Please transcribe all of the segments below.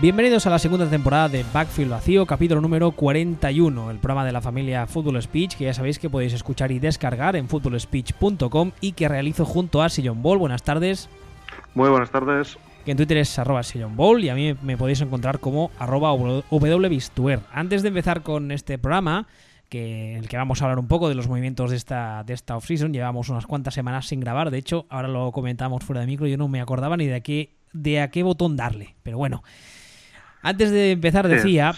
Bienvenidos a la segunda temporada de Backfield Vacío, capítulo número 41, el programa de la familia Football Speech, que ya sabéis que podéis escuchar y descargar en footballspeech.com y que realizo junto a Sillon Ball. Buenas tardes. Muy buenas tardes. Que en Twitter es arroba Sillon Ball y a mí me podéis encontrar como arroba wbistuer. Antes de empezar con este programa, que, en el que vamos a hablar un poco de los movimientos de esta, de esta off-season, llevamos unas cuantas semanas sin grabar, de hecho, ahora lo comentamos fuera de micro, yo no me acordaba ni de, qué, de a qué botón darle, pero bueno. Antes de empezar decía...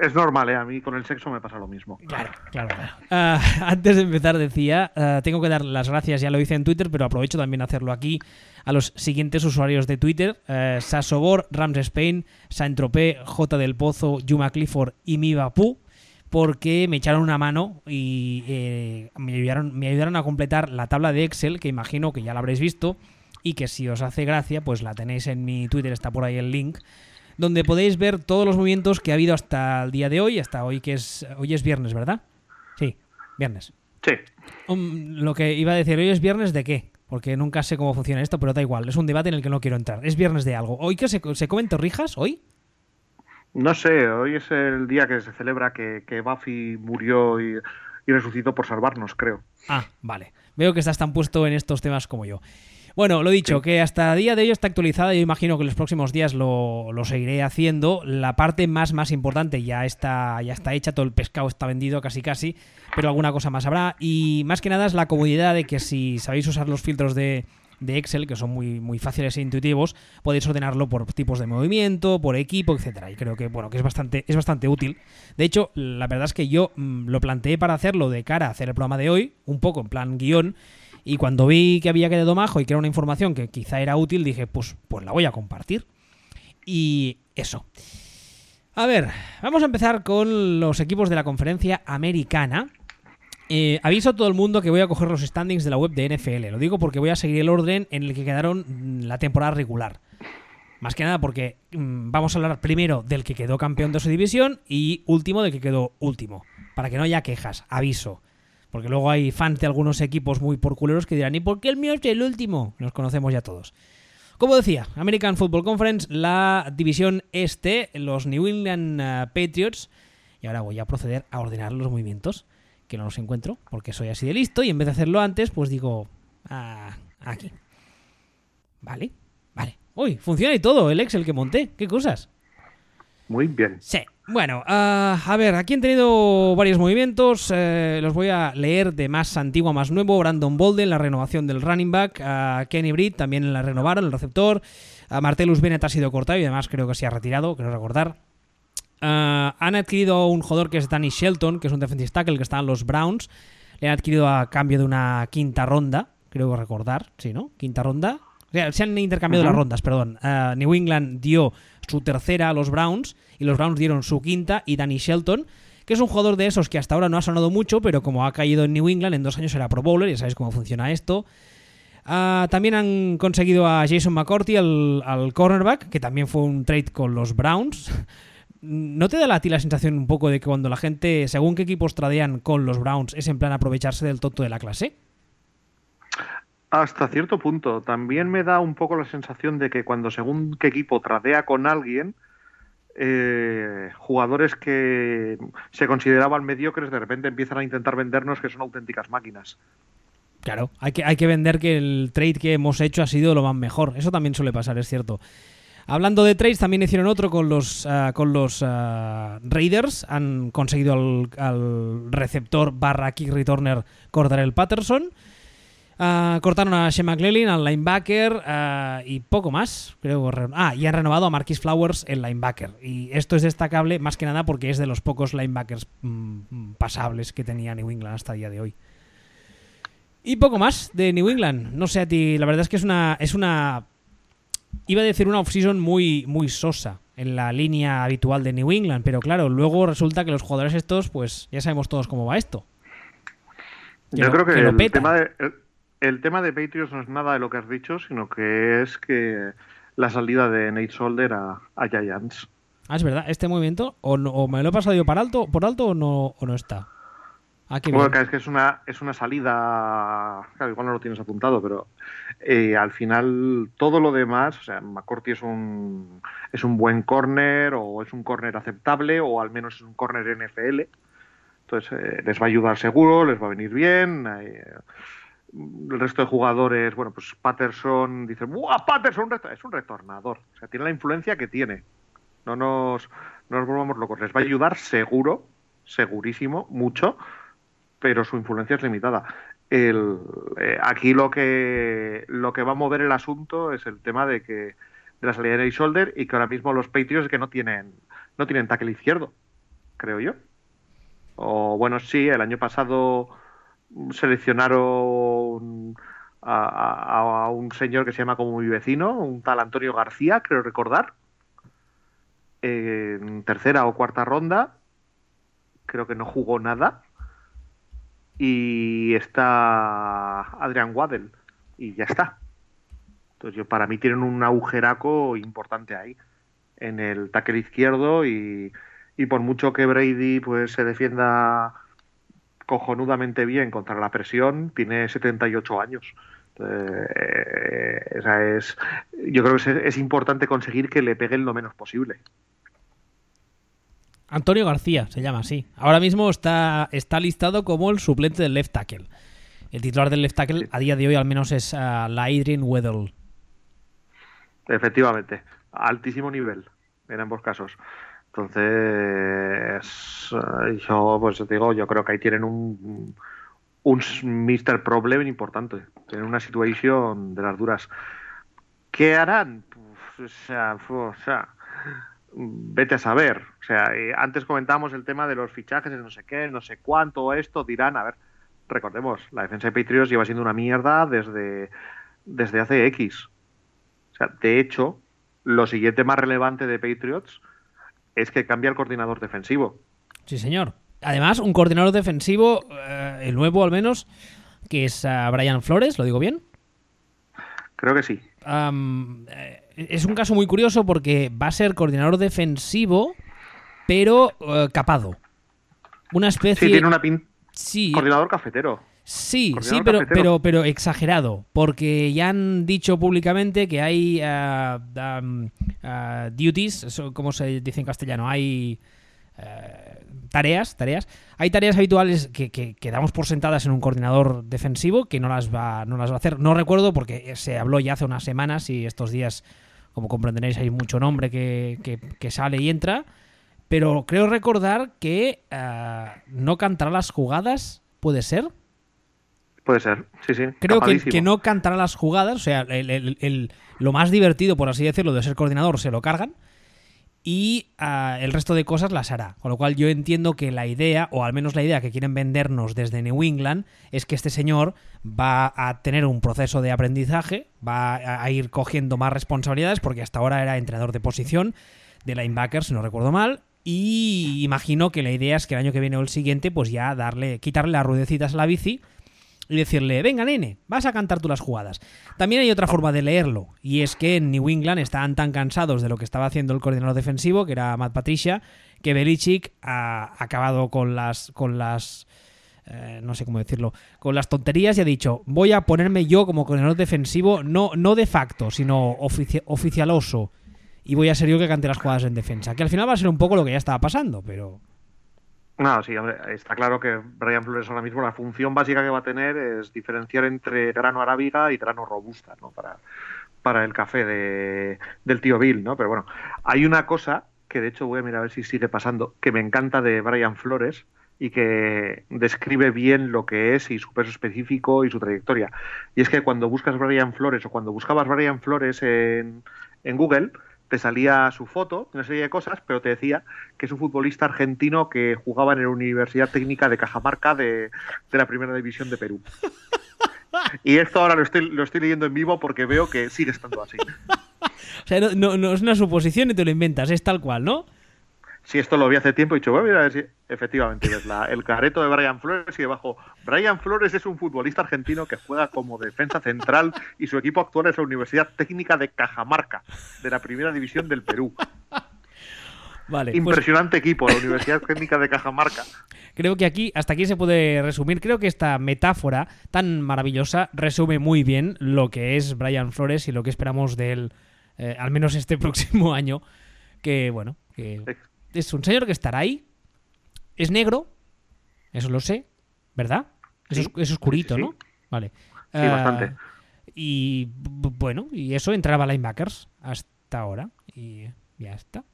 Es, normal, ¿eh? A mí con el sexo me pasa lo mismo. Claro, claro. Ah, antes de empezar decía, ah, tengo que dar las gracias, ya lo hice en Twitter, pero aprovecho también a hacerlo aquí, a los siguientes usuarios de Twitter, uh, Sasobor, Rams Spain, Saint-Tropez, J del Pozo, Yuma Clifford y Miva Pu, porque me echaron una mano y eh, me, ayudaron, me ayudaron a completar la tabla de Excel, que imagino que ya la habréis visto, y que si os hace gracia, pues la tenéis en mi Twitter, está por ahí el link donde podéis ver todos los movimientos que ha habido hasta el día de hoy, hasta hoy que es hoy es viernes, ¿verdad? Sí, viernes. Sí. Um, lo que iba a decir, hoy es viernes de qué? Porque nunca sé cómo funciona esto, pero da igual, es un debate en el que no quiero entrar. Es viernes de algo. ¿Hoy qué se, se comen torrijas? ¿Hoy? No sé, hoy es el día que se celebra que, que Buffy murió y, y resucitó por salvarnos, creo. Ah, vale. Veo que estás tan puesto en estos temas como yo. Bueno, lo dicho, que hasta el día de hoy está actualizada. Yo imagino que en los próximos días lo, seguiré haciendo. La parte más, más importante ya está, ya está hecha, todo el pescado está vendido casi casi, pero alguna cosa más habrá. Y más que nada es la comodidad de que si sabéis usar los filtros de, Excel, que son muy, muy fáciles e intuitivos, podéis ordenarlo por tipos de movimiento, por equipo, etcétera. Y creo que bueno, que es bastante, es bastante útil. De hecho, la verdad es que yo mm, lo planteé para hacerlo de cara a hacer el programa de hoy, un poco en plan guion, y cuando vi que había quedado majo y que era una información que quizá era útil, dije, pues, pues la voy a compartir. Y eso. A ver, vamos a empezar con los equipos de la conferencia americana. Eh, aviso a todo el mundo que voy a coger los standings de la web de NFL. Lo digo porque voy a seguir el orden en el que quedaron mm, la temporada regular. Más que nada porque mm, vamos a hablar primero del que quedó campeón de su división y último del que quedó último. Para que no haya quejas, aviso. Porque luego hay fans de algunos equipos muy porculeros que dirán, ¿y por qué el mío es el último? Nos conocemos ya todos. Como decía, American Football Conference, la división este, los New England eh, Patriots. Y ahora voy a proceder a ordenar los movimientos, que no los encuentro, porque soy así de listo, y en vez de hacerlo antes, pues digo, ah, aquí. Vale, vale. Uy, funciona y todo, el Excel que monté, qué cosas. Muy bien. Sí, bueno, ah, a ver, aquí han tenido varios movimientos. Eh, los voy a leer de más antiguo a más nuevo. Brandon Bolden, la renovación del running back. Kenny Britt también la renovaron, el receptor. A Martellus Bennett ha sido cortado y además creo que se ha retirado, creo recordar. Ah, han adquirido un jugador que es Danny Shelton, que es un defensive tackle que está en los Browns. Le han adquirido a cambio de una quinta ronda, creo recordar, sí, ¿no? Quinta ronda. O sea, se han intercambiado las rondas, perdón. Ah, New England dio su tercera a los Browns y los Browns dieron su quinta y Danny Shelton, que es un jugador de esos que hasta ahora no ha sonado mucho, pero como ha caído en New England, en dos años era Pro Bowler, ya sabéis cómo funciona esto. Ah, también han conseguido a Jason McCourty, al, cornerback, que también fue un trade con los Browns. ¿No te da a ti la sensación un poco de que cuando la gente, según qué equipos tradean con los Browns, es en plan aprovecharse del tonto de la clase? Hasta cierto punto. También me da un poco la sensación de que cuando según qué equipo tradea con alguien, eh, jugadores que se consideraban mediocres de repente empiezan a intentar vendernos que son auténticas máquinas. Claro, hay que, hay que vender que el trade que hemos hecho ha sido lo más mejor. Eso también suele pasar, es cierto. Hablando de trades, también hicieron otro con los, ah, con los ah, Raiders. Han conseguido al, receptor barra kick returner Cordarel Patterson. Ah, cortaron a Shea McLean, al linebacker ah, y poco más. Creo ah, y han renovado a Marquis Flowers, el linebacker. Y esto es destacable más que nada porque es de los pocos linebackers mm, pasables que tenía New England hasta el día de hoy. Y poco más de New England. No sé a ti, la verdad es que es una. Es una iba a decir una offseason muy, muy sosa en la línea habitual de New England, pero claro, luego resulta que los jugadores estos, pues ya sabemos todos cómo va esto. Yo creo que, el tema de, el tema de Patriots no es nada de lo que has dicho, sino que es que la salida de Nate Solder a, Giants. Ah, es verdad, este movimiento, o, me lo he pasado yo por alto, por alto o no, o no está. Aquí Bueno, es que es una, es una salida, claro, igual no lo tienes apuntado, pero eh, al final todo lo demás, o sea, McCourty es un, es un buen corner o es un corner aceptable o al menos es un corner NFL. Entonces eh, les va a ayudar seguro, les va a venir bien. eh, el resto de jugadores, bueno, pues Patterson dice, ¡buah, Patterson! un reto-". Es un retornador. O sea, tiene la influencia que tiene. No nos, no volvamos locos. Les va a ayudar seguro, segurísimo, mucho, pero su influencia es limitada. El, eh, aquí lo que lo que va a mover el asunto es el tema de que de la salida de shoulder y que ahora mismo los Patriots que no tienen no tienen tackle izquierdo, creo yo. O bueno, sí, el año pasado seleccionaron a, un señor que se llama como mi vecino, un tal Antonio García, creo recordar, en tercera o cuarta ronda. Creo que no jugó nada. Y está Adrian Waddell. Y ya está. Entonces, yo, para mí tienen un agujeraco importante ahí. En el tackle izquierdo. Y, y por mucho que Brady pues se defienda cojonudamente bien contra la presión, tiene 78 años. Eh, esa es, yo creo que es, es importante conseguir que le peguen lo menos posible. Antonio García se llama así. Ahora mismo está, está listado como el suplente del left tackle. El titular del left tackle a día de hoy al menos es ah, la Adrian Weddle. Efectivamente, altísimo nivel en ambos casos. Entonces, eh, yo pues digo, yo creo que ahí tienen un, un Mr. Problem importante. Tienen una situación de las duras. ¿Qué harán? O sea, vete a saber. O sea, eh, antes comentábamos el tema de los fichajes, no sé qué, no sé cuánto, esto, dirán, a ver, recordemos, la defensa de Patriots lleva siendo una mierda desde, desde hace X. O sea, de hecho, lo siguiente más relevante de Patriots es que cambia el coordinador defensivo. Sí, señor. Además, un coordinador defensivo, eh, el nuevo al menos, que es ah, Brian Flores, ¿lo digo bien? Creo que sí. Eh, es un caso muy curioso porque va a ser coordinador defensivo, pero eh, capado. Una especie... Sí, tiene una pinta. Sí, Coordinador cafetero. Sí, sí, pero, pero, pero exagerado, porque ya han dicho públicamente que hay um, ah, duties, ¿cómo se dice en castellano? Hay eh, tareas, tareas. Hay tareas habituales que, que- que damos por sentadas en un coordinador defensivo que no las va, no las va a hacer. No recuerdo porque se habló ya hace unas semanas y estos días, como comprenderéis, hay mucho nombre que, que- que sale y entra. Pero creo recordar que ah, no cantará las jugadas, ¿puede ser? Puede ser, sí, sí. Creo que, que no cantará las jugadas, o sea, el- el- el- lo más divertido, por así decirlo, de ser coordinador se lo cargan y ah, el resto de cosas las hará. Con lo cual yo entiendo que la idea, o al menos la idea que quieren vendernos desde New England, es que este señor va a tener un proceso de aprendizaje, va a ir cogiendo más responsabilidades, porque hasta ahora era entrenador de posición de linebackers, si no recuerdo mal. Y imagino que la idea es que el año que viene o el siguiente, pues ya darle, quitarle las ruedecitas a la bici y decirle, venga nene, vas a cantar tú las jugadas. También hay otra forma de leerlo, y es que en New England estaban tan cansados de lo que estaba haciendo el coordinador defensivo, que era Matt Patricia, que Belichick ha acabado con las... Con las eh, no sé cómo decirlo, con las tonterías y ha dicho, voy a ponerme yo como coordinador defensivo, no, no de facto, sino ofici- oficialoso, y voy a ser yo que cante las jugadas en defensa. Que al final va a ser un poco lo que ya estaba pasando, pero... No, sí, hombre, está claro que Brian Flores ahora mismo la función básica que va a tener es diferenciar entre grano arábiga y grano robusta, ¿no? Para, para el café de, del tío Bill, ¿no? Pero bueno, hay una cosa que de hecho voy a mirar a ver si sigue pasando, que me encanta de Brian Flores y que describe bien lo que es y su peso específico y su trayectoria. Y es que cuando buscas Brian Flores o cuando buscabas Brian Flores en, en Google, te salía su foto, una serie de cosas, pero te decía que es un futbolista argentino que jugaba en la Universidad Técnica de Cajamarca de, de la Primera División de Perú. Y esto ahora lo estoy, lo estoy leyendo en vivo porque veo que sigue estando así. O sea, no, no- no es una suposición y te lo inventas, es tal cual, ¿no? Si esto lo vi hace tiempo, he dicho, mira, a ver si efectivamente ves la- el careto de Brian Flores y debajo, Brian Flores es un futbolista argentino que juega como defensa central y su equipo actual es la Universidad Técnica de Cajamarca, de la Primera División del Perú. Vale, pues- Impresionante equipo, la Universidad Técnica de Cajamarca. Creo que aquí, hasta aquí se puede resumir. Creo que esta metáfora tan maravillosa resume muy bien lo que es Brian Flores y lo que esperamos de él, eh, al menos este próximo año. Que bueno, que es un señor que estará ahí. Es negro, eso lo sé, ¿verdad? Es, es oscurito, ¿no? Vale. Sí, bastante. Ah, y bueno, y eso entraba linebackers hasta ahora. Y ya está.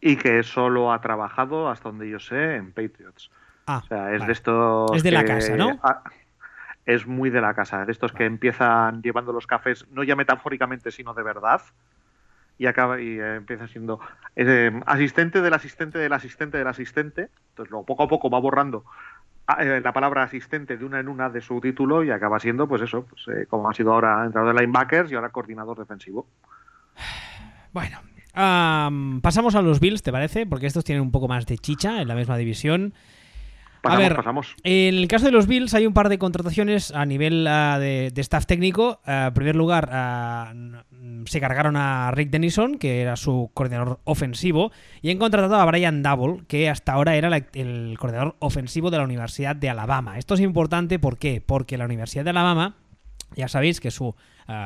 Y que solo ha trabajado, hasta donde yo sé, en Patriots. Ah, o sea, es de estos. Es de la casa, ¿no? es muy de la casa, de estos que empiezan llevando los cafés, no ya metafóricamente, sino de verdad. Y acaba y eh, empieza siendo eh, asistente del asistente del asistente del asistente. Entonces, luego poco a poco va borrando ah, eh, la palabra asistente de una en una de su título y acaba siendo, pues eso, pues, como ha sido ahora entrenador de linebackers y ahora coordinador defensivo. Bueno, pasamos a los Bills, ¿te parece? Porque estos tienen un poco más de chicha en la misma división. Pasamos, a ver, pasamos. en el caso de los Bills hay un par de contrataciones a nivel uh, de, de, staff técnico. Uh, en primer lugar, uh, se cargaron a Rick Denison, que era su coordinador ofensivo, y han contratado a Brian Double, que hasta ahora era la, el coordinador ofensivo de la Universidad de Alabama. Esto es importante, ¿por qué? Porque la Universidad de Alabama, ya sabéis que su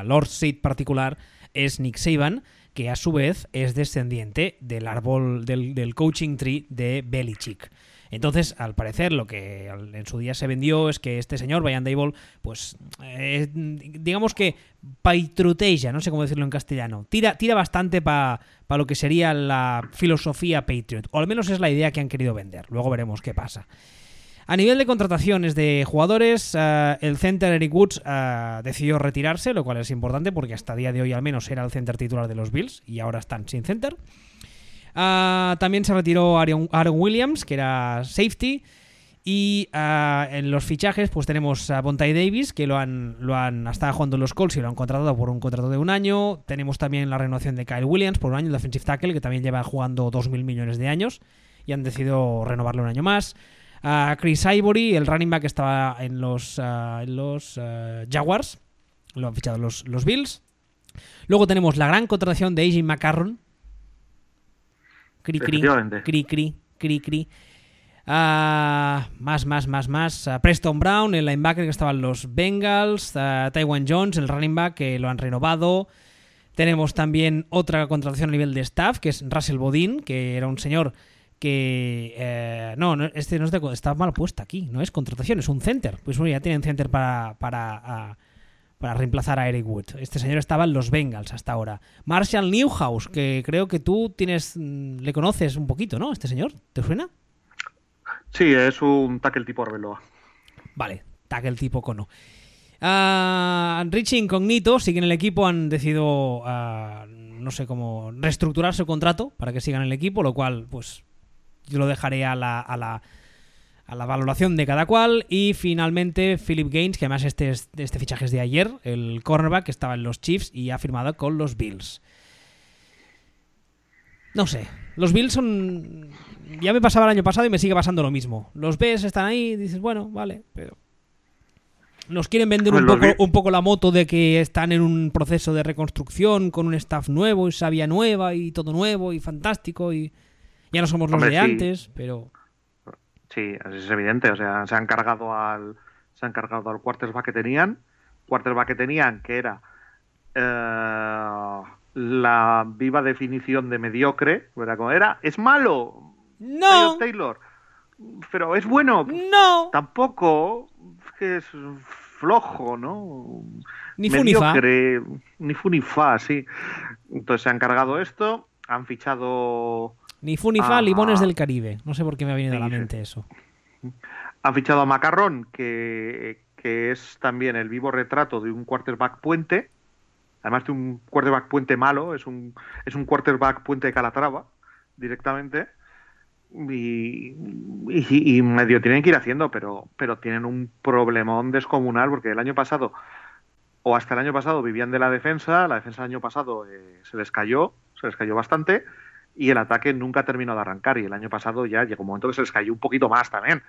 Lord Seed particular es Nick Saban, que a su vez es descendiente del árbol del, del coaching tree de Belichick. Entonces, al parecer, lo que en su día se vendió es que este señor, Brian Dable, pues eh, digamos que paitruteja, no sé cómo decirlo en castellano, tira, tira bastante para pa lo que sería la filosofía Patriot, o al menos es la idea que han querido vender. Luego veremos qué pasa. A nivel de contrataciones de jugadores, uh, el center Eric Woods uh, decidió retirarse, lo cual es importante porque hasta día de hoy al menos era el center titular de los Bills y ahora están sin center. Uh, también se retiró Aaron, Williams, que era safety. Y uh, en los fichajes, pues tenemos a Bontai Davis, que lo han, lo han estado jugando en los Colts y lo han contratado por un contrato de un año. Tenemos también la renovación de Kyle Williams por un año, el defensive tackle, que también lleva jugando 2.000 millones de años. Y han decidido renovarle un año más. A Chris Ivory, el running back que estaba en los, en los Jaguars. Lo han fichado los, los Bills. Luego tenemos la gran contratación de AJ McCarron, Cri, cri, cri, cri, cri, cri. Uh, más, más, más, más. Uh, Preston Brown, el linebacker que estaban los Bengals. Uh, Taiwan Jones, el running back que lo han renovado. Tenemos también otra contratación a nivel de staff, que es Russell Bodin, que era un señor que... Eh, no, no, este no es de, está mal puesto aquí, no es contratación, es un center. Pues bueno, ya tienen center para... para para reemplazar a Eric Wood. Este señor estaba en los Bengals hasta ahora. Marshall Newhouse, que creo que tú tienes, le conoces un poquito, ¿no? Este señor, ¿te suena? Sí, es un tackle tipo Arbeloa. Vale, tackle tipo cono. Uh, Richie Incognito sigue en el equipo, han decidido, uh, no sé cómo, reestructurar su contrato para que sigan en el equipo, lo cual, pues, yo lo dejaré a la, a la a la valoración de cada cual. Y finalmente Philip Gaines, que además este, este fichaje es de ayer, el cornerback que estaba en los Chiefs y ha firmado con los Bills. No sé, los Bills son... Ya me pasaba el año pasado y me sigue pasando lo mismo. Los ves, están ahí, y dices, bueno, vale, pero... Nos quieren vender un poco, un poco la moto de que están en un proceso de reconstrucción con un staff nuevo y sabia nueva y todo nuevo y fantástico y ya no somos los Hombre, de sí. antes, pero... Sí, es evidente. O sea, se han cargado al, se han cargado al quarterback que tenían. Quarterback que tenían, que era eh, la viva definición de mediocre, ¿verdad? Como era, es malo. No. Taylor. Pero es bueno. No. Tampoco. Es que es flojo, ¿no? Ni fu ni fa. mediocre, ni fu ni fa, sí. Entonces se han cargado esto, han fichado Ni fu ni fa, Ah. limones del Caribe. No sé por qué me ha venido a la mente eso. Han fichado a Macarrón, que, que es también el vivo retrato de un quarterback puente. Además de un quarterback puente malo, es un, es un quarterback puente de Calatrava, directamente. Y, y- y medio tienen que ir haciendo, pero, pero tienen un problemón descomunal, porque el año pasado, o hasta el año pasado, vivían de la defensa. La defensa del año pasado eh, se les cayó, se les cayó bastante. Y el ataque nunca terminó de arrancar. Y el año pasado ya llegó un momento que se les cayó un poquito más también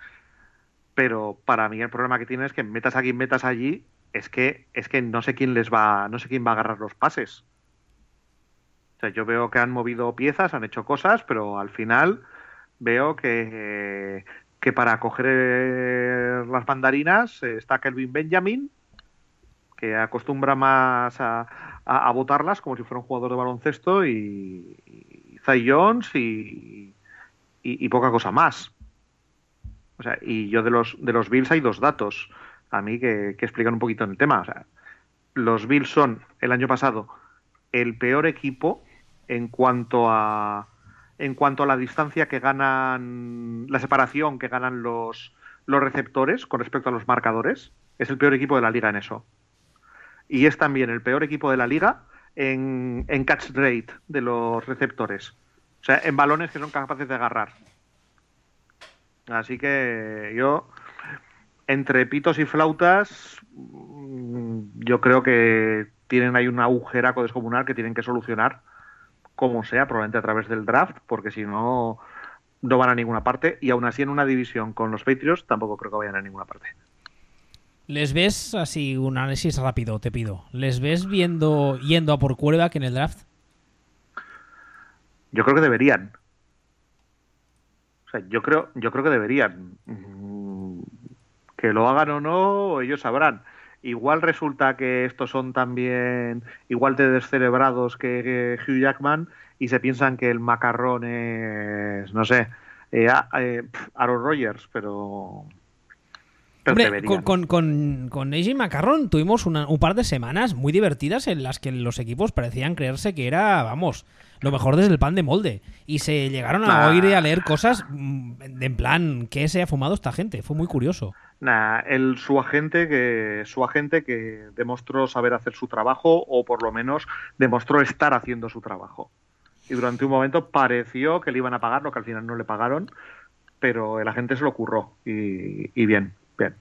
pero para mí el problema que tiene es que metas aquí, metas allí, es que es que no sé quién les va, no sé quién va a agarrar los pases. O sea, yo veo que han movido piezas, han hecho cosas, pero al final veo que, que para coger las mandarinas está Kelvin Benjamin, que acostumbra más a, a, botarlas como si fuera un jugador de baloncesto, y Zay Jones y, y, poca cosa más. O sea, y yo de los, de los Bills hay dos datos a mí que, que explican un poquito el tema. O sea, los Bills son el año pasado el peor equipo en cuanto a en cuanto a la distancia que ganan la separación que ganan los los receptores con respecto a los marcadores es el peor equipo de la liga en eso y es también el peor equipo de la liga en, catch rate de los receptores o sea en balones que son capaces de agarrar así que yo entre pitos y flautas mm, yo creo que tienen ahí un agujeraco descomunal que tienen que solucionar como sea, probablemente a través del draft, porque si no, no van a ninguna parte. Y aún así, en una división con los Patriots, tampoco creo que vayan a ninguna parte. ¿Les ves así un análisis rápido, te pido? ¿Les ves viendo yendo a por que en el draft? Yo creo que deberían. O sea, yo creo, yo creo que deberían. Mm, que lo hagan o no, ellos sabrán igual resulta que estos son también igual de descerebrados que, Hugh Jackman y se piensan que el macarrón es, no sé, eh, eh, Aaron Rodgers, pero... Hombre, con, con, con, con AJ Macarrón tuvimos un par de semanas muy divertidas en las que los equipos parecían creerse que era, vamos, lo mejor desde el pan de molde. Y se llegaron a oír y a leer cosas mm, en plan, ¿qué se ha fumado esta gente? Fue muy curioso. Nah, el, su agente que su agente que demostró saber hacer su trabajo o por lo menos demostró estar haciendo su trabajo. Y durante un momento pareció que le iban a pagar, lo que al final no le pagaron, pero el agente se lo curró y, bien, bien.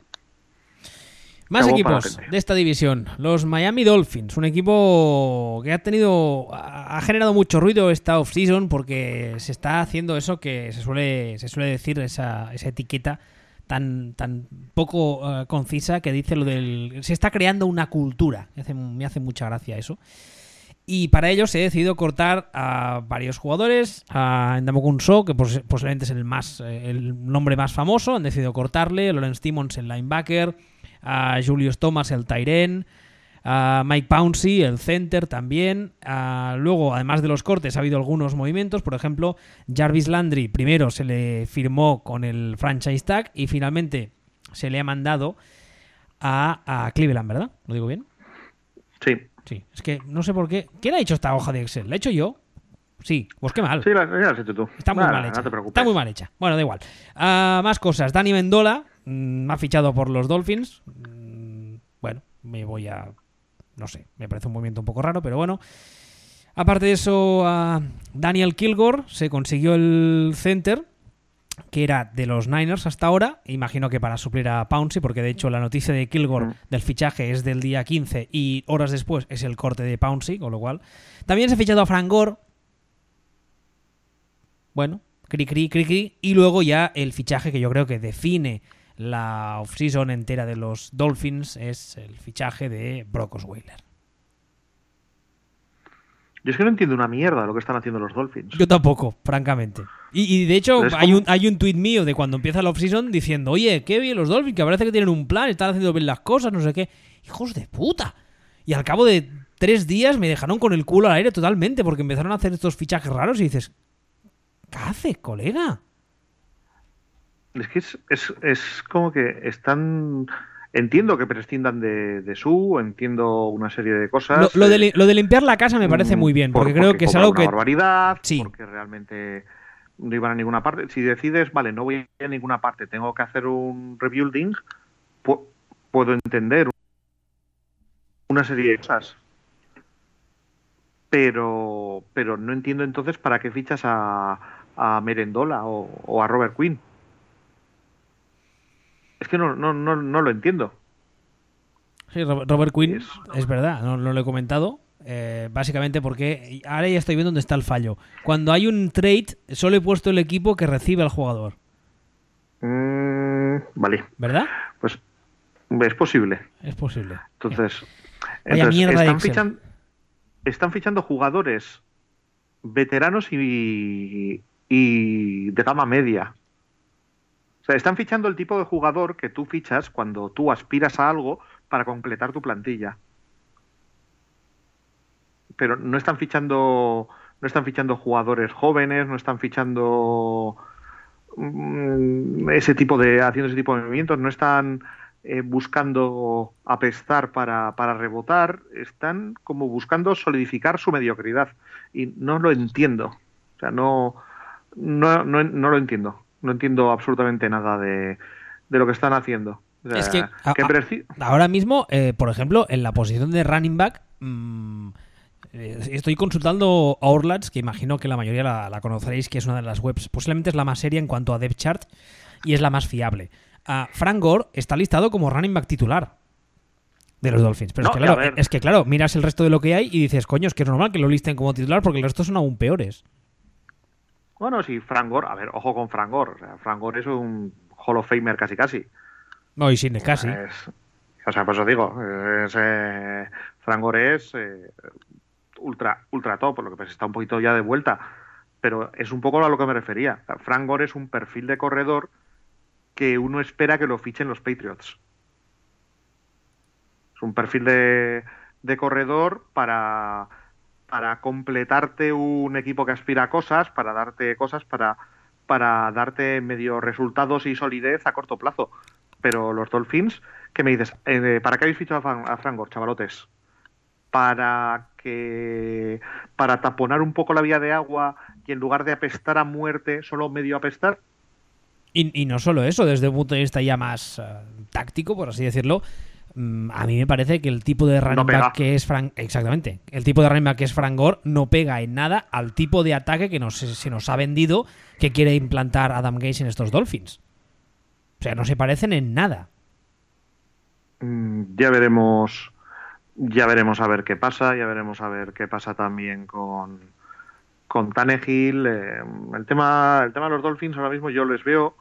Más equipos de esta división. Los Miami Dolphins, un equipo que ha tenido, ha generado mucho ruido esta off-season porque se está haciendo eso que se suele, se suele decir, esa, esa etiqueta tan, tan poco eh, concisa que dice lo del... Se está creando una cultura. Me hace, me hace mucha gracia eso. Y para ello se ha decidido cortar a varios jugadores. A Ndamukun So, que posiblemente es el, más, eh, el nombre más famoso. Han decidido cortarle. A Lawrence Timmons, el linebacker. A Julius Thomas, el Tyren a Mike Pouncey, el center también. luego, además de los cortes, ha habido algunos movimientos. Por ejemplo, Jarvis Landry primero se le firmó con el franchise tag y finalmente se le ha mandado a, Cleveland, ¿verdad? ¿Lo digo bien? Sí. Sí, es que no sé por qué. ¿Quién ha hecho esta hoja de Excel? ¿La he hecho yo? Sí, pues qué mal. Sí, la, has hecho tú. Está muy mal hecha. Está muy mal hecha. Bueno, da igual. Ah, más cosas. Dani Mendola me mm, ha fichado por los Dolphins. Mm, bueno, me voy a no sé, me parece un movimiento un poco raro, pero bueno. Aparte de eso, Daniel Kilgore se consiguió el center, que era de los Niners hasta ahora. Imagino que para suplir a Pouncey, porque de hecho la noticia de Kilgore mm. del fichaje es del día 15 y horas después es el corte de Pouncey, con lo cual. También se ha fichado a Frank Gore. Bueno, cri cri cri cri. Y luego ya el fichaje que yo creo que define la offseason entera de los Dolphins es el fichaje de Brock Osweiler. Yo es que no entiendo una mierda lo que están haciendo los Dolphins. Yo tampoco, francamente. Y, de hecho, hay, un, hay un tuit mío de cuando empieza la offseason diciendo, oye, qué bien los Dolphins, que parece que tienen un plan, están haciendo bien las cosas, no sé qué. Hijos de puta. Y al cabo de tres días me dejaron con el culo al aire totalmente porque empezaron a hacer estos fichajes raros y dices, ¿qué haces, colega? Es que es, es, como que están entiendo que prescindan de, de, su, entiendo una serie de cosas. Lo, de, lo de, limpiar la casa me parece muy bien, porque, creo que es algo que. barbaridad, sí. porque realmente no iban a ninguna parte. Si decides, vale, no voy a ninguna parte, tengo que hacer un rebuilding, puedo entender una serie de cosas. Pero, pero no entiendo entonces para qué fichas a, a Merendola o, o a Robert Quinn. Es que no, no, no, no lo entiendo. Sí, Robert Quinn, es, verdad, no, lo he comentado. Eh, básicamente porque ahora ya estoy viendo dónde está el fallo. Cuando hay un trade, solo he puesto el equipo que recibe al jugador. Mm, vale. ¿Verdad? Pues es posible. Es posible. Entonces, están, fichando, están fichando jugadores veteranos y, y de gama media. Sea, están fichando el tipo de jugador que tú fichas cuando tú aspiras a algo para completar tu plantilla. Pero no están fichando no están fichando jugadores jóvenes, no están fichando mm, ese tipo de haciendo ese tipo de movimientos, no están eh, buscando apestar para, para rebotar, están como buscando solidificar su mediocridad y no lo entiendo. O sea, no, no, no, no lo entiendo. No entiendo absolutamente nada de, de lo que están haciendo. O sea, Es que a- ahora mismo, eh, por ejemplo, en la posición de running back, mm, eh, estoy consultando Orlats, que imagino que la mayoría la, la conoceréis, que es una de las webs, posiblemente es la más seria en cuanto a depth chart y es la más fiable. Ah, Frank Gore está listado como running back titular de los Dolphins. Pero No, es, que, claro, es que, claro, miras el resto de lo que hay y dices, coño, es que es normal que lo listen como titular porque el resto son aún peores. Bueno, sí, Frank Gore, a ver, ojo con Frank Gore. O sea, Frank Gore es un Hall of Famer casi casi. No, y sin casi. Es- o sea, pues os digo, es, eh, Frank Gore es eh, ultra, ultra top, por lo que pues está un poquito ya de vuelta. Pero es un poco a lo que me refería. Frank Gore es un perfil de corredor que uno espera que lo fichen los Patriots. Es un perfil de, de corredor para, para completarte un equipo que aspira a cosas, para darte cosas, para, para darte medio resultados y solidez a corto plazo. Pero los Dolphins, ¿qué me dices? Eh, ¿Para qué habéis fichado a, Fran- a Frank Gore, chavalotes? Para que para taponar un poco la vía de agua y en lugar de apestar a muerte, solo medio apestar. Y, y no solo eso, desde un punto de vista ya más eh, táctico, por así decirlo, a mí me parece que el tipo de running back que es Frank, exactamente, el tipo de running back que es Frank Gore no pega en nada al tipo de ataque que nos, se nos ha vendido que quiere implantar Adam Gaze en estos Dolphins. O sea, no se parecen en nada. Mm, ya veremos ya veremos a ver qué pasa ya veremos a ver qué pasa también con con Tannehill eh, el tema el tema de los Dolphins ahora mismo yo les veo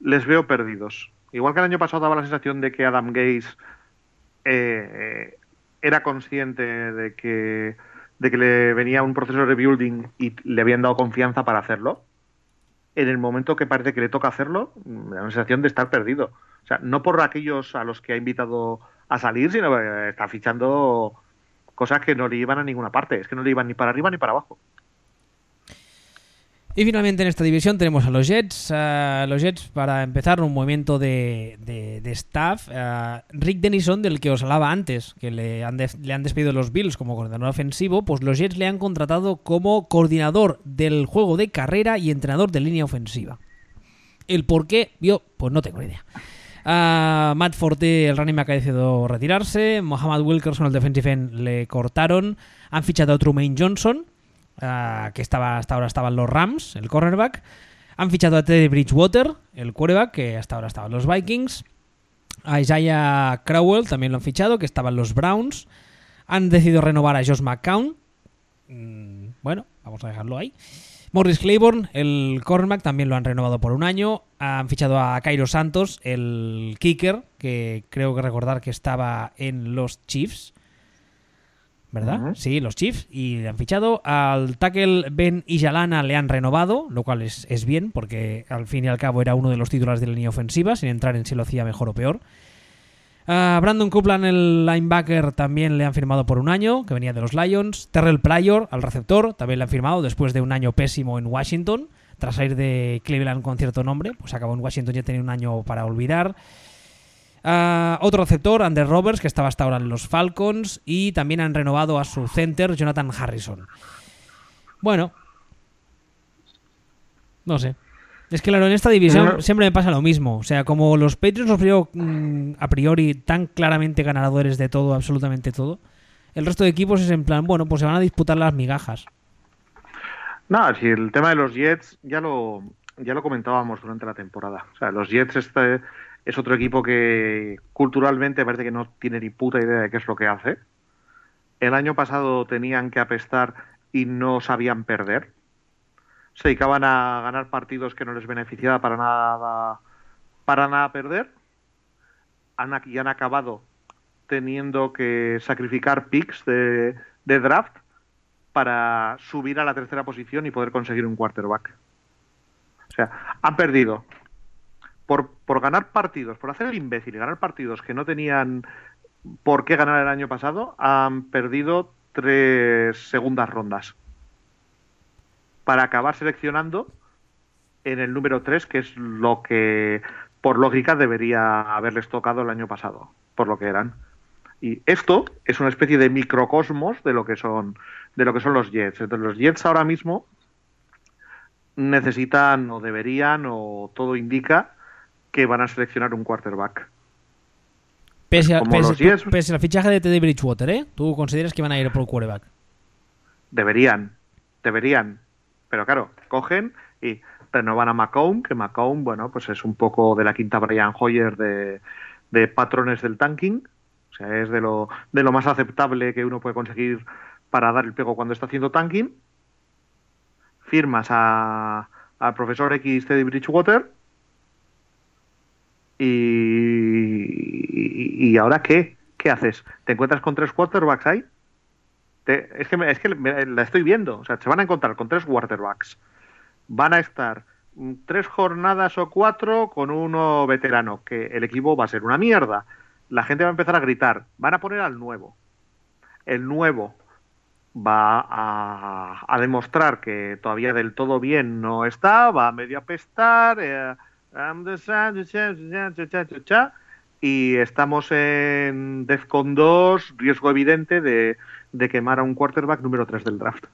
les veo perdidos igual que el año pasado daba la sensación de que Adam Gaze eh, era consciente de que de que le venía un proceso de rebuilding y le habían dado confianza para hacerlo en el momento que parece que le toca hacerlo, me da la sensación de estar perdido. O sea, no por aquellos a los que ha invitado a salir, sino que está fichando cosas que no le iban a ninguna parte. Es que no le iban ni para arriba ni para abajo. Y finalmente en esta división tenemos a los Jets. los Jets, para empezar, un movimiento de, staff. Rick Denison, del que os hablaba antes, que le han, le han despedido los Bills como coordinador ofensivo, pues los Jets le han contratado como coordinador del juego de carrera y entrenador de línea ofensiva. El por qué, yo, pues no tengo ni idea. Matt Forte, el running back, ha decidido retirarse. Mohamed Wilkerson, el defensive end, le cortaron. Han fichado a Trumaine Johnson, ah, que estaba hasta ahora estaban los Rams, el cornerback. Han fichado a Teddy Bridgewater, el quarterback, que hasta ahora estaban los Vikings. A Isaiah Crowell también lo han fichado, que estaban los Browns. Han decidido renovar a Josh McCown. Mm, bueno, vamos a dejarlo ahí. Morris Claiborne, el cornerback, también lo han renovado por un año. Han fichado a Cairo Santos, el kicker, que creo que recordar que estaba en los Chiefs. ¿Verdad? Sí, los Chiefs. Y le han fichado. Al tackle Ben Ijalana le han renovado, lo cual es, es bien, porque al fin y al cabo era uno de los titulares de la línea ofensiva, sin entrar en si lo hacía mejor o peor. A Brandon Copeland, el linebacker, también le han firmado por un año, que venía de los Lions. Terrell Pryor, al receptor, también le han firmado después de un año pésimo en Washington. Tras salir de Cleveland con cierto nombre, pues acabó en Washington, ya tenía un año para olvidar. Ah, otro receptor, Andrew Roberts, que estaba hasta ahora en los Falcons. Y también han renovado a su center, Jonathan Harrison. Bueno. No sé. Es que claro, en esta división siempre me pasa lo mismo. O sea, como los Patriots los veo mm, a priori tan claramente ganadores de todo, absolutamente todo, el resto de equipos es en plan, bueno, pues se van a disputar las migajas. Nada, si el tema de los Jets ya lo, ya lo comentábamos durante la temporada. O sea, los Jets este es otro equipo que culturalmente parece que no tiene ni puta idea de qué es lo que hace. El año pasado tenían que apestar y no sabían perder. Se dedicaban a ganar partidos que no les beneficiaba para nada, para nada perder. Han, y han acabado teniendo que sacrificar picks de, de draft para subir a la tercera posición y poder conseguir un quarterback. O sea, han perdido por, ganar partidos, por hacer el imbécil y ganar partidos que no tenían por qué ganar el año pasado, han perdido tres segundas rondas para acabar seleccionando en el número 3, que es lo que por lógica debería haberles tocado el año pasado, por lo que eran. Y esto es una especie de microcosmos de lo que son de lo que son los Jets. Entonces, los Jets ahora mismo necesitan o deberían o todo indica que van a seleccionar un quarterback. Pese, a, pese- al fichaje de Teddy Bridgewater, ¿eh? ¿Tú consideras que van a ir por quarterback? Deberían, deberían. Pero claro, cogen y renovan a McComb, que McComb, bueno, pues es un poco de la quinta Brian Hoyer de, de patrones del tanking. O sea, es de lo, de lo más aceptable que uno puede conseguir para dar el pego cuando está haciendo tanking. Firmas a- al profesor X Teddy Bridgewater. Y, y ahora qué? ¿Qué haces? ¿Te encuentras con tres quarterbacks ahí? Es que, me- es que la estoy viendo. O sea, se van a encontrar con tres quarterbacks. Van a estar mm, tres jornadas o cuatro con uno veterano, que el equipo va a ser una mierda. La gente va a empezar a gritar. Van a poner al nuevo. El nuevo va a, a demostrar que todavía del todo bien no está, va a medio apestar. eh, Y estamos en DEFCON 2, riesgo evidente de, de quemar a un quarterback número 3 del draft.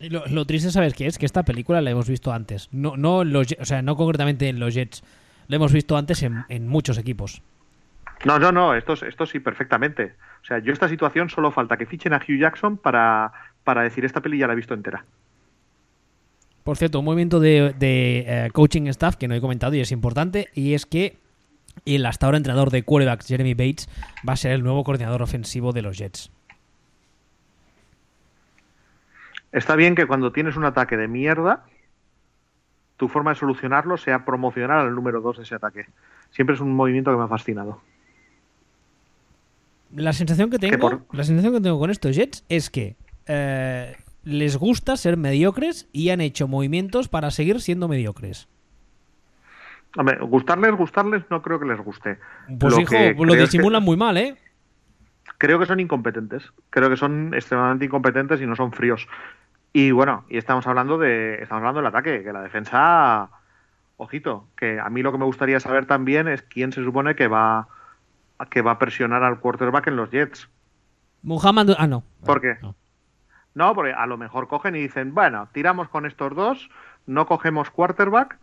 Lo, lo triste, ¿sabes qué es? Que esta película la hemos visto antes. No, no, los, o sea, no concretamente en los Jets. La hemos visto antes en, en muchos equipos. No, no, no, esto, esto sí, perfectamente. O sea, yo esta situación solo falta que fichen a Hugh Jackson para, para decir esta peli ya la he visto entera. Por cierto, un movimiento de, de, eh, coaching staff que no he comentado y es importante, y es que el hasta ahora entrenador de quarterbacks, Jeremy Bates, va a ser el nuevo coordinador ofensivo de los Jets. Está bien que cuando tienes un ataque de mierda, tu forma de solucionarlo sea promocionar al número 2 de ese ataque. Siempre es un movimiento que me ha fascinado. La sensación que tengo, por- la sensación que tengo con estos Jets es que eh, les gusta ser mediocres y han hecho movimientos para seguir siendo mediocres. Hombre, gustarles, gustarles, no creo que les guste. Pues Lo hijo, que lo que- disimulan muy mal, ¿eh? creo que son incompetentes. Creo que son extremadamente incompetentes y no son fríos. Y bueno, y estamos hablando de estamos hablando del ataque, que la defensa, ojito, que a mí lo que me gustaría saber también es quién se supone que va que va a presionar al quarterback en los Jets. Muhammad. Ah, no. ¿Por qué? No. No, porque a lo mejor cogen y dicen, bueno, tiramos con estos dos, no cogemos quarterback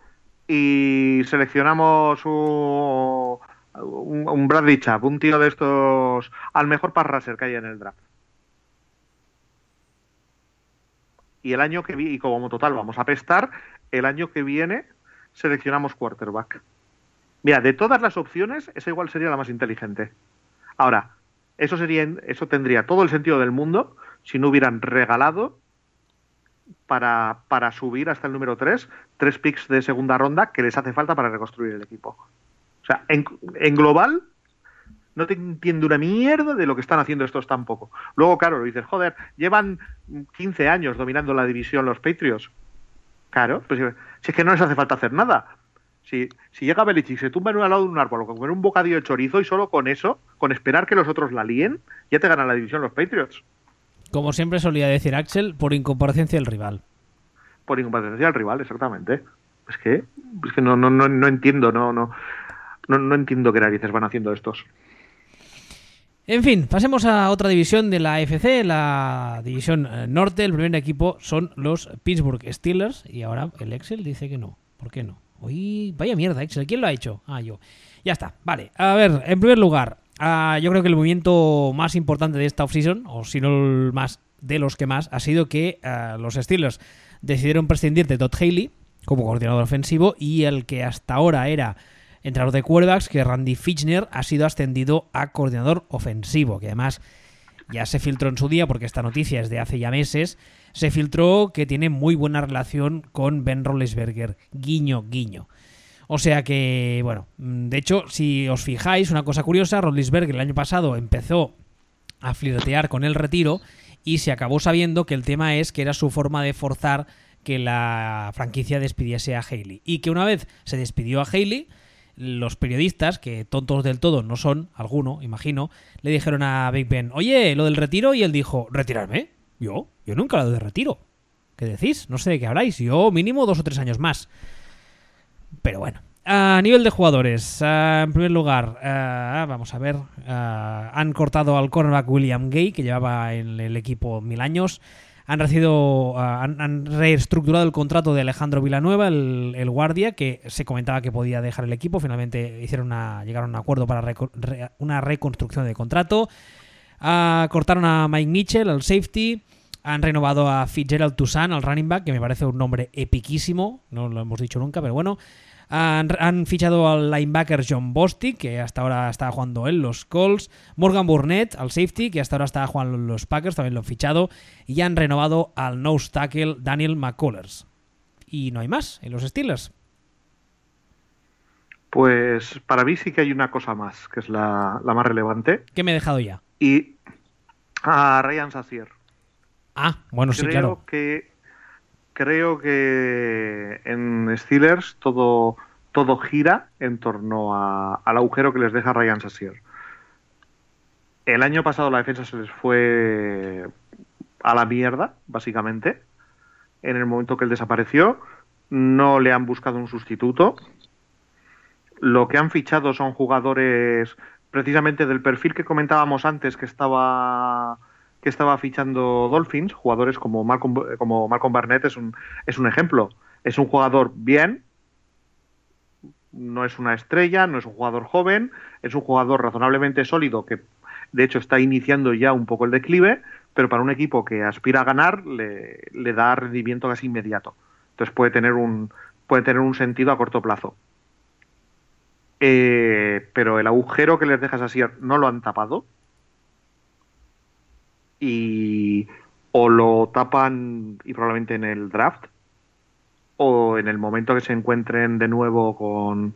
y seleccionamos un, un, Bradley Chubb, un tío de estos, al mejor pass rusher que hay en el draft. Y el año que viene, y como total vamos a pestar, el año que viene seleccionamos quarterback. Mira, de todas las opciones, esa igual sería la más inteligente. Ahora, eso sería, eso tendría todo el sentido del mundo si no hubieran regalado para, para subir hasta el número 3 tres picks de segunda ronda que les hace falta para reconstruir el equipo. O sea, en, global, no te entiendo una mierda de lo que están haciendo estos tampoco. Luego, claro, lo dices, joder, llevan 15 años dominando la división los Patriots. Claro, pues si es que no les hace falta hacer nada. Si, si llega Belichick, se tumba en un lado de un árbol con un bocadillo de chorizo y solo con eso, con esperar que los otros la líen, ya te ganan la división los Patriots. Como siempre solía decir Axel, por incomparecencia del rival. Por incompetencia del rival, exactamente. Es que, es que no, no, no, no entiendo, no, no, no, no entiendo qué narices van haciendo estos. En fin, pasemos a otra división de la AFC, la división eh, norte. El primer equipo son los Pittsburgh Steelers y ahora el Excel dice que no. ¿Por qué no? Uy, vaya mierda, Excel. ¿Quién lo ha hecho? Ah, yo. Ya está. Vale. A ver, en primer lugar, yo creo que el movimiento más importante de esta offseason, o si no el más de los que más, ha sido que ah, los Steelers decidieron prescindir de Todd Haley como coordinador ofensivo y el que hasta ahora era entrenador de quarterbacks, que Randy Fitchner ha sido ascendido a coordinador ofensivo, que además ya se filtró en su día, porque esta noticia es de hace ya meses, se filtró que tiene muy buena relación con Ben Roethlisberger, guiño, guiño. O sea que, bueno, de hecho, si os fijáis, una cosa curiosa, Roethlisberger el año pasado empezó a flirtear con el retiro y se acabó sabiendo que el tema es que era su forma de forzar que la franquicia despidiese a Haley. Y que una vez se despidió a Haley, los periodistas, que tontos del todo no son, alguno, imagino, le dijeron a Big Ben, oye, lo del retiro, y él dijo, ¿retirarme? Yo, yo nunca lo de retiro. ¿Qué decís? No sé de qué habláis. Yo mínimo dos o tres años más. Pero bueno. A nivel de jugadores, en primer lugar, vamos a ver, han cortado al cornerback William Gay, que llevaba en el equipo mil años. Han, recibido, han, reestructurado el contrato de Alejandro Villanueva, el, guardia, que se comentaba que podía dejar el equipo. Finalmente hicieron una, llegaron a un acuerdo para una reconstrucción de contrato. cortaron a Mike Mitchell, el safety. Han renovado a Fitzgerald Toussaint, al running back, que me parece un nombre epiquísimo. No lo hemos dicho nunca, pero bueno. Han, fichado al linebacker John Bostic, que hasta ahora estaba jugando en los Colts. Morgan Burnett, al safety, que hasta ahora estaba jugando en los Packers, también lo han fichado. Y han renovado al nose tackle Daniel McCullers. Y no hay más en los Steelers. Pues para mí sí que hay una cosa más, que es la, más relevante. ¿Qué me he dejado ya? Y a Ryan Sassier. Ah, bueno, sí, claro. Que creo que en Steelers todo, todo gira en torno al agujero que les deja Ryan Sassier. El año pasado la defensa se les fue a la mierda, básicamente. En el momento que él desapareció, no le han buscado un sustituto. Lo que han fichado son jugadores precisamente del perfil que comentábamos antes, que estaba que estaba fichando Dolphins, jugadores como Malcolm, como Malcolm Barnett es un, es un ejemplo. Es un jugador bien, no es una estrella, no es un jugador joven, es un jugador razonablemente sólido que de hecho está iniciando ya un poco el declive, pero para un equipo que aspira a ganar le, le da rendimiento casi inmediato. Entonces puede tener un, puede tener un sentido a corto plazo. Eh, pero el agujero que les dejas así no lo han tapado y o lo tapan y probablemente en el draft o en el momento que se encuentren de nuevo con,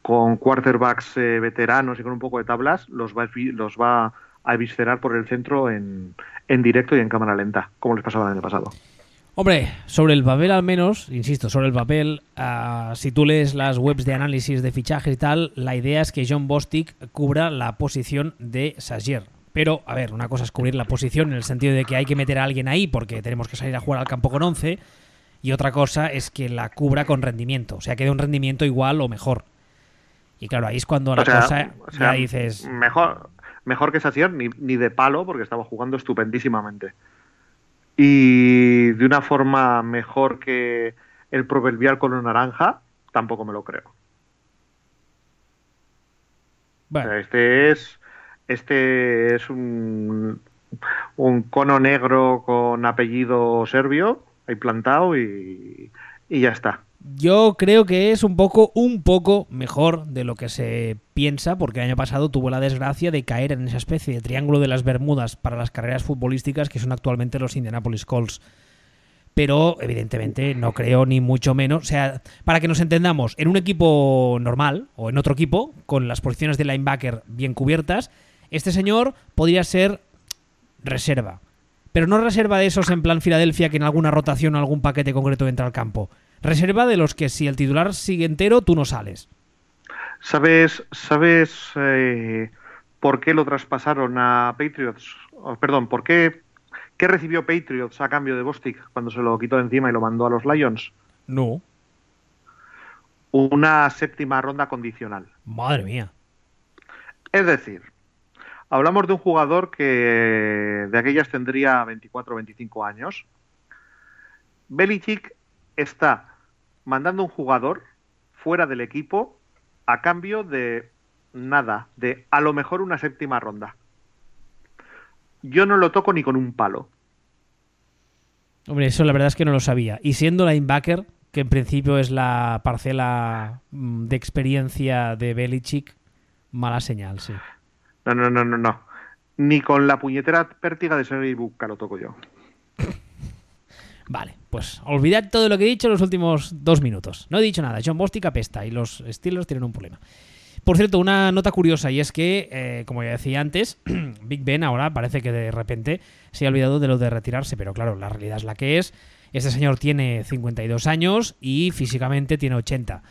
con quarterbacks eh, veteranos y con un poco de tablas, los va, los va a eviscerar por el centro en, en directo y en cámara lenta, como les pasaba el año pasado. Hombre, sobre el papel al menos, insisto, sobre el papel, ah, si tú lees las webs de análisis de fichaje y tal, la idea es que John Bostic cubra la posición de Sagier. Pero, a ver, una cosa es cubrir la posición en el sentido de que hay que meter a alguien ahí porque tenemos que salir a jugar al campo con 11. Y otra cosa es que la cubra con rendimiento. O sea, que dé un rendimiento igual o mejor. Y claro, ahí es cuando la cosa ya dices. Mejor, mejor que Sacier, ni, ni de palo, porque estaba jugando estupendísimamente. Y de una forma mejor que el proverbial una naranja, tampoco me lo creo. Bueno. este es este es un, cono negro con apellido serbio, ahí plantado y, y ya está. Yo creo que es un poco, un poco mejor de lo que se piensa, porque el año pasado tuvo la desgracia de caer en esa especie de triángulo de las Bermudas para las carreras futbolísticas que son actualmente los Indianapolis Colts. Pero evidentemente no creo ni mucho menos. O sea, para que nos entendamos, en un equipo normal o en otro equipo, con las posiciones de linebacker bien cubiertas, este señor podría ser reserva. Pero no reserva de esos en plan Filadelfia que en alguna rotación o algún paquete concreto entra al campo. Reserva de los que si el titular sigue entero, tú no sales. ¿Sabes, sabes eh, por qué lo traspasaron a Patriots? perdón, ¿por qué, qué recibió Patriots a cambio de Bostic cuando se lo quitó de encima y lo mandó a los Lions? No. Una séptima ronda condicional. Madre mía. Es decir, Hablamos de un jugador que de aquellas tendría 24 o 25 años. Belichick está mandando un jugador fuera del equipo a cambio de nada, de a lo mejor una séptima ronda. Yo no lo toco ni con un palo. Hombre, eso la verdad es que no lo sabía. Y siendo linebacker, que en principio es la parcela mm, de experiencia de Belichick, mala señal, sí. No, no, no, no, no. Ni con la puñetera pértiga de Sergei Buka lo toco yo. Vale, pues olvidad todo lo que he dicho en los últimos dos minutos. No he dicho nada. John Bostic apesta y los Steelers tienen un problema. Por cierto, una nota curiosa y es que, eh, como ya decía antes, Big Ben ahora parece que de repente se ha olvidado de lo de retirarse, pero claro, la realidad es la que es. Este señor tiene 52 años y físicamente tiene 80.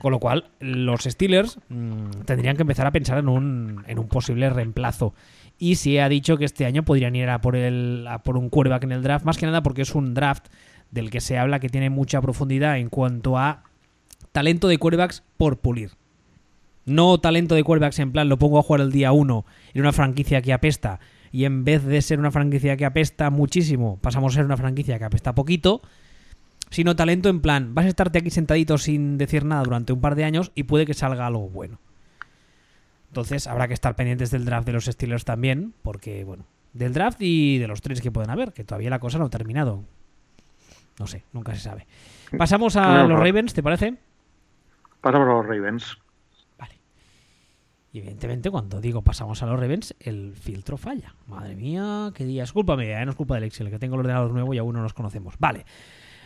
Con lo cual, los Steelers mm, tendrían que empezar a pensar en un, en un posible reemplazo. Y se ha dicho que este año podrían ir a por, el, a por un quarterback en el draft, más que nada porque es un draft del que se habla que tiene mucha profundidad en cuanto a talento de quarterbacks por pulir. No talento de quarterbacks en plan lo pongo a jugar el día 1 en una franquicia que apesta y en vez de ser una franquicia que apesta muchísimo, pasamos a ser una franquicia que apesta poquito, sino talento en plan, vas a estarte aquí sentadito sin decir nada durante un par de años y puede que salga algo bueno. Entonces habrá que estar pendientes del draft de los Steelers también, porque, bueno, del draft y de los tres que pueden haber, que todavía la cosa no ha terminado. No sé, nunca se sabe. Pasamos a los Ravens, ¿te parece? Pasamos a los Ravens. Vale. Y evidentemente cuando digo pasamos a los Ravens, el filtro falla. Madre mía, qué día. Es culpa mía, ¿eh? no es culpa del Excel, que tengo el ordenador nuevo y aún no nos conocemos. Vale.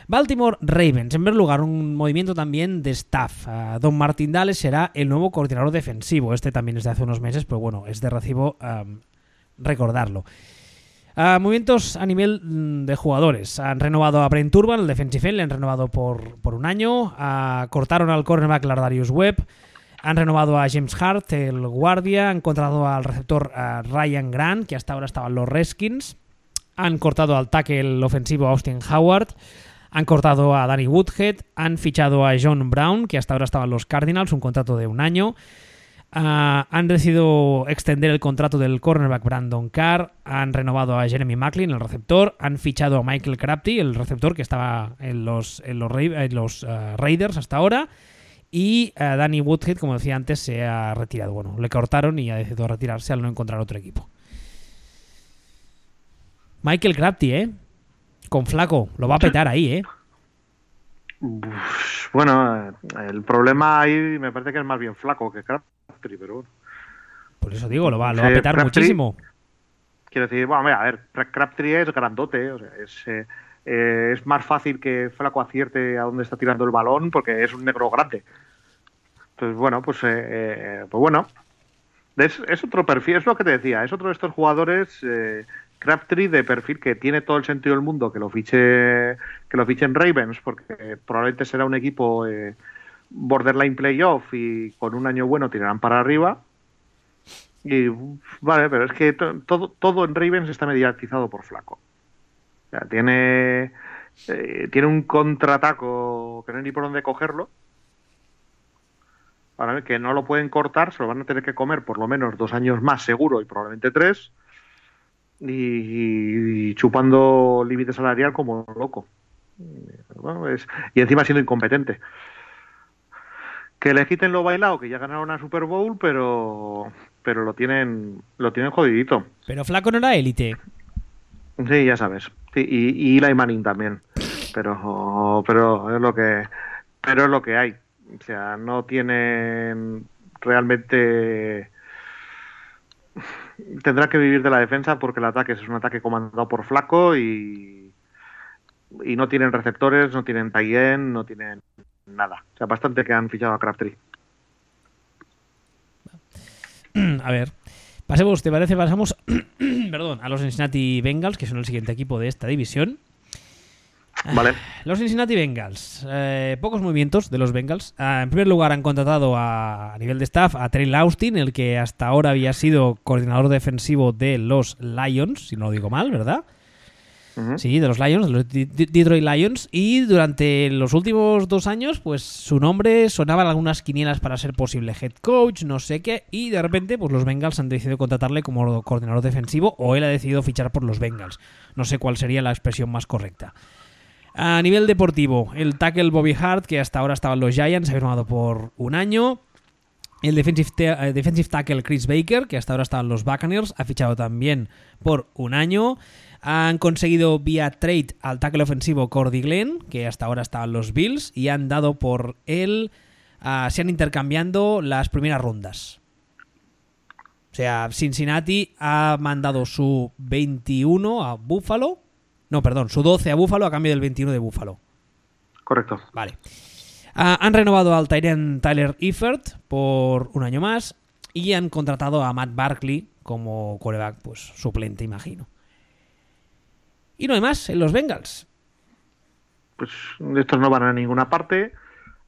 Baltimore Ravens. En primer lugar, un movimiento también de staff. Uh, Don Martin Dales será el nuevo coordinador defensivo. Este también es de hace unos meses, pero bueno, es de recibo recordarlo. Uh, movimientos a nivel mm, de jugadores. Han renovado a Brent Turban, el defensive le han renovado por, por un año. Uh, cortaron al cornerback Lardarius Webb. Han renovado a James Hart, el guardia. Han contratado al receptor Ryan Grant, que hasta ahora estaban los Redskins. Han cortado al tackle ofensivo Austin Howard. Han cortado a Danny Woodhead, han fichado a John Brown, que hasta ahora estaban los Cardinals, un contrato de un año. Uh, han decidido extender el contrato del cornerback Brandon Carr, han renovado a Jeremy Macklin, el receptor, han fichado a Michael Crafty, el receptor que estaba en los, en los, en uh, Raiders hasta ahora, y uh, Danny Woodhead, como decía antes, se ha retirado. Bueno, le cortaron y ha decidido retirarse al no encontrar otro equipo. Michael Crafty, ¿eh? Con Flaco. Lo va a petar ahí, ¿eh? Bueno, el problema ahí me parece que es más bien Flaco que Crabtree, pero bueno. Por eso digo, lo va, lo va a petar muchísimo. Quiero decir, bueno, a ver, Crabtree es grandote, o sea, es, eh, es más fácil que Flaco acierte a dónde está tirando el balón porque es un negro grande. Entonces, bueno, pues, eh, eh, pues bueno, es, es, otro perfil, es lo que te decía, es otro de estos jugadores eh, Crabtree de perfil que tiene todo el sentido del mundo que lo fiche que lo fichen Ravens porque probablemente será un equipo eh, borderline playoff y con un año bueno tirarán para arriba. Y vale pero es que todo todo en Ravens está mediatizado por flaco. O sea, tiene eh, tiene un contraataco que no hay ni por dónde cogerlo. Para que no lo pueden cortar se lo van a tener que comer por lo menos dos años más seguro y probablemente tres y, y chupando límite salarial como loco. Bueno, es, y encima siendo incompetente. Que le quiten lo bailado, que ya ganaron a Super Bowl, pero pero lo tienen lo tienen jodidito. Pero Flaco no era élite. Sí, ya sabes. Sí, y, y Eli Manning también. Pero pero es lo que pero es lo que hay. O sea, no tienen realmente tendrá que vivir de la defensa porque el ataque es un ataque comandado por Flaco y, no tienen receptores, no tienen Tayen, no tienen nada. O sea, bastante que han fichado a Crabtree. A ver, pasemos, ¿te parece? Pasamos perdón, a los Cincinnati Bengals, que son el siguiente equipo de esta división. Vale. Los Cincinnati Bengals. Eh, pocos movimientos de los Bengals. Ah, en primer lugar, han contratado a, a nivel de staff a Trey Austin, el que hasta ahora había sido coordinador defensivo de los Lions, si no lo digo mal, ¿verdad? Uh -huh. Sí, de los Lions, de los D Detroit Lions. Y durante los últimos dos años, pues su nombre sonaba en algunas quinielas para ser posible head coach, no sé qué. Y de repente, pues los Bengals han decidido contratarle como coordinador defensivo o él ha decidido fichar por los Bengals. No sé cuál sería la expresión más correcta. A nivel deportivo, el tackle Bobby Hart, que hasta ahora estaba en los Giants, ha firmado por un año. El defensive, uh, defensive, tackle Chris Baker, que hasta ahora estaba en los Buccaneers, ha fichado también por un año. Han conseguido vía trade al tackle ofensivo Cordy Glenn, que hasta ahora estaba en los Bills, y han dado por él. Uh, se han intercambiando las primeras rondas. O sea, Cincinnati ha mandado su 21 a Buffalo no, perdón, su 12 a Búfalo a cambio del 21 de Búfalo. Correcto. Vale. Ah, han renovado al Tyrant Tyler Eifert por un año más y han contratado a Matt Barkley como quarterback pues, suplente, imagino. Y no hay más en los Bengals. Pues estos no van a ninguna parte.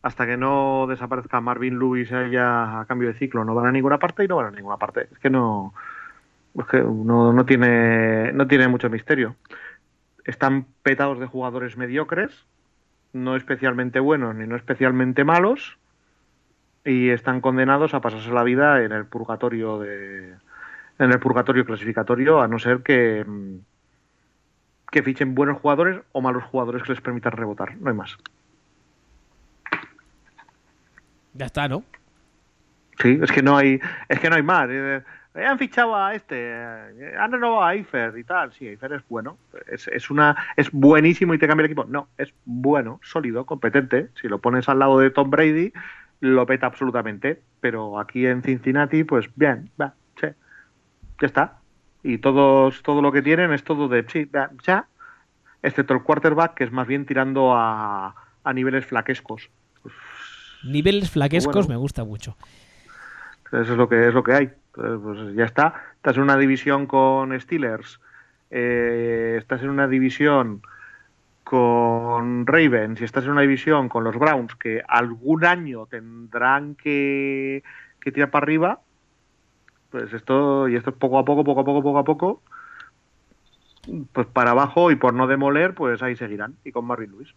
Hasta que no desaparezca Marvin Lewis ya a cambio de ciclo, no van a ninguna parte y no van a ninguna parte. Es que no, es que no, no tiene, no tiene mucho misterio. Están petados de jugadores mediocres, no especialmente buenos ni no especialmente malos, y están condenados a pasarse la vida en el purgatorio de, en el purgatorio clasificatorio, a no ser que que fichen buenos jugadores o malos jugadores que les permitan rebotar. No hay más. Ya está, ¿no? Sí, es que no hay, es que no hay más. Eh, han fichado a este, eh, han renovado a Eifer y tal. Sí, Eifer es bueno, es, es, una, es buenísimo y te cambia el equipo. No, es bueno, sólido, competente. Si lo pones al lado de Tom Brady, lo peta absolutamente. Pero aquí en Cincinnati, pues bien, va, sí, ya está y todos todo lo que tienen es todo de sí, ya, excepto el quarterback que es más bien tirando a, a niveles flaquescos. Niveles flaquescos me gusta mucho. Eso es lo que es lo que hay. Pues ya está. Estás en una división con Steelers, eh, estás en una división con Ravens y estás en una división con los Browns que algún año tendrán que, que tirar para arriba pues esto, y esto es poco a poco, poco a poco, poco a poco, pues para abajo y por no demoler, pues ahí seguirán. Y con Marvin Lewis.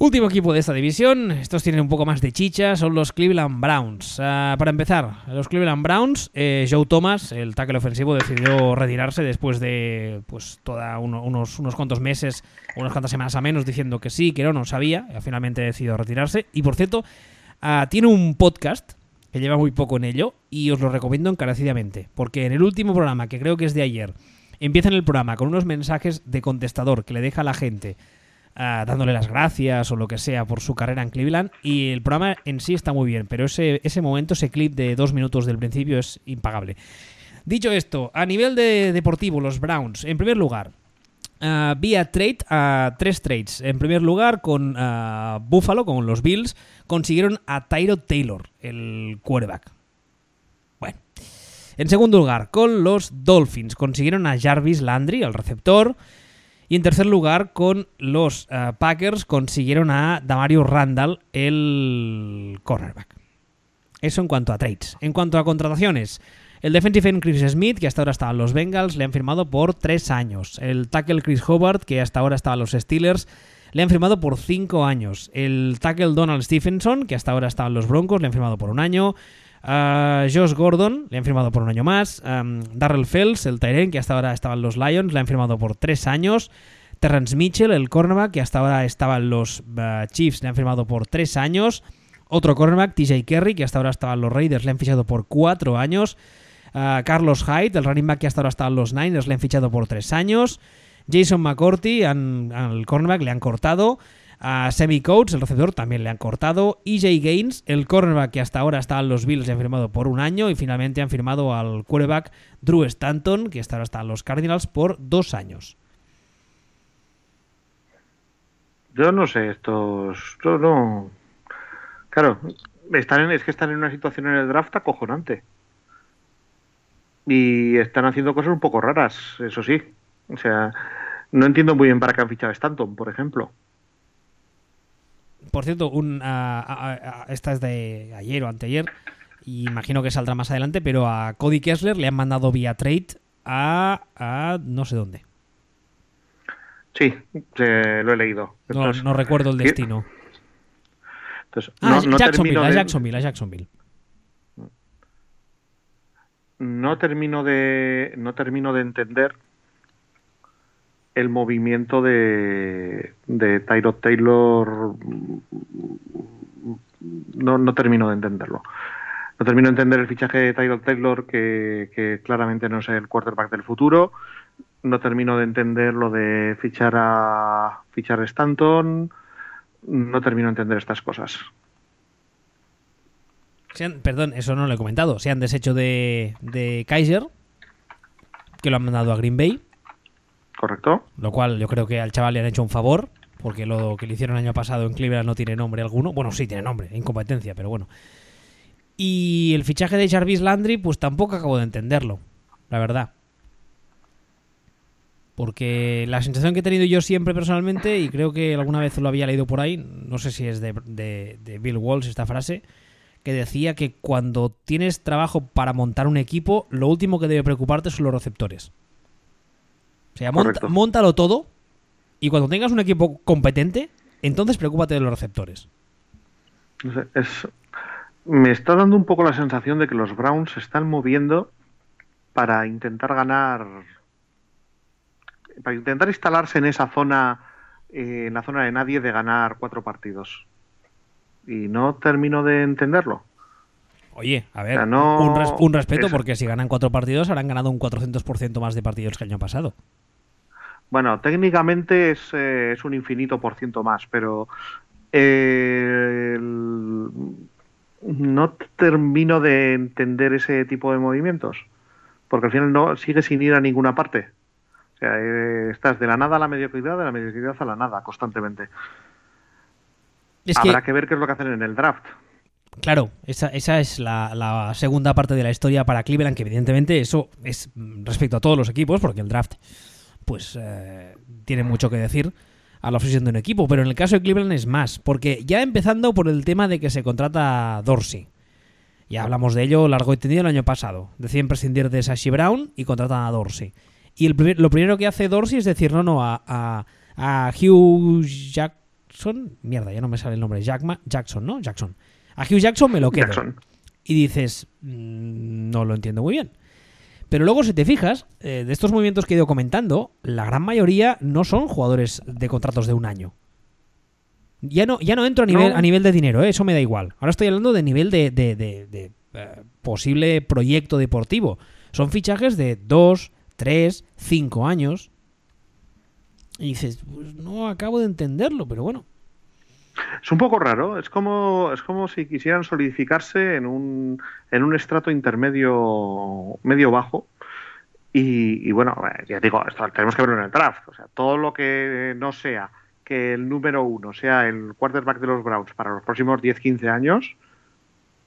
Último equipo de esta división, estos tienen un poco más de chicha, son los Cleveland Browns. Uh, para empezar, los Cleveland Browns, eh, Joe Thomas, el tackle ofensivo, decidió retirarse después de pues toda uno, unos, unos cuantos meses, unas cuantas semanas a menos, diciendo que sí, que no, no sabía, finalmente decidió retirarse. Y por cierto, uh, tiene un podcast que lleva muy poco en ello, y os lo recomiendo encarecidamente, porque en el último programa, que creo que es de ayer, empiezan el programa con unos mensajes de contestador que le deja a la gente uh, dándole las gracias o lo que sea por su carrera en Cleveland, y el programa en sí está muy bien, pero ese, ese momento, ese clip de dos minutos del principio es impagable. Dicho esto, a nivel de deportivo, los Browns, en primer lugar, Uh, vía trade a tres trades. En primer lugar, con Buffalo, con los Bills, consiguieron a Tyro Taylor, el quarterback. Bueno. En segundo lugar, con los Dolphins, consiguieron a Jarvis Landry, el receptor. Y en tercer lugar, con los uh, Packers, consiguieron a Damario Randall, el cornerback. Eso en cuanto a trades. En cuanto a contrataciones, el defensive end Chris Smith, que hasta ahora estaba en los Bengals, le han firmado por tres años. El tackle Chris Hobart, que hasta ahora estaba en los Steelers, le han firmado por cinco años. El tackle Donald Stephenson, que hasta ahora estaba en los Broncos, le han firmado por un año. Josh Gordon, le han firmado por un año más. Um, Darrell Fells, el Tyrant, que hasta ahora estaba en los Lions, le han firmado por tres años. Terrence Mitchell, el cornerback, que hasta ahora estaba en los uh, Chiefs, le han firmado por tres años. Otro cornerback, TJ Kerry, que hasta ahora estaba en los Raiders, le han fichado por cuatro años. Carlos Hyde, el running back que hasta ahora está en los Niners, le han fichado por tres años. Jason McCourty, al cornerback, le han cortado. A Semi Coates, el receptor, también le han cortado. EJ Gaines, el cornerback que hasta ahora está en los Bills, le han firmado por un año. Y finalmente han firmado al quarterback Drew Stanton, que hasta ahora está en los Cardinals, por dos años. Yo no sé, estos. Yo no. Claro, están es que están en una situación en el draft acojonante y están haciendo cosas un poco raras, eso sí. O sea, no entiendo muy bien para qué han fichado a Stanton, por ejemplo. Por cierto, un, esta es de ayer o anteayer, y imagino que saldrá más adelante, pero a Cody Kessler le han mandado vía trade a, no sé dónde. Sí, lo he leído. no, recuerdo el destino. Entonces, ah, Jacksonville, a Jacksonville, a Jacksonville no termino de no termino de entender el movimiento de, Tyrod Taylor no, no termino de entenderlo. No termino de entender el fichaje de Tyrod Taylor, que, claramente no es el quarterback del futuro. No termino de entender lo de fichar a fichar a Stanton. No termino de entender estas cosas perdón, eso no lo he comentado. Se han deshecho de, de Kaiser, que lo han mandado a Green Bay. Correcto. Lo cual yo creo que al chaval le han hecho un favor, porque lo que le hicieron el año pasado en Cleveland no tiene nombre alguno. Bueno, sí tiene nombre, incompetencia, pero bueno. Y el fichaje de Jarvis Landry, pues tampoco acabo de entenderlo, la verdad. Porque la sensación que he tenido yo siempre personalmente, y creo que alguna vez lo había leído por ahí, no sé si es de, de Bill Walsh esta frase, que decía que cuando tienes trabajo para montar un equipo, lo último que debe preocuparte son los receptores. O sea, monta, montalo todo y cuando tengas un equipo competente, entonces preocúpate de los receptores. me está dando un poco la sensación de que los Browns se están moviendo para intentar ganar, para intentar instalarse en esa zona, eh, en la zona de nadie, de ganar cuatro partidos. Y no termino de entenderlo. Oye, a ver, un, respeto porque si ganan cuatro partidos habrán ganado un 400% más de partidos que el año pasado. Bueno, técnicamente es, eh, es un infinito por ciento más, pero eh, no termino de entender ese tipo de movimientos, porque al final no sigue sin ir a ninguna parte. O sea, eh, estás de la nada a la mediocridad, de la mediocridad a la nada, constantemente. Habrá que... ver qué es lo que hacen en el draft. Claro, esa, esa es la, la, segunda parte de la historia para Cleveland, que evidentemente eso es respecto a todos los equipos, porque el draft pues eh, tiene mucho que decir a la obsesión de un equipo. Pero en el caso de Cleveland es más, porque ya empezando por el tema de que se contrata Dorsey. Ya hablamos de ello largo y tendido el año pasado. Deciden prescindir de Sashi Brown y contratan a Dorsey. Y lo primero que hace Dorsey es decir, no, no, a, Hugh Jackson. Mierda, ya no me sale el nombre. Jackson, ¿no? Jackson. A Hugh Jackson me lo quedo. Y dices, mm, no lo entiendo muy bien. Pero luego, si te fijas, eh, de estos movimientos que he ido comentando, la gran mayoría no son jugadores de contratos de un año. Ya no, ya no entro a nivel, a nivel de dinero, ¿eh? eso me da igual. Ahora estoy hablando de nivel de, de, eh, posible proyecto deportivo. Son fichajes de 2, 3, 5 años. Y dices, pues no acabo de entenderlo, pero bueno. Es un poco raro, es como, es como si quisieran solidificarse en un, en un estrato intermedio medio bajo. Y, bueno, ya digo, esto tenemos que verlo en el draft. O sea, todo lo que no sea que el número uno sea el quarterback de los Browns para los próximos 10-15 años,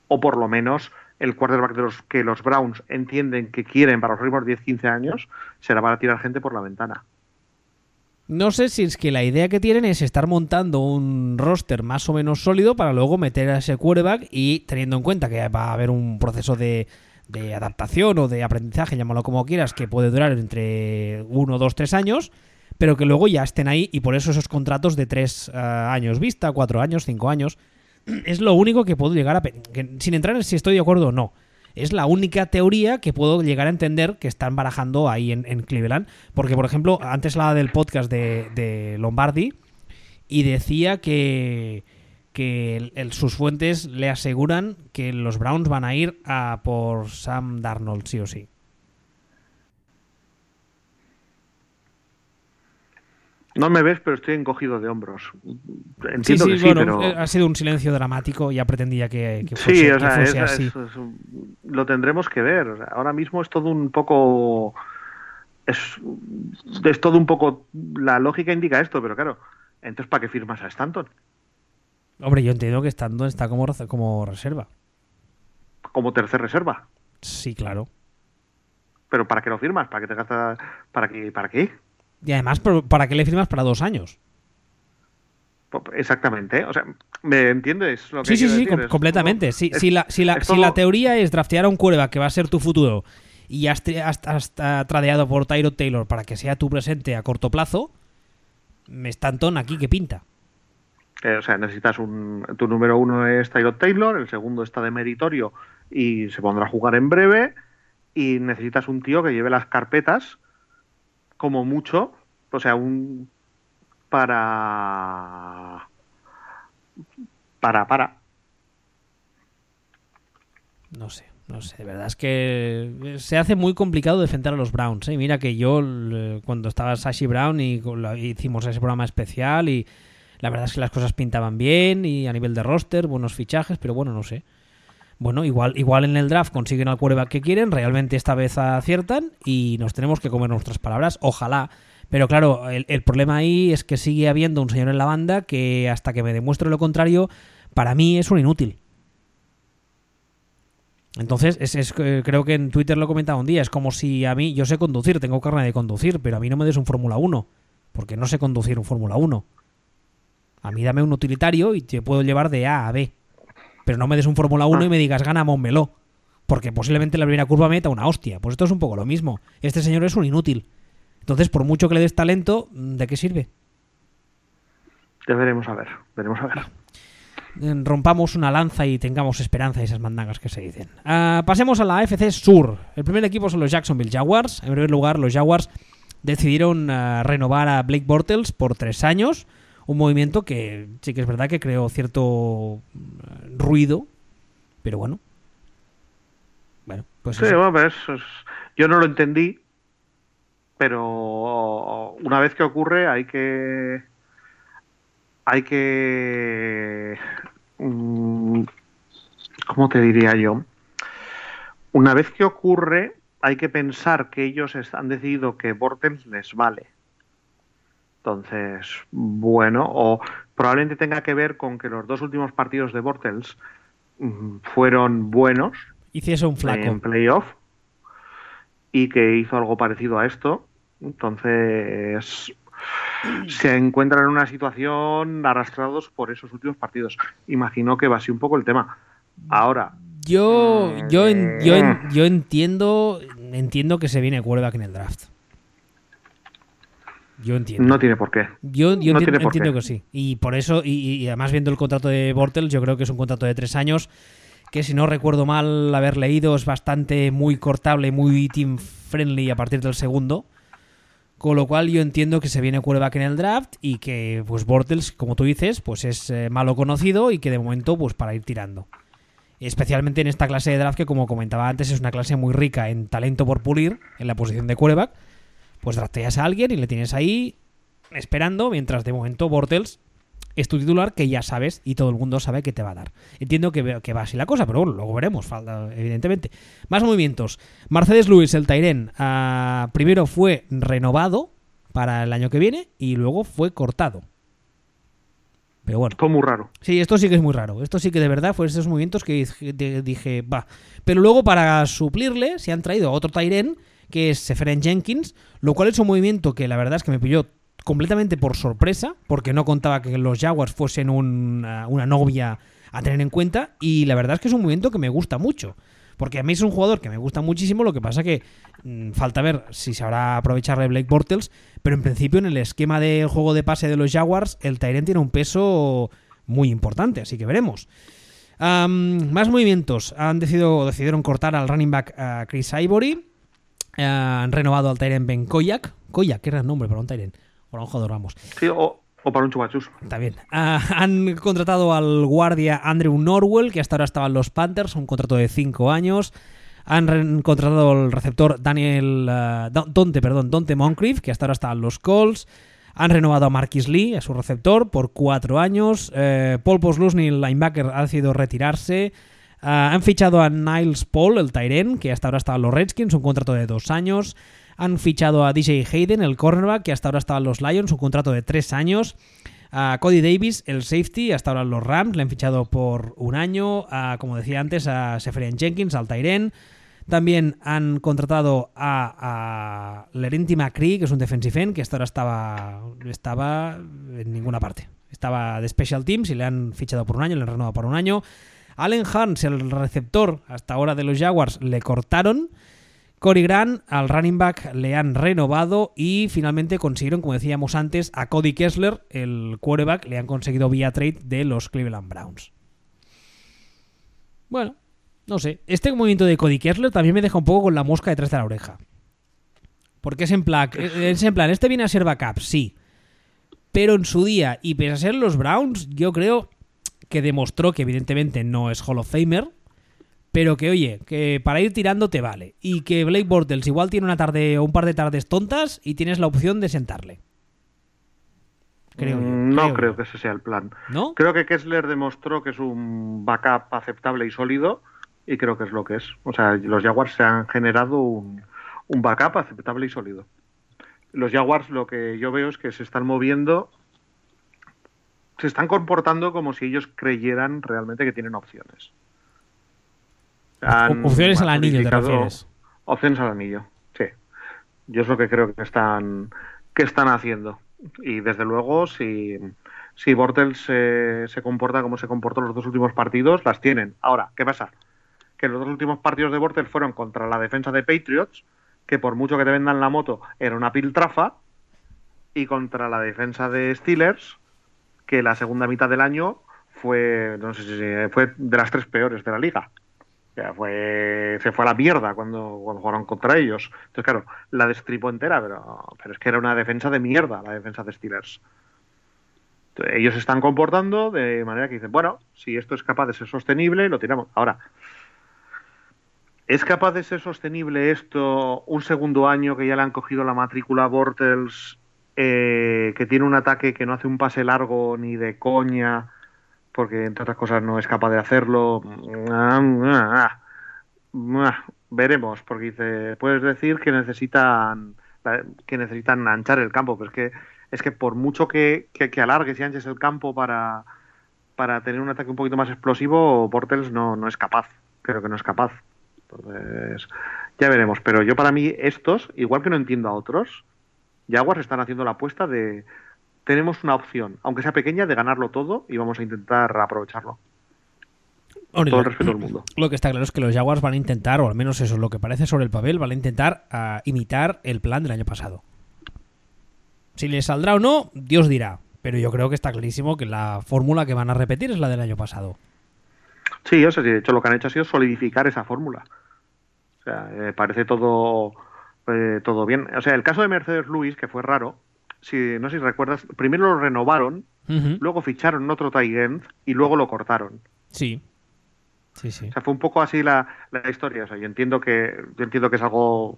o por lo menos el quarterback de los que los Browns entienden que quieren para los próximos 10-15 años, será para tirar gente por la ventana. No sé si es que la idea que tienen es estar montando un roster más o menos sólido para luego meter a ese quarterback y teniendo en cuenta que va a haber un proceso de, adaptación o de aprendizaje, llámalo como quieras, que puede durar entre uno, dos, tres años, pero que luego ya estén ahí y por eso esos contratos de tres eh, años vista, cuatro años, cinco años, es lo único que puedo llegar a... sin entrar en si estoy de acuerdo o no es la única teoría que puedo llegar a entender que están barajando ahí en, Cleveland. Porque, por ejemplo, antes hablaba del podcast de, Lombardi y decía que, que sus fuentes le aseguran que los Browns van a ir a por Sam Darnold, sí o sí. No me ves, pero estoy encogido de hombros. Entiendo sí, sí, que sí, bueno, Ha sido un silencio dramático, ya pretendía que, fuese, así. lo tendremos que ver. ahora mismo es todo un poco... Es, es todo un poco... La lógica indica esto, pero claro, entonces ¿para qué firmas a Stanton? Hombre, yo entiendo que Stanton está como, como reserva. Como tercer reserva. Sí, claro. Pero ¿para qué lo firmas? ¿Para qué te gastas? ¿Para qué? ¿Para qué? Y además, ¿para qué le firmas para dos años? Exactamente. O sea, ¿me entiendes lo que Sí, sí, sí, completamente. si, la, si, la, si la teoría es draftear a un cueva que va a ser tu futuro y has, has, tradeado por Tyro Taylor para que sea tu presente a corto plazo, me Stanton aquí que pinta. Eh, o sea, necesitas un. Tu número uno es Tyro Taylor, el segundo está de meritorio y se pondrá a jugar en breve. Y necesitas un tío que lleve las carpetas como mucho, o sea, un para para para no sé, no sé, de verdad es que se hace muy complicado defender a los Browns. ¿eh? Mira que yo, cuando estaba Sashi Brown y hicimos ese programa especial y la verdad es que las cosas pintaban bien y a nivel de roster, buenos fichajes, pero bueno, no sé bueno, igual, igual en el draft consiguen al quarterback que quieren, realmente esta vez aciertan y nos tenemos que comer nuestras palabras, ojalá, Pero claro, el, problema ahí es que sigue habiendo un señor en la banda que hasta que me demuestre lo contrario, para mí es un inútil. Entonces, es, es, creo que en Twitter lo he comentado un día, es como si a mí, yo sé conducir, tengo carne de conducir, pero a mí no me des un Fórmula 1, porque no sé conducir un Fórmula 1. A mí dame un utilitario y te puedo llevar de A a B. Pero no me des un Fórmula 1 y me digas gana Montmeló. Porque posiblemente la primera curva meta una hostia. Pues esto es un poco lo mismo. Este señor es un inútil. Entonces, por mucho que le des talento, ¿de qué sirve? Ya veremos a ver. Veremos a ver. Eh, rompamos una lanza y tengamos esperanza y esas mandangas que se dicen. Uh, pasemos a la AFC Sur. El primer equipo son los Jacksonville Jaguars. En primer lugar, los Jaguars decidieron uh, renovar a Blake Bortles por tres años un movimiento que sí que es verdad que creó cierto eh, ruido, pero bueno. Bueno, pues sí, bueno, yo no lo entendí, pero una vez que ocurre hay que hay que mm, ¿cómo te diría yo? Una vez que ocurre hay que pensar que ellos han decidido que Bortles les vale entonces, bueno, o probablemente tenga que ver con que los dos últimos partidos de Bortles mm, fueron buenos. Hiciese un flaco. En playoff. Y que hizo algo parecido a esto. Entonces, se encuentran en una situación arrastrados por esos últimos partidos. Imagino que va así un poco el tema. Ahora. Yo, yo, yo, eh, yo entiendo, entiendo que se viene quarterback en el draft. Yo entiendo. No tiene por qué. Yo, entiendo, que sí. Y por eso, y, además viendo el contrato de Bortles, yo creo que es un contrato de tres años que si no recuerdo mal haber leído es bastante muy cortable, muy team friendly a partir del segundo. Con lo cual yo entiendo que se viene quarterback en el draft y que pues Bortles, como tú dices, pues es eh, malo conocido y que de momento pues para ir tirando. Especialmente en esta clase de draft que como comentaba antes es una clase muy rica en talento por pulir en la posición de quarterback pues drafteas a alguien y le tienes ahí esperando, mientras de momento Bortles es tu titular que ya sabes y todo el mundo sabe que te va a dar. Entiendo que, que va así la cosa, pero bueno, luego veremos, evidentemente. Más movimientos. Mercedes Lewis, el Tairen, ah, primero fue renovado para el año que viene y luego fue cortado. Pero bueno. Todo muy raro. Sí, esto sí que es muy raro. Esto sí que de verdad fue esos movimientos que dije, va. Pero luego para suplirle se han traído a otro Tairen que es Seferen Jenkins, lo cual es un movimiento que la verdad es que me pilló completamente por sorpresa, porque no contaba que los Jaguars fuesen una, novia a tener en cuenta, y la verdad es que es un movimiento que me gusta mucho. Porque a mí es un jugador que me gusta muchísimo, lo que pasa que mm, falta ver si se habrá aprovecharle Blake Bortles, pero en principio en el esquema del juego de pase de los Jaguars, el Tyrant tiene un peso muy importante, así que veremos. más movimientos. Han decidido, decidieron cortar al running back Chris Ivory. Eh, han renovado al Tyren Ben Koyak. Koyak, que era el nombre para un Tyren. O un jugador, vamos. Sí, o, para un chubachus. Está bien. Ah, han contratado al guardia Andrew Norwell, que hasta ahora estaba en los Panthers, un contrato de 5 años. Han contratado al receptor Daniel uh, Donte, perdón, Donte Moncrief, que hasta ahora está en los Colts. Han renovado a Marquis Lee, a su receptor, por 4 años. Eh, Paul Poslusny, el linebacker, ha decidido retirarse. Ah, han fichado a Niles Paul, el Tyren, que hasta ahora estaba en los Redskins, un contrato de dos años. Han fichado a DJ Hayden, el cornerback, que hasta ahora estaba en los Lions, un contrato de tres años. A Cody Davis, el safety, hasta ahora en los Rams, le han fichado por un año. Como decía antes, a Seferian Jenkins, al Tyren. También han contratado a, a Lerenti McCree, que es un defensive end, que hasta ahora estaba, estaba en ninguna parte. Estaba de Special Teams y le han fichado por un año, le han renovado por un año. Allen Hans, el receptor hasta ahora de los Jaguars, le cortaron. Cory Grant, al running back, le han renovado y finalmente consiguieron, como decíamos antes, a Cody Kessler, el quarterback, le han conseguido vía trade de los Cleveland Browns. Bueno, no sé. Este movimiento de Cody Kessler también me deja un poco con la mosca detrás de la oreja. Porque es en plan, es en plan, este viene a ser backup, sí. Pero en su día, y pese a ser los Browns, yo creo que demostró que evidentemente no es Hall of Famer, pero que oye, que para ir tirando te vale. Y que Blake Bortles igual tiene una tarde o un par de tardes tontas y tienes la opción de sentarle. Creo mm, No creo, que ese sea el plan. ¿No? Creo que Kessler demostró que es un backup aceptable y sólido y creo que es lo que es. O sea, los Jaguars se han generado un, un backup aceptable y sólido. Los Jaguars lo que yo veo es que se están moviendo, se están comportando como si ellos creyeran realmente que tienen opciones. opciones al anillo, ¿te refieres? Opciones al anillo, sí. Yo es lo que creo que están, que están haciendo. Y desde luego, si, si Bortles se, se comporta como se comportó los dos últimos partidos, las tienen. Ahora, ¿qué pasa? Que los dos últimos partidos de Bortles fueron contra la defensa de Patriots, que por mucho que te vendan la moto, era una piltrafa, y contra la defensa de Steelers, que la segunda mitad del año fue, no sé si fue de las tres peores de la liga. Ya fue, se fue a la mierda cuando, jugaron contra ellos. Entonces, claro, la destripó entera, pero, pero es que era una defensa de mierda, la defensa de Steelers. ellos se están comportando de manera que dicen, bueno, si esto es capaz de ser sostenible, lo tiramos. Ahora, ¿es capaz de ser sostenible esto un segundo año que ya le han cogido la matrícula a Bortles, eh, que tiene un ataque que no hace un pase largo ni de coña? porque entre otras cosas no es capaz de hacerlo. Veremos, porque dice, puedes decir que necesitan que necesitan anchar el campo, pero es que es que por mucho que, que, alargues y anches el campo para, para tener un ataque un poquito más explosivo, Portels no, no es capaz. Creo que no es capaz. Ya veremos. Pero yo para mí estos, igual que no entiendo a otros, Jaguars están haciendo la apuesta de tenemos una opción, aunque sea pequeña, de ganarlo todo y vamos a intentar aprovecharlo. todo el respeto del mundo. Lo que está claro es que los Jaguars van a intentar, o al menos eso es lo que parece sobre el papel, van a intentar ah, imitar el plan del año pasado. Si les saldrá o no, Dios dirá. Pero yo creo que está clarísimo que la fórmula que van a repetir es la del año pasado. Sí, o sea, de hecho lo que han hecho ha sido solidificar esa fórmula. O sea, eh, parece todo, eh, todo bien. O sea, el caso de Mercedes Luis, que fue raro, si no sé si recuerdas, primero lo renovaron, luego ficharon otro Tight y luego lo cortaron. Sí. Sí, sí. O sea, fue un poco así la, la historia. O sea, yo entiendo que yo entiendo que es algo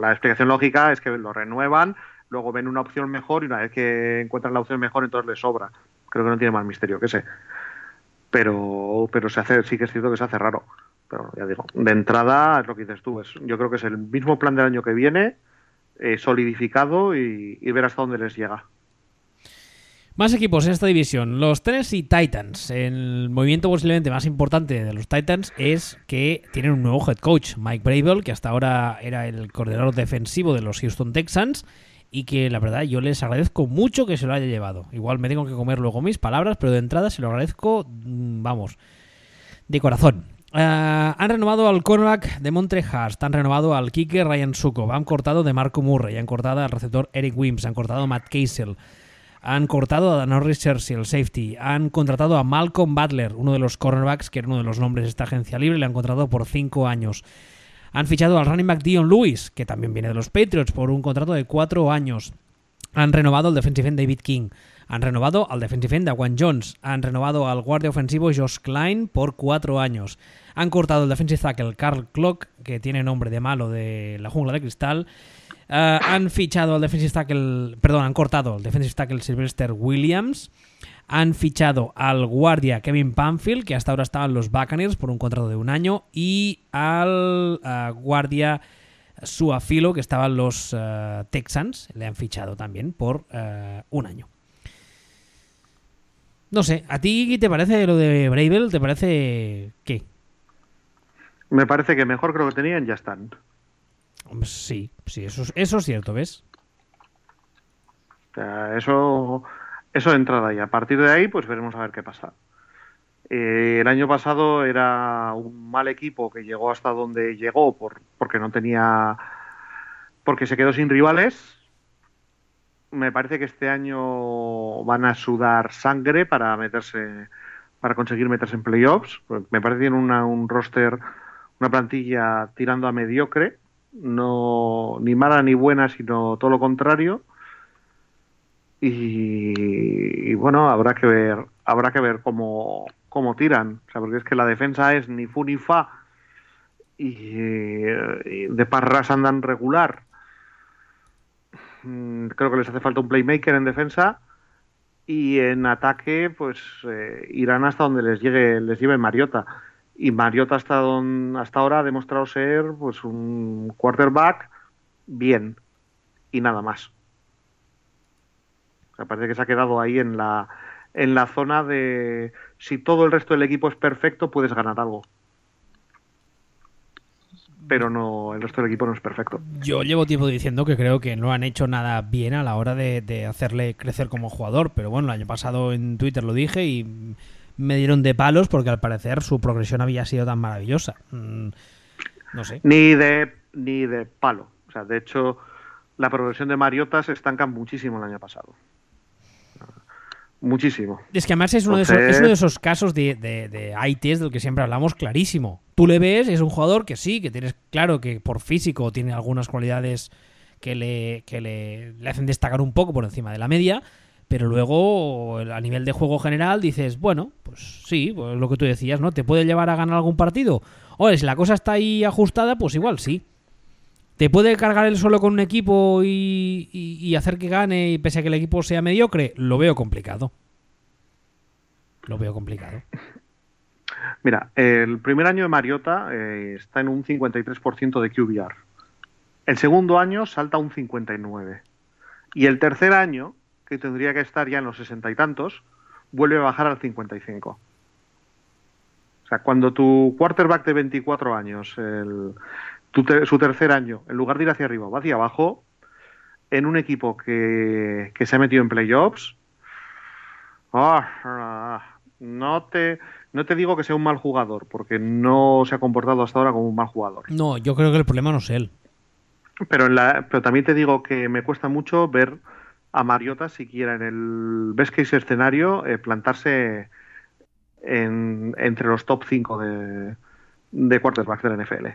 la explicación lógica es que lo renuevan, luego ven una opción mejor y una vez que encuentran la opción mejor entonces les sobra. Creo que no tiene más misterio que sé. Pero pero se hace sí que es cierto que se hace raro. Pero ya digo, de entrada es lo que dices tú, es, yo creo que es el mismo plan del año que viene eh, solidificado y, ver hasta dónde les llega. Más equipos en esta división. Los Tennessee Titans. El movimiento posiblemente más importante de los Titans es que tienen un nuevo head coach, Mike Bravel, que hasta ahora era el coordinador defensivo de los Houston Texans y que la verdad yo les agradezco mucho que se lo haya llevado. Igual me tengo que comer luego mis palabras, pero de entrada se lo agradezco, mm, vamos, de corazón. Eh, han renovado al cornerback de Montrehurst, han renovado al kicker Ryan Suko, han cortado de Marco Murray, han cortado al receptor Eric Wims, han cortado a Matt Casel, han cortado a Norris Cersei, el safety, han contratado a Malcolm Butler, uno de los cornerbacks, que era uno de los nombres de esta agencia libre, le han contratado por 5 años. Han fichado al running back Dion Lewis, que también viene de los Patriots, por un contrato de 4 años. Han renovado al defensive end David King. Han renovado al defensive end Juan Jones. Han renovado al guardia ofensivo Josh Klein por 4 años. Han cortado el defensive tackle Carl Clock, que tiene nombre de malo de la jungla de cristal. Eh, han fichado al defensive tackle, perdón, han cortado al defensive tackle Sylvester Williams. Han fichado al guardia Kevin Panfield, que hasta ahora estaba en los Buccaneers por un contrato de un año, y al uh, guardia Suafilo, que estaba en los uh, Texans, le han fichado también por un año. No sé, ¿a ti te parece lo de Bravel? ¿Te parece qué? Me parece que mejor creo que tenían ya están. Sí, sí, eso, eso es cierto, ¿ves? eso, eso de entrada y a partir de ahí pues veremos a ver qué pasa. Eh, el año pasado era un mal equipo que llegó hasta donde llegó por, porque no tenía porque se quedó sin rivales. Me parece que este año van a sudar sangre para meterse para conseguir meterse en playoffs. Me parece que tienen un roster una plantilla tirando a mediocre, no ni mala ni buena, sino todo lo contrario. Y, bueno, habrá que ver, habrá que ver cómo, cómo tiran, o sea, porque es que la defensa es ni fu ni fa y, de parras andan regular. Mm, creo que les hace falta un playmaker en defensa y en ataque pues eh, irán hasta donde les llegue les lleve Mariota y Mariota hasta, hasta ahora ha demostrado ser pues un quarterback bien y nada más. Parece que se ha quedado ahí en la, en la zona de si todo el resto del equipo es perfecto, puedes ganar algo. Pero no, el resto del equipo no es perfecto. Yo llevo tiempo diciendo que creo que no han hecho nada bien a la hora de, de hacerle crecer como jugador. Pero bueno, el año pasado en Twitter lo dije y me dieron de palos porque al parecer su progresión había sido tan maravillosa. Mm, no sé. Ni de, ni de palo. O sea, de hecho, la progresión de Mariota se estanca muchísimo el año pasado. Muchísimo. Es que además es uno, de, esos, es uno de esos casos de, de, de ITs del que siempre hablamos clarísimo. Tú le ves, es un jugador que sí, que tienes claro que por físico tiene algunas cualidades que le, que le, hacen destacar un poco por encima de la media, pero luego a nivel de juego general dices, bueno, pues sí, pues lo que tú decías, ¿no? ¿Te puede llevar a ganar algún partido? Oye, si la cosa está ahí ajustada, pues igual sí. ¿Te puede cargar él solo con un equipo y, y, y, hacer que gane y pese a que el equipo sea mediocre? Lo veo complicado. Lo veo complicado. Mira, el primer año de Mariota eh, está en un 53% de QBR. El segundo año salta a un 59%. Y el tercer año, que tendría que estar ya en los sesenta y tantos, vuelve a bajar al 55%. O sea, cuando tu quarterback de 24 años, su tercer año, en lugar de ir hacia arriba, va hacia abajo, en un equipo que, que se ha metido en playoffs, oh, no, te, no te digo que sea un mal jugador, porque no se ha comportado hasta ahora como un mal jugador. No, yo creo que el problema no es él. Pero, en la, pero también te digo que me cuesta mucho ver a Mariota siquiera en el best case escenario eh, plantarse en, entre los top 5 de, de quarterbacks de la NFL.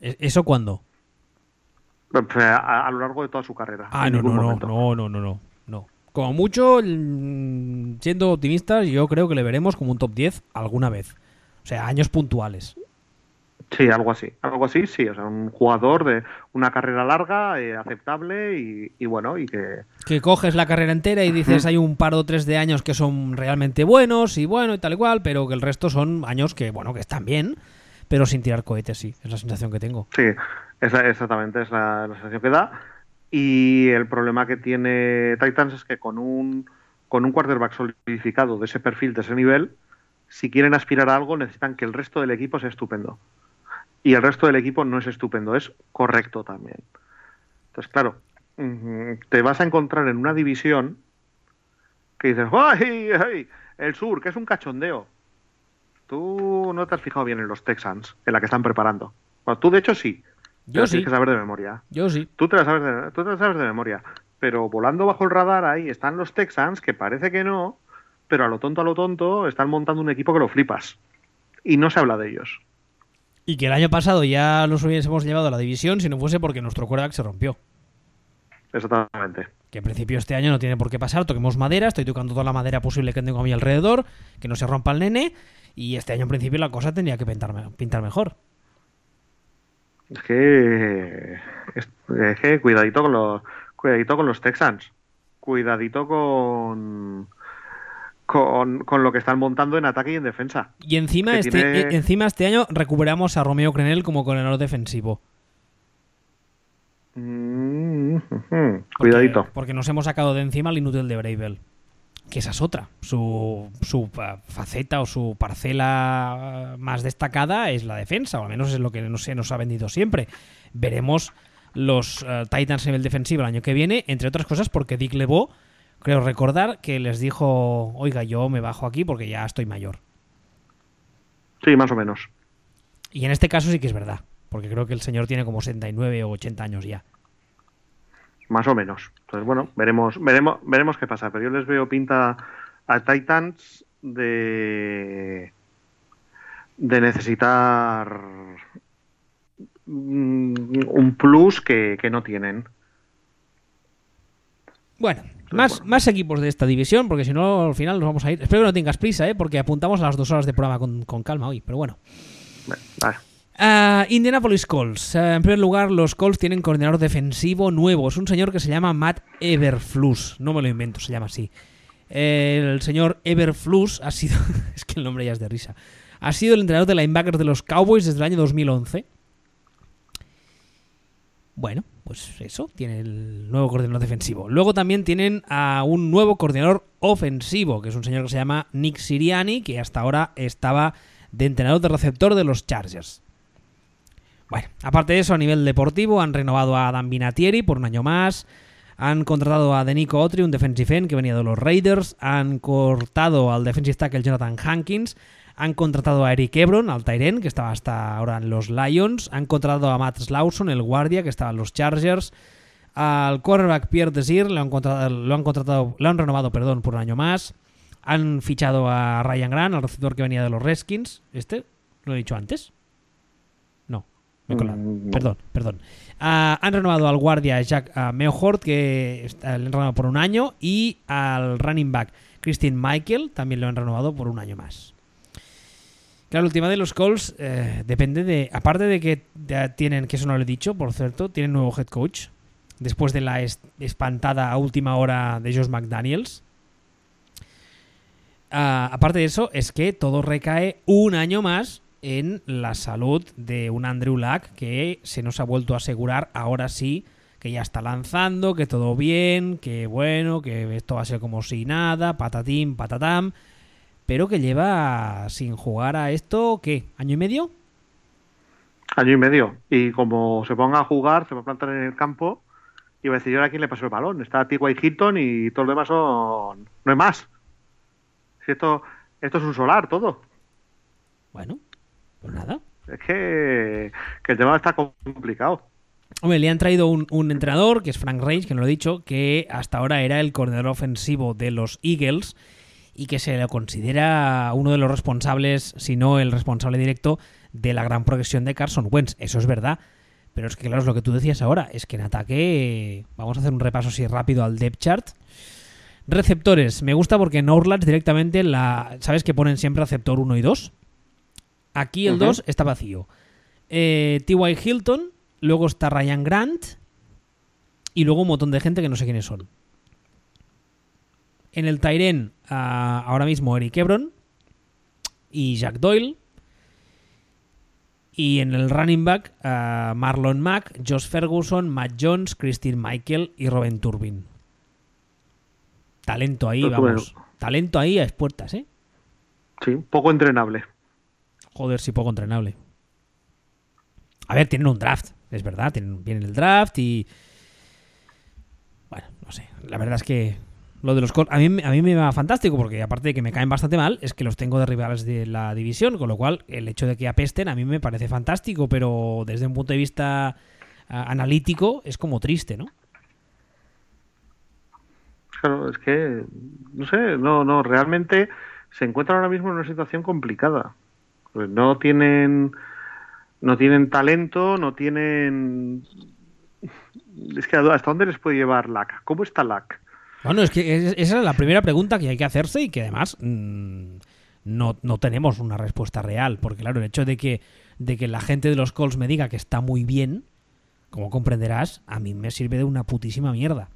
¿Eso cuándo? A, a, lo largo de toda su carrera. Ah, no no no, no, no, no, no, no. Como mucho, siendo optimistas, yo creo que le veremos como un top 10 alguna vez. O sea, años puntuales. Sí, algo así. Algo así, sí. O sea, un jugador de una carrera larga, eh, aceptable y, y, bueno, y que... Que coges la carrera entera y dices, uh -huh. hay un par o tres de años que son realmente buenos y bueno y tal y cual, pero que el resto son años que, bueno, que están bien pero sin tirar cohetes, sí, es la sensación que tengo. Sí, esa, exactamente, es la, la, sensación que da. Y el problema que tiene Titans es que con un, con un quarterback solidificado de ese perfil, de ese nivel, si quieren aspirar a algo, necesitan que el resto del equipo sea estupendo. Y el resto del equipo no es estupendo, es correcto también. Entonces, claro, te vas a encontrar en una división que dices, ¡ay, ay! El sur, que es un cachondeo tú no te has fijado bien en los Texans, en la que están preparando. Tú de hecho sí. Yo sí. Tienes que saber de memoria. Yo sí. Tú te, la sabes de, tú te la sabes de memoria. Pero volando bajo el radar ahí están los Texans, que parece que no, pero a lo tonto, a lo tonto, están montando un equipo que lo flipas. Y no se habla de ellos. Y que el año pasado ya los hubiésemos llevado a la división si no fuese porque nuestro quarterback se rompió. Exactamente. Que en principio este año no tiene por qué pasar. Toquemos madera, estoy tocando toda la madera posible que tengo a mi alrededor, que no se rompa el nene. Y este año en principio la cosa tendría que pintar, pintar mejor. Es que, es, es que cuidadito con los cuidadito con los Texans. Cuidadito con, con, con lo que están montando en ataque y en defensa. Y encima este, tiene... encima este año recuperamos a Romeo Crenel como coordinador defensivo. Mm -hmm. Cuidadito. Porque, porque, nos hemos sacado de encima el inútil de Bravel que esa es otra. Su, su, faceta o su parcela más destacada es la defensa, o al menos es lo que no se nos ha vendido siempre. Veremos los uh, Titans a nivel defensivo el año que viene, entre otras cosas porque Dick LeBeau, creo recordar, que les dijo, oiga, yo me bajo aquí porque ya estoy mayor. Sí, más o menos. Y en este caso sí que es verdad, porque creo que el señor tiene como 79 o 80 años ya más o menos. Entonces, bueno, veremos, veremos, veremos qué pasa. Pero yo les veo pinta a Titans de de necesitar un plus que, que no tienen. Bueno, más, más equipos de esta división, porque si no, al final nos vamos a ir. Espero que no tengas prisa, ¿eh? porque apuntamos a las dos horas de programa con, con calma hoy, pero bueno. Vale. Uh, Indianapolis Colts. Uh, en primer lugar, los Colts tienen coordinador defensivo nuevo. Es un señor que se llama Matt Everflus. No me lo invento, se llama así. El señor Everflus ha sido. es que el nombre ya es de risa. Ha sido el entrenador de linebackers de los Cowboys desde el año 2011. Bueno, pues eso, tiene el nuevo coordinador defensivo. Luego también tienen a un nuevo coordinador ofensivo, que es un señor que se llama Nick Siriani, que hasta ahora estaba de entrenador de receptor de los Chargers. Bueno, aparte de eso, a nivel deportivo, han renovado a Dan Vinatieri por un año más. Han contratado a Denico Otri, un defensive end que venía de los Raiders. Han cortado al defensive tackle Jonathan Hankins. Han contratado a Eric Ebron, al Tyren, que estaba hasta ahora en los Lions. Han contratado a Matt Slauson, el guardia, que estaba en los Chargers. Al cornerback Pierre Desir lo han contratado, lo han, contratado, lo han renovado perdón, por un año más. Han fichado a Ryan Grant, al receptor que venía de los Redskins. ¿Este? ¿Lo he dicho antes? No, me he colado. Mm, no. Perdón, perdón. Ah, han renovado al guardia Jack uh, Meohort, que está- le han renovado por un año. Y al running back Christine Michael, también lo han renovado por un año más. Claro, el tema de los Colts eh, depende de. Aparte de que ya tienen, que eso no lo he dicho, por cierto, tienen nuevo head coach. Después de la es- espantada última hora de Josh McDaniels. Ah, aparte de eso, es que todo recae un año más en la salud de un Andrew Luck que se nos ha vuelto a asegurar ahora sí que ya está lanzando, que todo bien, que bueno, que esto va a ser como si nada, patatín, patatam, pero que lleva sin jugar a esto, ¿qué? ¿Año y medio? Año y medio. Y como se ponga a jugar, se va a plantar en el campo y va a decir, ¿y ahora quién le pasó el balón? Está T.Y. Hilton y todo lo demás son... No hay más. Si esto, esto es un solar, todo. Bueno, pues nada. Es que, que el tema está complicado. Hombre, le han traído un, un entrenador, que es Frank Reich, que no lo he dicho, que hasta ahora era el coordinador ofensivo de los Eagles y que se le considera uno de los responsables, si no el responsable directo, de la gran progresión de Carson Wentz. Eso es verdad. Pero es que, claro, es lo que tú decías ahora. Es que en ataque. Vamos a hacer un repaso así rápido al depth chart. Receptores. Me gusta porque en Orlats directamente la. ¿Sabes que ponen siempre receptor 1 y 2? Aquí el Ujú. 2 está vacío. Eh, T.Y. Hilton. Luego está Ryan Grant. Y luego un montón de gente que no sé quiénes son. En el Tyren, ah, ahora mismo Eric Ebron y Jack Doyle. Y en el running back, ah, Marlon Mack, Josh Ferguson, Matt Jones, Christine Michael y Robin Turbin. Talento ahí, vamos. Talento ahí a expuertas, ¿eh? Sí, poco entrenable. Joder, sí, poco entrenable. A ver, tienen un draft, es verdad, tienen, viene el draft y... Bueno, no sé, la verdad es que lo de los Colts a mí, a mí me va fantástico porque aparte de que me caen bastante mal, es que los tengo de rivales de la división, con lo cual el hecho de que apesten a mí me parece fantástico, pero desde un punto de vista analítico es como triste, ¿no? Claro, es que, no sé, no, no, realmente se encuentran ahora mismo en una situación complicada. Pues no tienen, no tienen talento, no tienen... Es que ¿hasta dónde les puede llevar LAC? ¿Cómo está LAC? Bueno, es que es- esa es la primera pregunta que hay que hacerse y que además mm, no, no tenemos una respuesta real. Porque claro, el hecho de que, de que la gente de los Colts me diga que está muy bien, como comprenderás, a mí me sirve de una putísima mierda.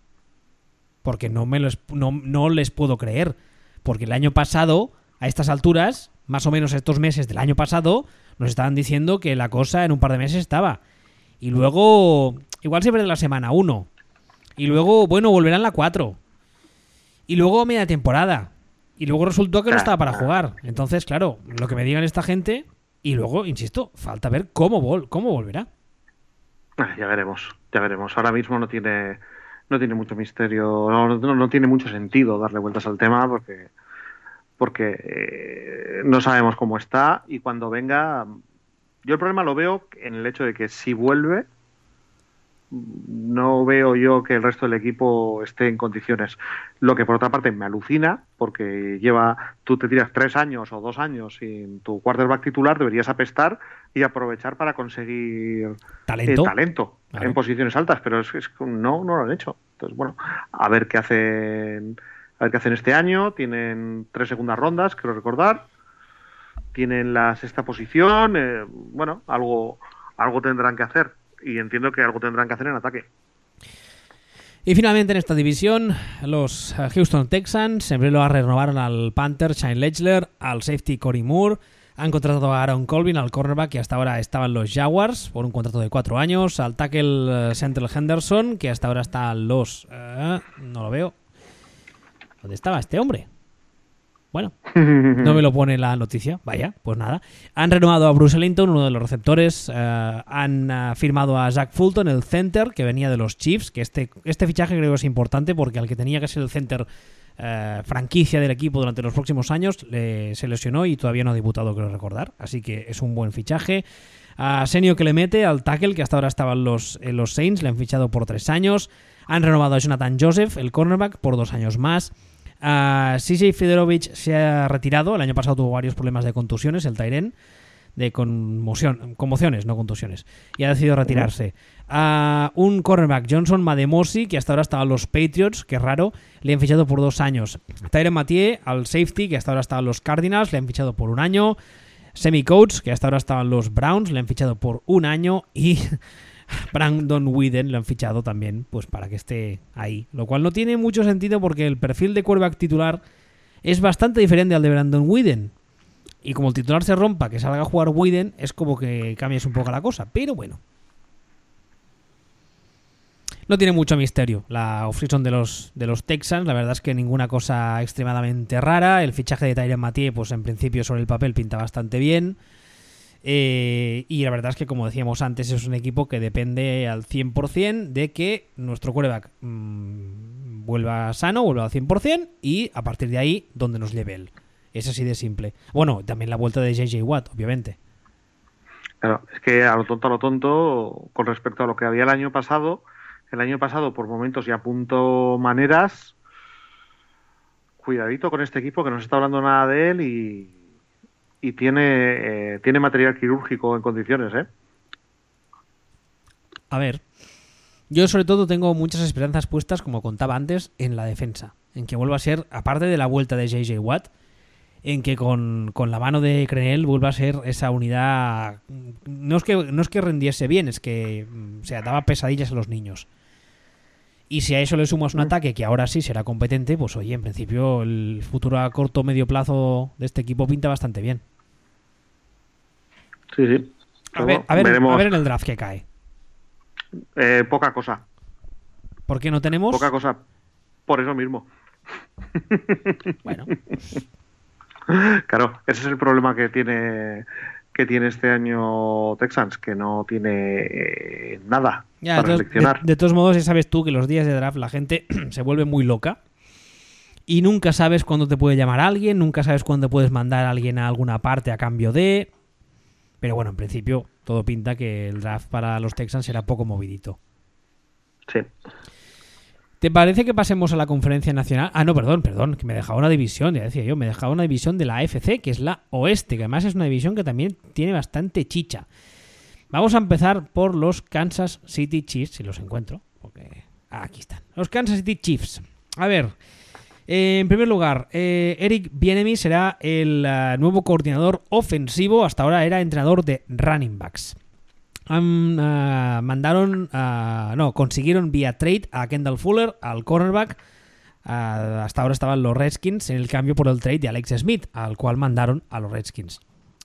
Porque no, me los, no, no les puedo creer. Porque el año pasado, a estas alturas, más o menos estos meses del año pasado, nos estaban diciendo que la cosa en un par de meses estaba. Y luego, igual se pierde la semana 1. Y luego, bueno, volverán la 4. Y luego media temporada. Y luego resultó que no estaba para jugar. Entonces, claro, lo que me digan esta gente. Y luego, insisto, falta ver cómo, vol cómo volverá. Ah, Ya veremos, ya veremos. Ahora mismo no tiene, no tiene mucho misterio, no, no- no tiene mucho sentido darle vueltas al tema porque, porque eh, no sabemos cómo está y cuando venga, yo el problema lo veo en el hecho de que si vuelve, no veo yo que el resto del equipo esté en condiciones. Lo que por otra parte me alucina, porque lleva, tú te tiras tres años o dos años sin tu quarterback titular, deberías apestar y aprovechar para conseguir Talento. eh, talento Claro. en posiciones altas, pero es, es que no, no lo han hecho. Entonces, bueno, a ver qué hacen, a ver qué hacen este año. Tienen tres segundas rondas, quiero recordar. Tienen la sexta posición. eh, bueno, algo, algo tendrán que hacer. Y entiendo que algo tendrán que hacer en ataque. Y finalmente en esta división, los Houston Texans siempre lo renovaron al Panther Shane Lechler, al safety Cory Moore, Han contratado a Aaron Colvin, al cornerback, que hasta ahora estaban los Jaguars, por un contrato de cuatro años. Al tackle eh, Central Henderson, que hasta ahora está los... eh, no lo veo. ¿Dónde estaba este hombre? Bueno, no me lo pone la noticia. Vaya, pues nada. Han renovado a Bruce Ellington, uno de los receptores. eh, han eh, firmado a Zach Fulton, el center, que venía de los Chiefs. Que este, este fichaje creo que es importante porque al que tenía que ser el center eh, franquicia del equipo durante los próximos años le- se lesionó y todavía no ha debutado, creo recordar. Así que es un buen fichaje. A Senio que le mete al tackle, que hasta ahora estaba en los, en los Saints, le han fichado por tres años. Han renovado a Jonathan Joseph, el cornerback, por dos años más. Uh, CJ Federovich se ha retirado. El año pasado tuvo varios problemas de contusiones, el Tyren, de conmoción, conmociones, no contusiones. Y ha decidido retirarse. A un cornerback, Johnson Mademosi, que hasta ahora estaba en los Patriots, que raro, le han fichado por dos años. Tyren Mathieu, al safety, que hasta ahora estaba en los Cardinals, le han fichado por un año. Semi Coates, que hasta ahora estaba en los Browns, le han fichado por un año. Y Brandon Whedon lo han fichado también, pues para que esté ahí. Lo cual no tiene mucho sentido porque el perfil de quarterback titular es bastante diferente al de Brandon Whedon. Y como el titular se rompa, que salga a jugar Whedon, es como que cambias un poco la cosa. Pero bueno. No tiene mucho misterio la offseason de los, de los Texans. La verdad es que ninguna cosa extremadamente rara. El fichaje de Tyron Mathieu, pues en principio sobre el papel pinta bastante bien. Eh, y la verdad es que, como decíamos antes, es un equipo que depende al 100% de que nuestro quarterback mmm, vuelva sano, vuelva al 100% y a partir de ahí, donde nos lleve él. Es así de simple. Bueno, también la vuelta de JJ Watt, obviamente. Claro, es que a lo tonto, a lo tonto, con respecto a lo que había el año pasado, el año pasado por momentos y a punto maneras, cuidadito con este equipo que no se está hablando nada de él y, y tiene, eh, tiene material quirúrgico en condiciones, ¿eh? A ver, yo sobre todo tengo muchas esperanzas puestas, como contaba antes, en la defensa. En que vuelva a ser, aparte de la vuelta de JJ Watt, en que con, con, la mano de Crenel vuelva a ser esa unidad. No es que, no es que rendiese bien, es que o sea, daba pesadillas a los niños. Y si a eso le sumas un ataque que ahora sí será competente, pues oye, en principio el futuro a corto o medio plazo de este equipo pinta bastante bien. Sí, sí. A ver, a ver, a ver en el draft que cae. Eh, poca cosa. ¿Por qué no tenemos? Poca cosa. Por eso mismo. Bueno. Claro, ese es el problema que tiene que tiene este año Texans, que no tiene eh, nada ya, para de, seleccionar. De, de, todos modos, ya sabes tú que los días de draft la gente se vuelve muy loca y nunca sabes cuándo te puede llamar alguien, nunca sabes cuándo puedes mandar a alguien a alguna parte a cambio de... Pero bueno, en principio todo pinta que el draft para los Texans será poco movidito. Sí. ¿Te parece que pasemos a la conferencia nacional? Ah, no, perdón, perdón, que me dejaba una división, ya decía yo, me dejaba una división de la AFC, que es la oeste, que además es una división que también tiene bastante chicha. Vamos a empezar por los Kansas City Chiefs, si los encuentro, porque ah, aquí están. Los Kansas City Chiefs. A ver, en primer lugar, eh, Eric Bienemy será el uh, nuevo coordinador ofensivo, hasta ahora era entrenador de running backs. Uh, mandaron, uh, no, consiguieron vía trade a Kendall Fuller, al cornerback. Hasta ahora estaban los Redskins en el cambio por el trade de Alex Smith, al cual mandaron a los Redskins.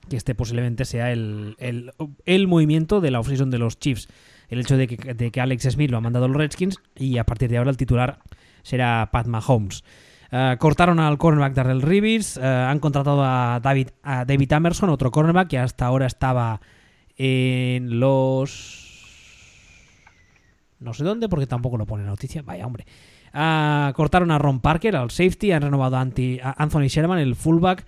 Que este posiblemente sea el, el, el movimiento de la offseason de los Chiefs. El hecho de que, de que, Alex Smith lo ha mandado a los Redskins y a partir de ahora el titular será Pat Mahomes. Uh, cortaron al cornerback Darrell Rivers, han contratado a David, a David Amerson, otro cornerback que hasta ahora estaba en los... No sé dónde, porque tampoco lo pone noticia. Vaya, hombre. Uh, cortaron a Ron Parker, al safety. Han renovado a, Anthony Sherman, el fullback.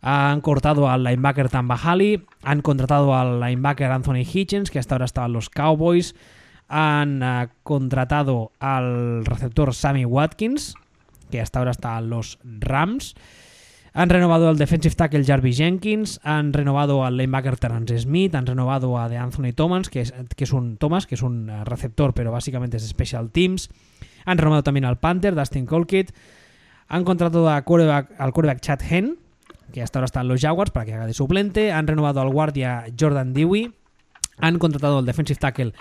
Han cortado al linebacker Tamba Halley. Han contratado al linebacker Anthony Hitchens, que hasta ahora estaba en los Cowboys. Han contratado al receptor Sammy Watkins, que hasta ahora está en los Rams. Han renovado al defensive tackle Jarvis Jenkins, han renovado al linebacker Terrence Smith, han renovado a de Anthony Thomas, que es, que es un Thomas, que es un uh, receptor, pero básicamente es special teams. Han renovado también al Panther, Dustin Colquitt. Han contratado al quarterback Chad Hen, que hasta ahora está en los Jaguars para que haga de suplente. Han renovado al guardia Jordan Dewey. Han contratado al defensive tackle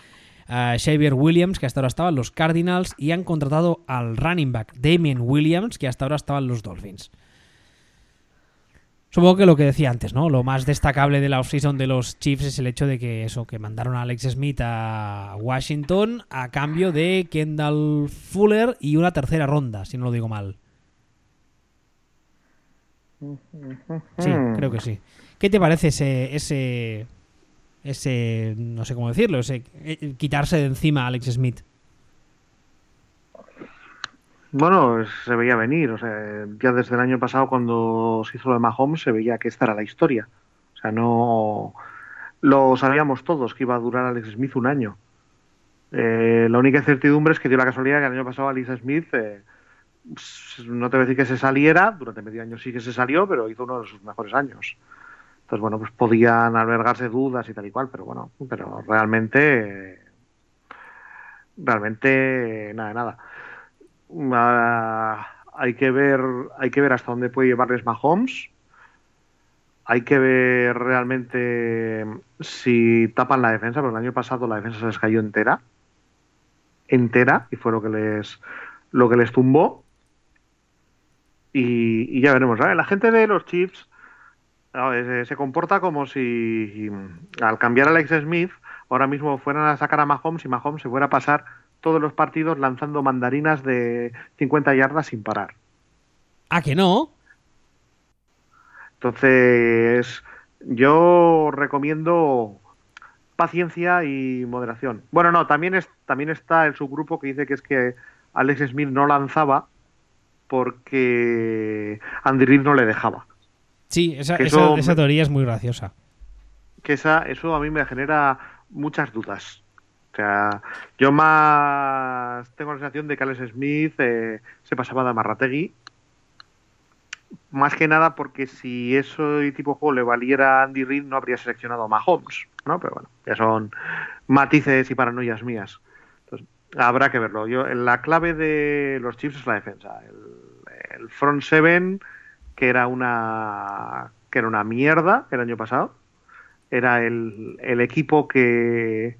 Xavier Williams, que hasta ahora estaba en los Cardinals. Y han contratado al running back Damien Williams, que hasta ahora estaba en los Dolphins. Supongo que lo que decía antes, ¿no? Lo más destacable de la offseason de los Chiefs es el hecho de que eso, que mandaron a Alex Smith a Washington a cambio de Kendall Fuller y una tercera ronda, si no lo digo mal. Sí, creo que sí. ¿Qué te parece ese, ese, no sé cómo decirlo, ese eh, quitarse de encima a Alex Smith? Bueno, se veía venir. O sea, ya desde el año pasado, cuando se hizo lo de Mahomes, se veía que esta era la historia. O sea, no. Lo sabíamos todos que iba a durar Alex Smith un año. Eh, la única incertidumbre es que dio la casualidad que el año pasado Alex Smith, eh, no te voy a decir que se saliera, durante medio año sí que se salió, pero hizo uno de sus mejores años. Entonces, bueno, pues podían albergarse dudas y tal y cual, pero bueno, pero realmente. Realmente, nada, nada. Ah, hay que ver hay que ver hasta dónde puede llevarles Mahomes hay que ver realmente si tapan la defensa porque el año pasado la defensa se les cayó entera entera y fue lo que les lo que les tumbó y, ya veremos la gente de los Chiefs se, comporta como si al cambiar a Alex Smith ahora mismo fueran a sacar a Mahomes y Mahomes se fuera a pasar todos los partidos lanzando mandarinas de 50 yardas sin parar. ¿Ah, que no? Entonces, yo recomiendo paciencia y moderación. Bueno, no, también, es, también está el subgrupo que dice que es que Alex Smith no lanzaba porque Andy Reid no le dejaba. Sí, esa, esa, teoría es muy graciosa. Que esa, eso a mí me genera muchas dudas. O sea, yo más tengo la sensación de que Alex Smith eh, se pasaba de Amarrategui. Más que nada porque si eso tipo de juego le valiera a Andy Reid no habría seleccionado a Mahomes, ¿no? Pero bueno, ya son matices y paranoias mías. Entonces, habrá que verlo. Yo, la clave de los Chiefs es la defensa. El, front seven, que era una que era una mierda el año pasado. Era el, el equipo que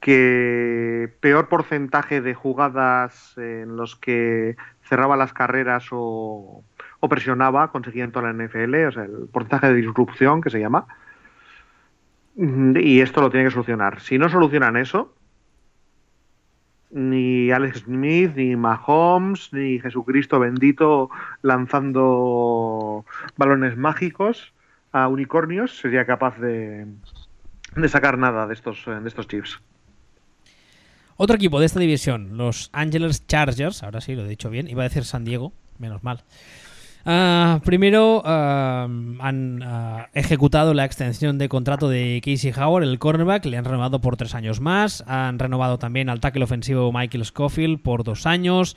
que peor porcentaje de jugadas en los que cerraba las carreras o, presionaba conseguía en toda la NFL, o sea, el porcentaje de disrupción que se llama. Y esto lo tiene que solucionar. Si no solucionan eso, ni Alex Smith, ni Mahomes, ni Jesucristo bendito lanzando balones mágicos a unicornios sería capaz de, de sacar nada de estos, de estos chips. Otro equipo de esta división, los Angeles Chargers, ahora sí lo he dicho bien, iba a decir San Diego, menos mal. Ah, primero ah, han ah, ejecutado la extensión de contrato de Casey Howard, el cornerback, le han renovado por tres años más. Han renovado también al tackle ofensivo Michael Scofield por dos años.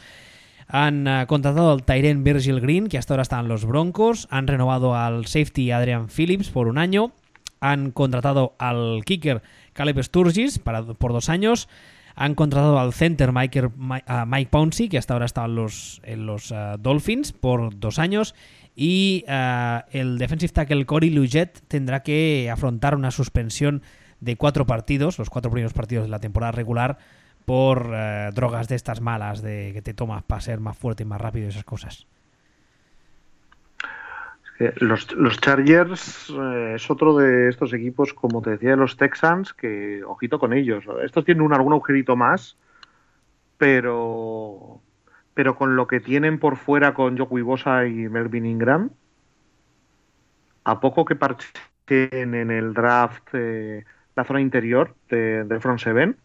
Han contratado al Tyren Virgil Green, que hasta ahora está en los Broncos. Han renovado al safety Adrian Phillips por un año. Han contratado al kicker Caleb Sturgis para, por dos años. Han contratado al center Mike, Mike Pouncey, que hasta ahora estaba en los, uh, Dolphins por dos años. Y uh, el defensive tackle Cory Luget tendrá que afrontar una suspensión de cuatro partidos, los cuatro primeros partidos de la temporada regular, por uh, drogas de estas malas, de que te tomas para ser más fuerte y más rápido y esas cosas. Los, los Chargers eh, es otro de estos equipos, como te decía, de los Texans, que ojito con ellos. Estos tienen un, algún agujerito más, pero pero con lo que tienen por fuera con Joe Bosa y Melvin Ingram, a poco que parchen en el draft la zona interior de, del front seven,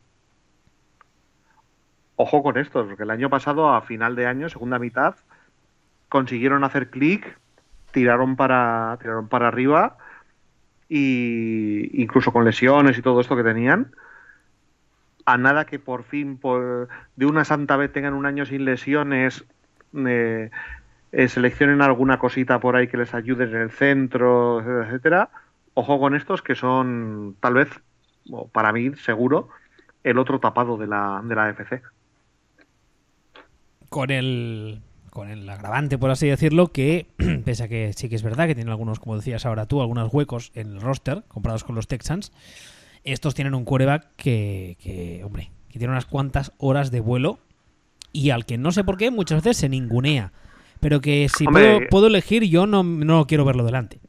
ojo con estos, porque el año pasado, a final de año, segunda mitad, consiguieron hacer clic tiraron para, tiraron para arriba y incluso con lesiones y todo esto que tenían. A nada que por fin, por, de una santa vez tengan un año sin lesiones, eh, eh, seleccionen alguna cosita por ahí que les ayude en el centro, etcétera. Ojo con estos que son, tal vez, para mí, seguro, el otro tapado de la, de la FC. Con el con el agravante, por así decirlo, que pese a que sí que es verdad que tienen algunos, como decías ahora tú, algunos huecos en el roster comprados con los Texans, estos tienen un quarterback que, que, hombre, que tiene unas cuantas horas de vuelo y al que no sé por qué muchas veces se ningunea. pero que si puedo, puedo, elegir, yo no, no quiero verlo delante.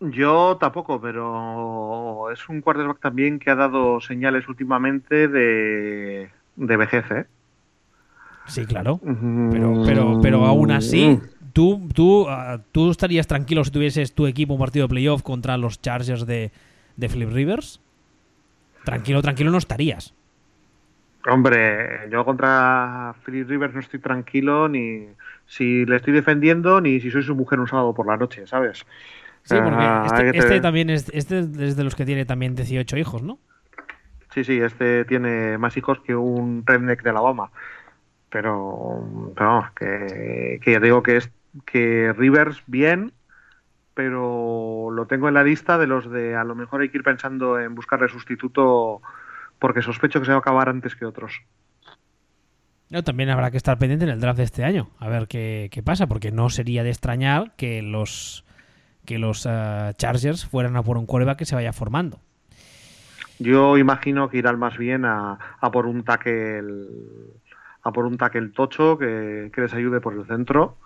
Yo tampoco, pero es un quarterback también que ha dado señales últimamente de, de vejez, ¿eh? Sí, claro. Pero, pero, pero aún así, tú, tú, ah, tú estarías tranquilo si tuvieses tu equipo un partido de playoff contra los Chargers de, de Flip Rivers. Tranquilo, tranquilo no estarías. Hombre, yo contra Philip Rivers no estoy tranquilo ni si le estoy defendiendo ni si soy su mujer un sábado por la noche, ¿sabes? Sí, porque ah, este, este también es, este es de los que tiene también 18 hijos, ¿no? Sí, sí, este tiene más hijos que un redneck de Alabama. Pero, pero vamos, que, que ya digo que es que Rivers bien, pero lo tengo en la lista de los de a lo mejor hay que ir pensando en buscarle sustituto porque sospecho que se va a acabar antes que otros. también habrá que estar pendiente en el draft de este año, a ver qué, pasa, porque no sería de extrañar que los que los eh, Chargers fueran a por un quarterback que se vaya formando. Yo imagino que irán más bien a, por un tackle a por un tackle tocho que, que les ayude por el centro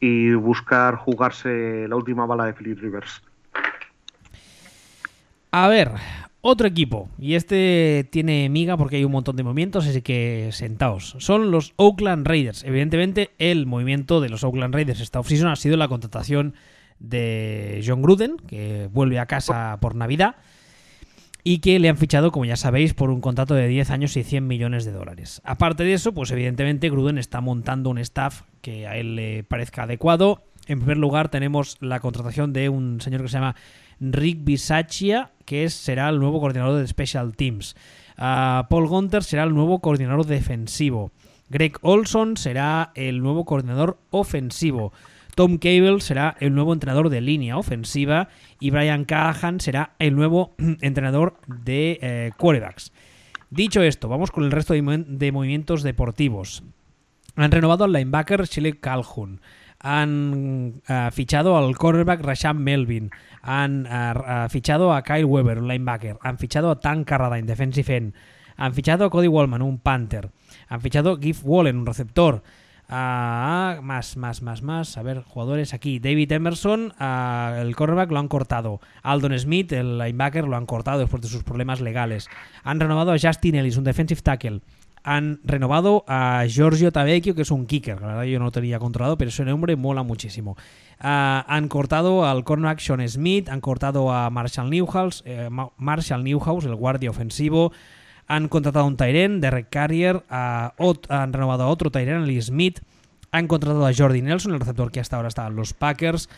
y buscar jugarse la última bala de Philip Rivers. A ver, otro equipo, y este tiene miga porque hay un montón de movimientos, así que sentaos. Son los Oakland Raiders. Evidentemente, el movimiento de los Oakland Raiders esta offseason ha sido la contratación de John Gruden, que vuelve a casa por Navidad, y que le han fichado, como ya sabéis, por un contrato de 10 años y 100 millones de dólares. Aparte de eso, pues evidentemente Gruden está montando un staff que a él le parezca adecuado. En primer lugar, tenemos la contratación de un señor que se llama Rick Bisaccia, que será el nuevo coordinador de Special Teams. Ah, Paul Gunter será el nuevo coordinador defensivo. Greg Olson será el nuevo coordinador ofensivo. Tom Cable será el nuevo entrenador de línea ofensiva y Brian Callahan será el nuevo entrenador de eh, quarterbacks. Dicho esto, vamos con el resto de, movimientos deportivos. Han renovado al linebacker Shelley Calhoun. Han ah, fichado al cornerback Rashad Melvin han fichado a Kyle Weber, un linebacker, han fichado a Tan Carradine, defensive end, han fichado a Cody Wallman, un Panther, han fichado a Giff Wallen, un receptor, más, más, más, más. A ver, jugadores aquí. David Emerson, el cornerback, lo han cortado. Aldon Smith, el linebacker, lo han cortado después de sus problemas legales. Han renovado a Justin Ellis, un defensive tackle han renovado a Giorgio Tavecchio, que es un kicker. La verdad yo no lo tenía controlado, pero ese nombre mola muchísimo. Ah, han cortado al cornerback Sean Smith, han cortado a Marshall Newhouse, eh, Marshall Newhouse, el guardia ofensivo. Han contratado a un Tyren, Derek Carrier, han renovado a otro Tyren, Lee Smith. Han contratado a Jordi Nelson, el receptor que hasta ahora está en los Packers.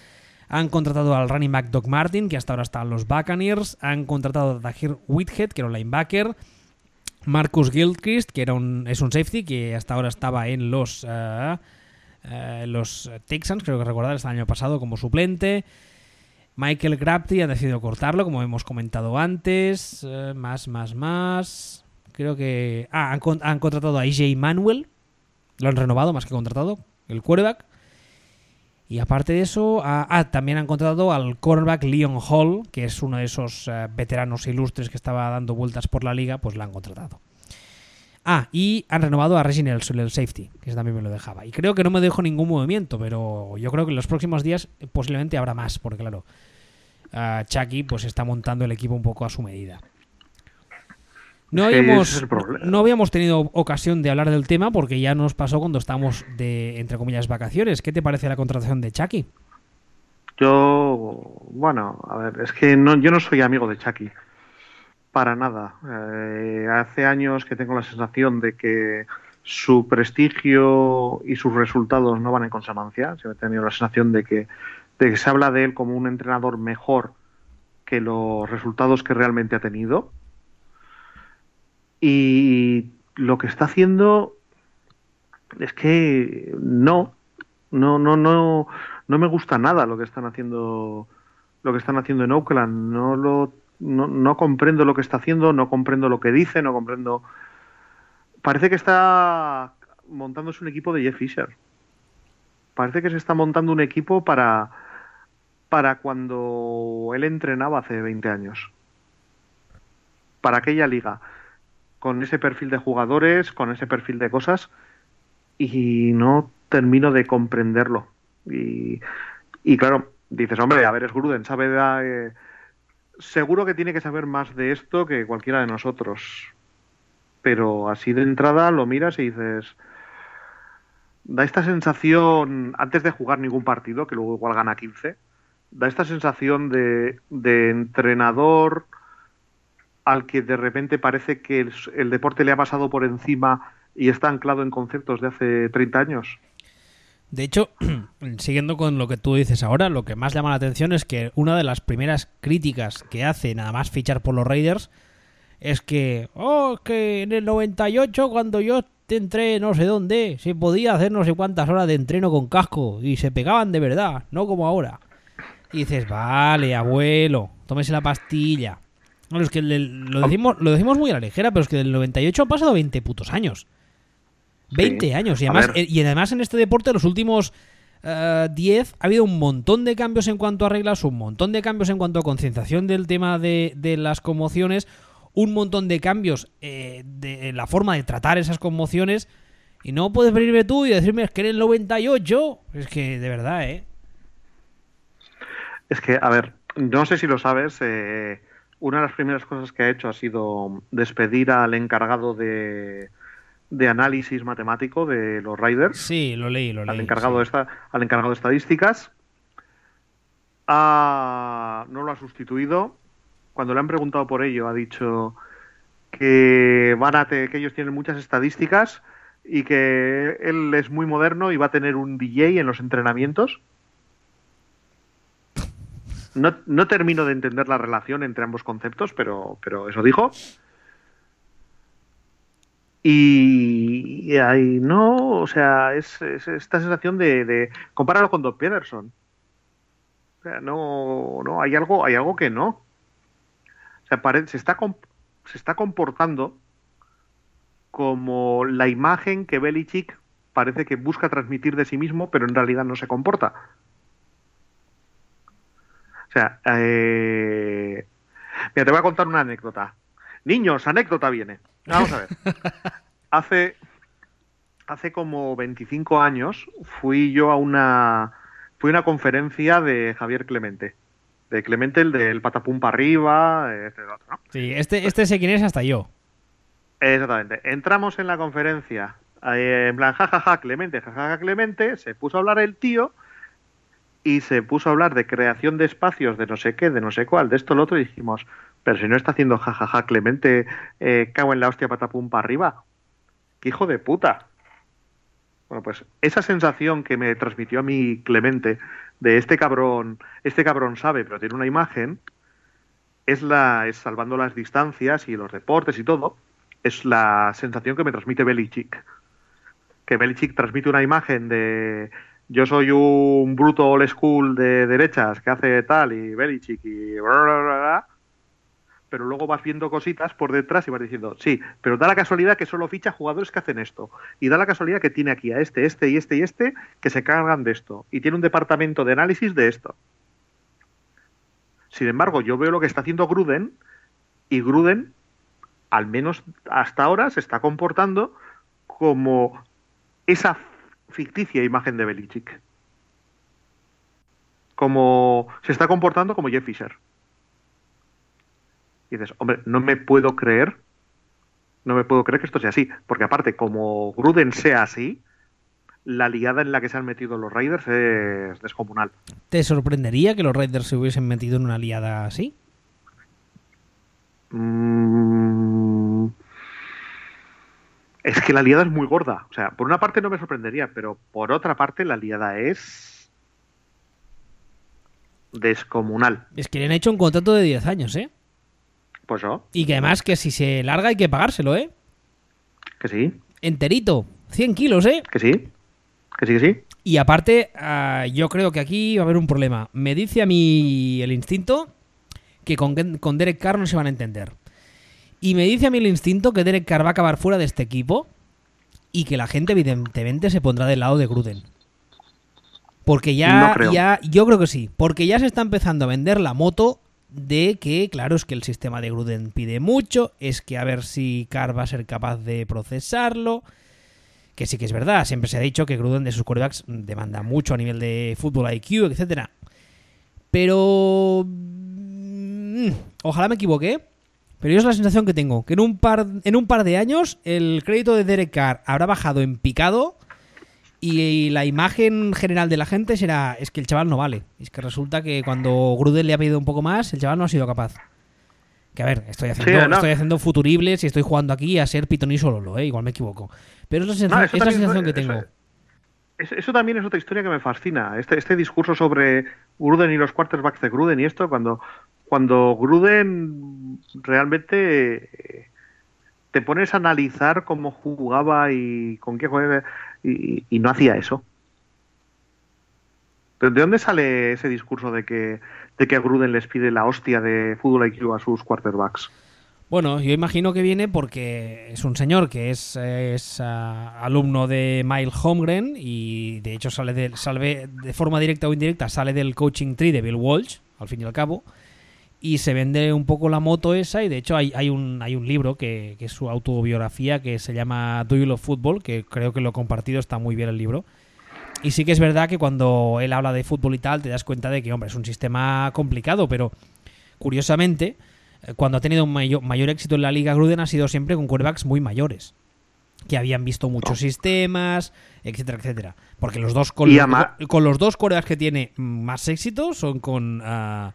Han contratado al running back Doc Martin, que hasta ahora está en los Buccaneers. Han contratado a Dahir Whithead, que era un linebacker. Marcus Gilchrist, que era un, es un safety que hasta ahora estaba en los, eh, eh, los Texans, creo que recordar, el año pasado como suplente. Michael Grapty ha decidido cortarlo, como hemos comentado antes. Eh, más, más, más. Creo que. Ah, han, han, contratado a AJ Manuel. Lo han renovado más que contratado. El quarterback. Y aparte de eso, ah, también han contratado al cornerback Leon Hall, que es uno de esos eh, veteranos ilustres que estaba dando vueltas por la liga, pues la han contratado. Ah, y han renovado a Reggie Nelson, el safety, que también me lo dejaba. Y creo que no me dejo ningún movimiento, pero yo creo que en los próximos días posiblemente habrá más, porque claro, uh, Chucky pues está montando el equipo un poco a su medida. No habíamos, no habíamos tenido ocasión de hablar del tema porque ya nos pasó cuando estábamos de, entre comillas, vacaciones. ¿Qué te parece la contratación de Chucky? Yo, bueno, a ver, es que no, yo no soy amigo de Chucky. Para nada. Eh, hace años que tengo la sensación de que su prestigio y sus resultados no van en consonancia. Se he tenido la sensación de que, de que se habla de él como un entrenador mejor que los resultados que realmente ha tenido y lo que está haciendo es que no, no, no, no, no me gusta nada lo que están haciendo, lo que están haciendo en Oakland. No lo, no, no comprendo lo que está haciendo, no comprendo lo que dice, no comprendo. Parece que está montándose un equipo de Jeff Fisher. Parece que se está montando un equipo para, para cuando él entrenaba hace 20 años. Para aquella liga con ese perfil de jugadores, con ese perfil de cosas, y no termino de comprenderlo. Y, claro, dices, hombre, a ver, es Gruden, sabe... Eh, seguro que tiene que saber más de esto que cualquiera de nosotros. Pero así de entrada lo miras y dices, da esta sensación, antes de jugar ningún partido, que luego igual gana 15, da esta sensación de, de entrenador al que de repente parece que el, el, deporte le ha pasado por encima y está anclado en conceptos de hace 30 años. De hecho, siguiendo con lo que tú dices ahora, lo que más llama la atención es que una de las primeras críticas que hace nada más fichar por los Raiders es que, oh, que en el 98 cuando yo entré no sé dónde, se podía hacer no sé cuántas horas de entreno con casco y se pegaban de verdad, no como ahora. Y dices, vale, abuelo, tómese la pastilla. No, es que lo decimos, lo decimos muy a la ligera, pero es que del 98 han pasado 20 putos años. 20 sí. años. Y además, eh, y además en este deporte los últimos uh, 10 ha habido un montón de cambios en cuanto a reglas, un montón de cambios en cuanto a concienciación del tema de, de las conmociones, un montón de cambios eh, de la forma de tratar esas conmociones. Y no puedes venirme tú y decirme es que en el 98. Es que de verdad, ¿eh? Es que, a ver, no sé si lo sabes. Eh, una de las primeras cosas que ha hecho ha sido despedir al encargado de, de análisis matemático de los Riders. Sí, lo leí, lo leí. Al encargado, sí. de, esta, al encargado de estadísticas. No lo ha sustituido. Cuando le han preguntado por ello, ha dicho que, van a te, que ellos tienen muchas estadísticas y que él es muy moderno y va a tener un DJ en los entrenamientos. No, no termino de entender la relación entre ambos conceptos, pero, pero eso dijo. Y, ahí no, o sea, es, es esta sensación de, de, compáralo con Doc Peterson. O sea, no, no, hay algo, hay algo que no. O sea, se está se está comportando como la imagen que Belichick parece que busca transmitir de sí mismo, pero en realidad no se comporta. O sea, eh... mira, te voy a contar una anécdota. Niños, anécdota viene. Vamos a ver. Hace, hace como 25 años fui yo a una, fui a una conferencia de Javier Clemente. De Clemente, el del patapum para arriba, este otro, ¿no? Sí, este, este sé quién es hasta yo. Exactamente. Entramos en la conferencia, eh, en plan, jajaja, ja, ja, Clemente, jajaja, ja, Clemente, se puso a hablar el tío y se puso a hablar de creación de espacios, de no sé qué, de no sé cuál, de esto, lo otro, y dijimos, pero si no está haciendo jajaja, Clemente, eh, cago en la hostia, patapum para arriba. ¡Qué hijo de puta! Bueno, pues esa sensación que me transmitió a mí Clemente de este cabrón, este cabrón sabe, pero tiene una imagen, es la, es salvando las distancias y los deportes y todo, es la sensación que me transmite Belichick. Que Belichick transmite una imagen de yo soy un bruto old school de derechas que hace tal y Belichick y bla, bla, bla, pero luego vas viendo cositas por detrás y vas diciendo, sí, pero da la casualidad que solo ficha jugadores que hacen esto. Y da la casualidad que tiene aquí a este, este y este y este que se cargan de esto. Y tiene un departamento de análisis de esto. Sin embargo, yo veo lo que está haciendo Gruden y Gruden, al menos hasta ahora, se está comportando como esa ficticia imagen de Belichick. Como se está comportando como Jeff Fisher. Y dices, hombre, no me puedo creer, no me puedo creer que esto sea así, porque aparte, como Gruden sea así, la liada en la que se han metido los Raiders es descomunal. ¿Te sorprendería que los Raiders se hubiesen metido en una liada así? Mm... Es que la liada es muy gorda. O sea, por una parte no me sorprendería, pero por otra parte la liada es descomunal. Es que le han hecho un contrato de 10 años, ¿eh? Pues no. Y que además que si se larga hay que pagárselo, ¿eh? Que sí. Enterito. 100 kilos, ¿eh? Que sí. Que sí, que sí. Y aparte, uh, yo creo que aquí va a haber un problema. Me dice a mí el instinto que con, con Derek Carr no se van a entender. Y me dice a mí el instinto que Derek Carr va a acabar fuera de este equipo y que la gente evidentemente se pondrá del lado de Gruden. Porque ya, No ya, yo creo que sí, porque ya se está empezando a vender la moto de que, claro, es que el sistema de Gruden pide mucho, es que a ver si Carr va a ser capaz de procesarlo, que sí que es verdad, siempre se ha dicho que Gruden de sus quarterbacks demanda mucho a nivel de fútbol IQ, etcétera. Pero mm, ojalá me equivoque, pero yo es la sensación que tengo, que en un par en un par de años el crédito de Derek Carr habrá bajado en picado y la imagen general de la gente será es que el chaval no vale. Es que resulta que cuando Gruden le ha pedido un poco más, el chaval no ha sido capaz. Que a ver, estoy haciendo, Sí, no. estoy haciendo futuribles y estoy jugando aquí a ser pitón y solo, ¿eh? igual me equivoco. Pero es la, No, es sensación que tengo. Es- Eso también es otra historia que me fascina. Este, este discurso sobre Gruden y los quarterbacks de Gruden y esto, cuando, cuando Gruden realmente eh, te pones a analizar cómo jugaba y con qué juega y, y no hacía eso. ¿De de dónde sale ese discurso de que, de que Gruden les pide la hostia de fútbol IQ a sus quarterbacks? Bueno, yo imagino que viene porque es un señor que es, ah, alumno de Mile Holmgren y de hecho sale de, sale de forma directa o indirecta sale del coaching tree de Bill Walsh, al fin y al cabo, y se vende un poco la moto esa y de hecho hay, hay, un, hay un libro que, que es su autobiografía que se llama Do You Love Football, que creo que lo he compartido, está muy bien el libro. Y sí que es verdad que cuando él habla de fútbol y tal, te das cuenta de que, hombre, es un sistema complicado, pero curiosamente, eh, cuando ha tenido un mayor, mayor éxito en la liga, Gruden ha sido siempre con quarterbacks muy mayores, que habían visto muchos sistemas, etcétera, etcétera. Porque los dos con, los, con los dos quarterbacks que tiene más éxito son con ah,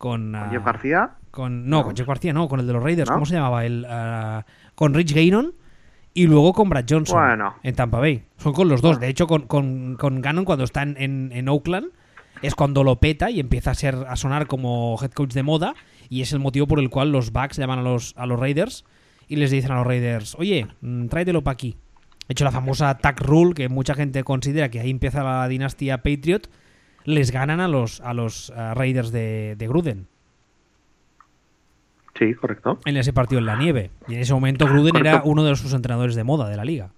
con ah, Jeff García, con no, con Jeff García, no, con el de los Raiders, ¿No? ¿cómo se llamaba? El, ah, con Rich Gannon y luego con Brad Johnson Bueno. en Tampa Bay. Son con los dos. De hecho, con, con, con Gannon cuando está en, en, en Oakland es cuando lo peta y empieza a ser a sonar como head coach de moda y es el motivo por el cual los Bucks llaman a los, a los Raiders y les dicen a los Raiders, oye, mm, tráetelo para aquí. De hecho, la famosa tag rule, que mucha gente considera que ahí empieza la dinastía Patriot, les ganan a los, a los ah, Raiders de, de Gruden sí, correcto. en ese partido en la nieve. Y en ese momento Gruden era uno de sus entrenadores de moda de la liga.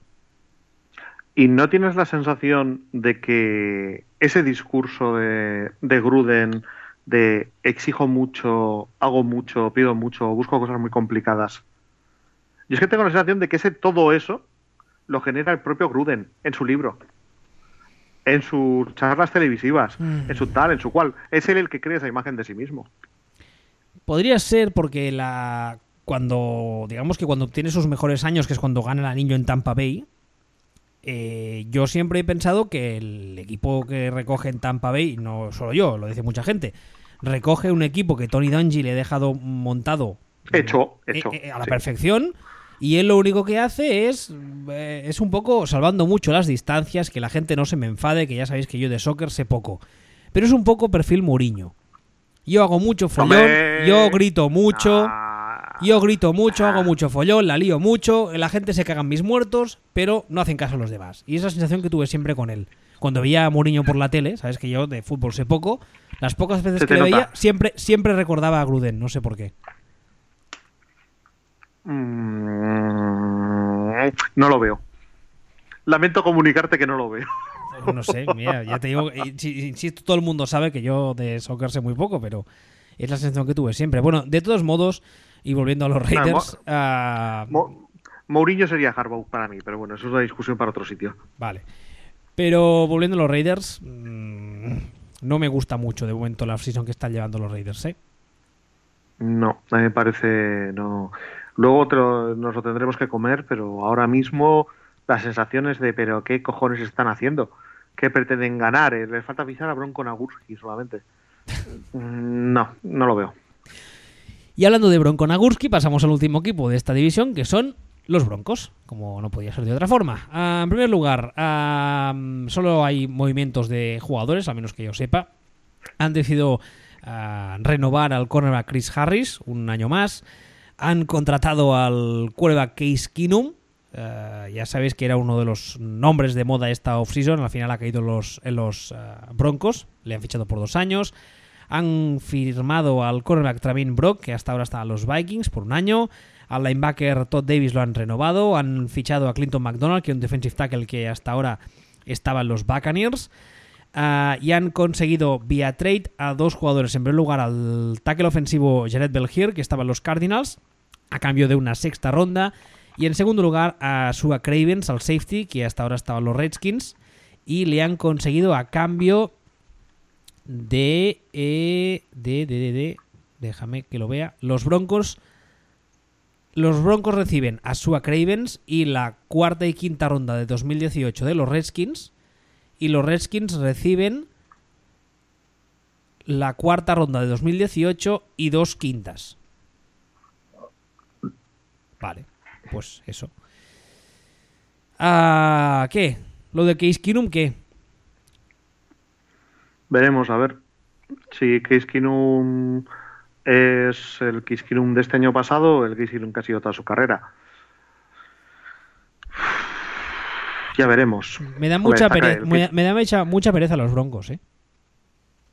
¿Y no tienes la sensación de que ese discurso de, de Gruden de exijo mucho, hago mucho, pido mucho, busco cosas muy complicadas? Yo es que tengo la sensación de que ese todo eso lo genera el propio Gruden en su libro, en sus charlas televisivas, Mm. en su tal, en su cual. Es él el que crea esa imagen de sí mismo. Podría ser porque la cuando digamos que cuando obtiene sus mejores años, que es cuando gana el anillo en Tampa Bay, eh, yo siempre he pensado que el equipo que recoge en Tampa Bay, no solo yo, lo dice mucha gente, recoge un equipo que Tony Dungy le ha dejado montado Hecho, eh, hecho. eh, a la sí. perfección. Y él lo único que hace es, eh, es un poco salvando mucho las distancias, que la gente no se me enfade, que ya sabéis que yo de soccer sé poco. Pero es un poco perfil Mourinho. Yo hago mucho follón, Hombre. yo grito mucho, Ah, yo grito mucho, hago mucho follón, la lío mucho, la gente se cagan mis muertos, pero no hacen caso a los demás. Y esa sensación que tuve siempre con él. Cuando veía a Mourinho por la tele, sabes que yo de fútbol sé poco, las pocas veces que le nota. veía, siempre, siempre recordaba a Gruden, no sé por qué. Mm, no lo veo. Lamento comunicarte que no lo veo. Pues no sé, mira, ya te digo, eh, si- insisto, todo el mundo sabe que yo de soccer sé muy poco, pero es la sensación que tuve siempre. Bueno, de todos modos, y volviendo a los Raiders, ah, Mo- Mourinho sería Harbaugh para mí, pero bueno, eso es una discusión para otro sitio. vale. Pero volviendo a los Raiders, mm, no me gusta mucho de momento la season que están llevando los Raiders, ¿eh? No, a mí me parece no. Luego lo- nos lo tendremos que comer, pero ahora mismo las sensaciones de pero qué cojones están haciendo, qué pretenden ganar, Eh, les falta pisar a Bronco Nagurski solamente. Mm, No, no lo veo. Y hablando de Bronco Nagurski, pasamos al último equipo de esta división, que son los Broncos, como no podía ser de otra forma. Ah, en primer lugar, ah, solo hay movimientos de jugadores, al menos que yo sepa. Han decidido ah, renovar al cornerback Chris Harris un año más. Han contratado al quarterback Case Keenum. Ah, ya sabéis que era uno de los nombres de moda esta offseason. Al final ha caído los, en los ah, Broncos. Le han fichado por dos años. Han firmado al cornerback Travin Brock, que hasta ahora está a los Vikings, por un año. Al linebacker Todd Davis lo han renovado. Han fichado a Clinton McDonald, que es un defensive tackle que hasta ahora estaba en los Buccaneers. Ah, y han conseguido vía trade a dos jugadores. En primer lugar, al tackle ofensivo Jared Belgier, que estaba en los Cardinals, a cambio de una sexta ronda. Y en segundo lugar a Sua Cravens, al safety, que hasta ahora estaban los Redskins. Y le han conseguido a cambio de, eh, de, de, de, déjame que lo vea, los Broncos. Los Broncos reciben a Sua Cravens y la cuarta y quinta ronda de 2018 de los Redskins. Y los Redskins reciben la cuarta ronda de 2018 y dos quintas. Vale, pues eso. Ah, ¿Qué? ¿Lo de Case Keenum qué? Veremos, a ver. Si Case es el Case de este año pasado el Case que ha sido toda su carrera. Ya veremos. Me da mucha, está pere- claro, el me, da mucha, mucha pereza los Broncos, ¿eh?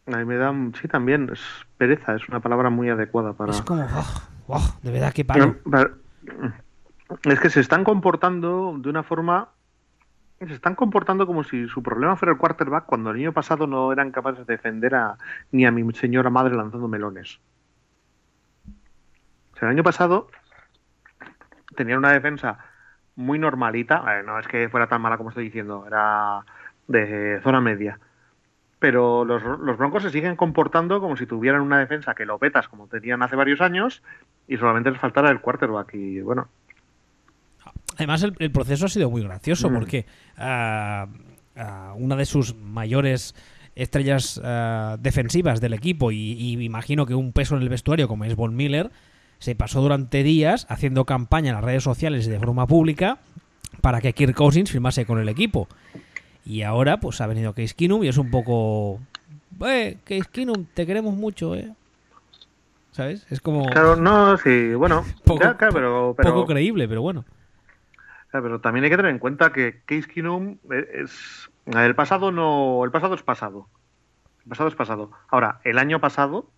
A mí me da, sí, también, es pereza, es una palabra muy adecuada para... Es como, oh, oh, de verdad, qué palo. Pero- Es que se están comportando de una forma. Se están comportando como si su problema fuera el quarterback cuando el año pasado no eran capaces de defender a, ni a mi señora madre lanzando melones. El año pasado tenían una defensa muy normalita. eh, no es que fuera tan mala como estoy diciendo, era de zona media. Pero los, los Broncos se siguen comportando como si tuvieran una defensa que lo petas como tenían hace varios años y solamente les faltara el quarterback. Y bueno, Además, el, el proceso ha sido muy gracioso Mm. porque ah, ah, una de sus mayores estrellas ah, defensivas del equipo y, imagino que un peso en el vestuario como es Von Miller se pasó durante días haciendo campaña en las redes sociales y de forma pública para que Kirk Cousins firmase con el equipo. Y ahora pues ha venido Case Keenum y es un poco... Eh, Case Keenum, te queremos mucho, ¿eh? ¿Sabes? Es como Claro, no, sí, bueno, Poco- ya, claro, pero, pero, poco creíble, pero bueno. claro, pero también hay que tener en cuenta que Case Keenum es el pasado no, el pasado es pasado, el pasado es pasado. Ahora, el año pasado,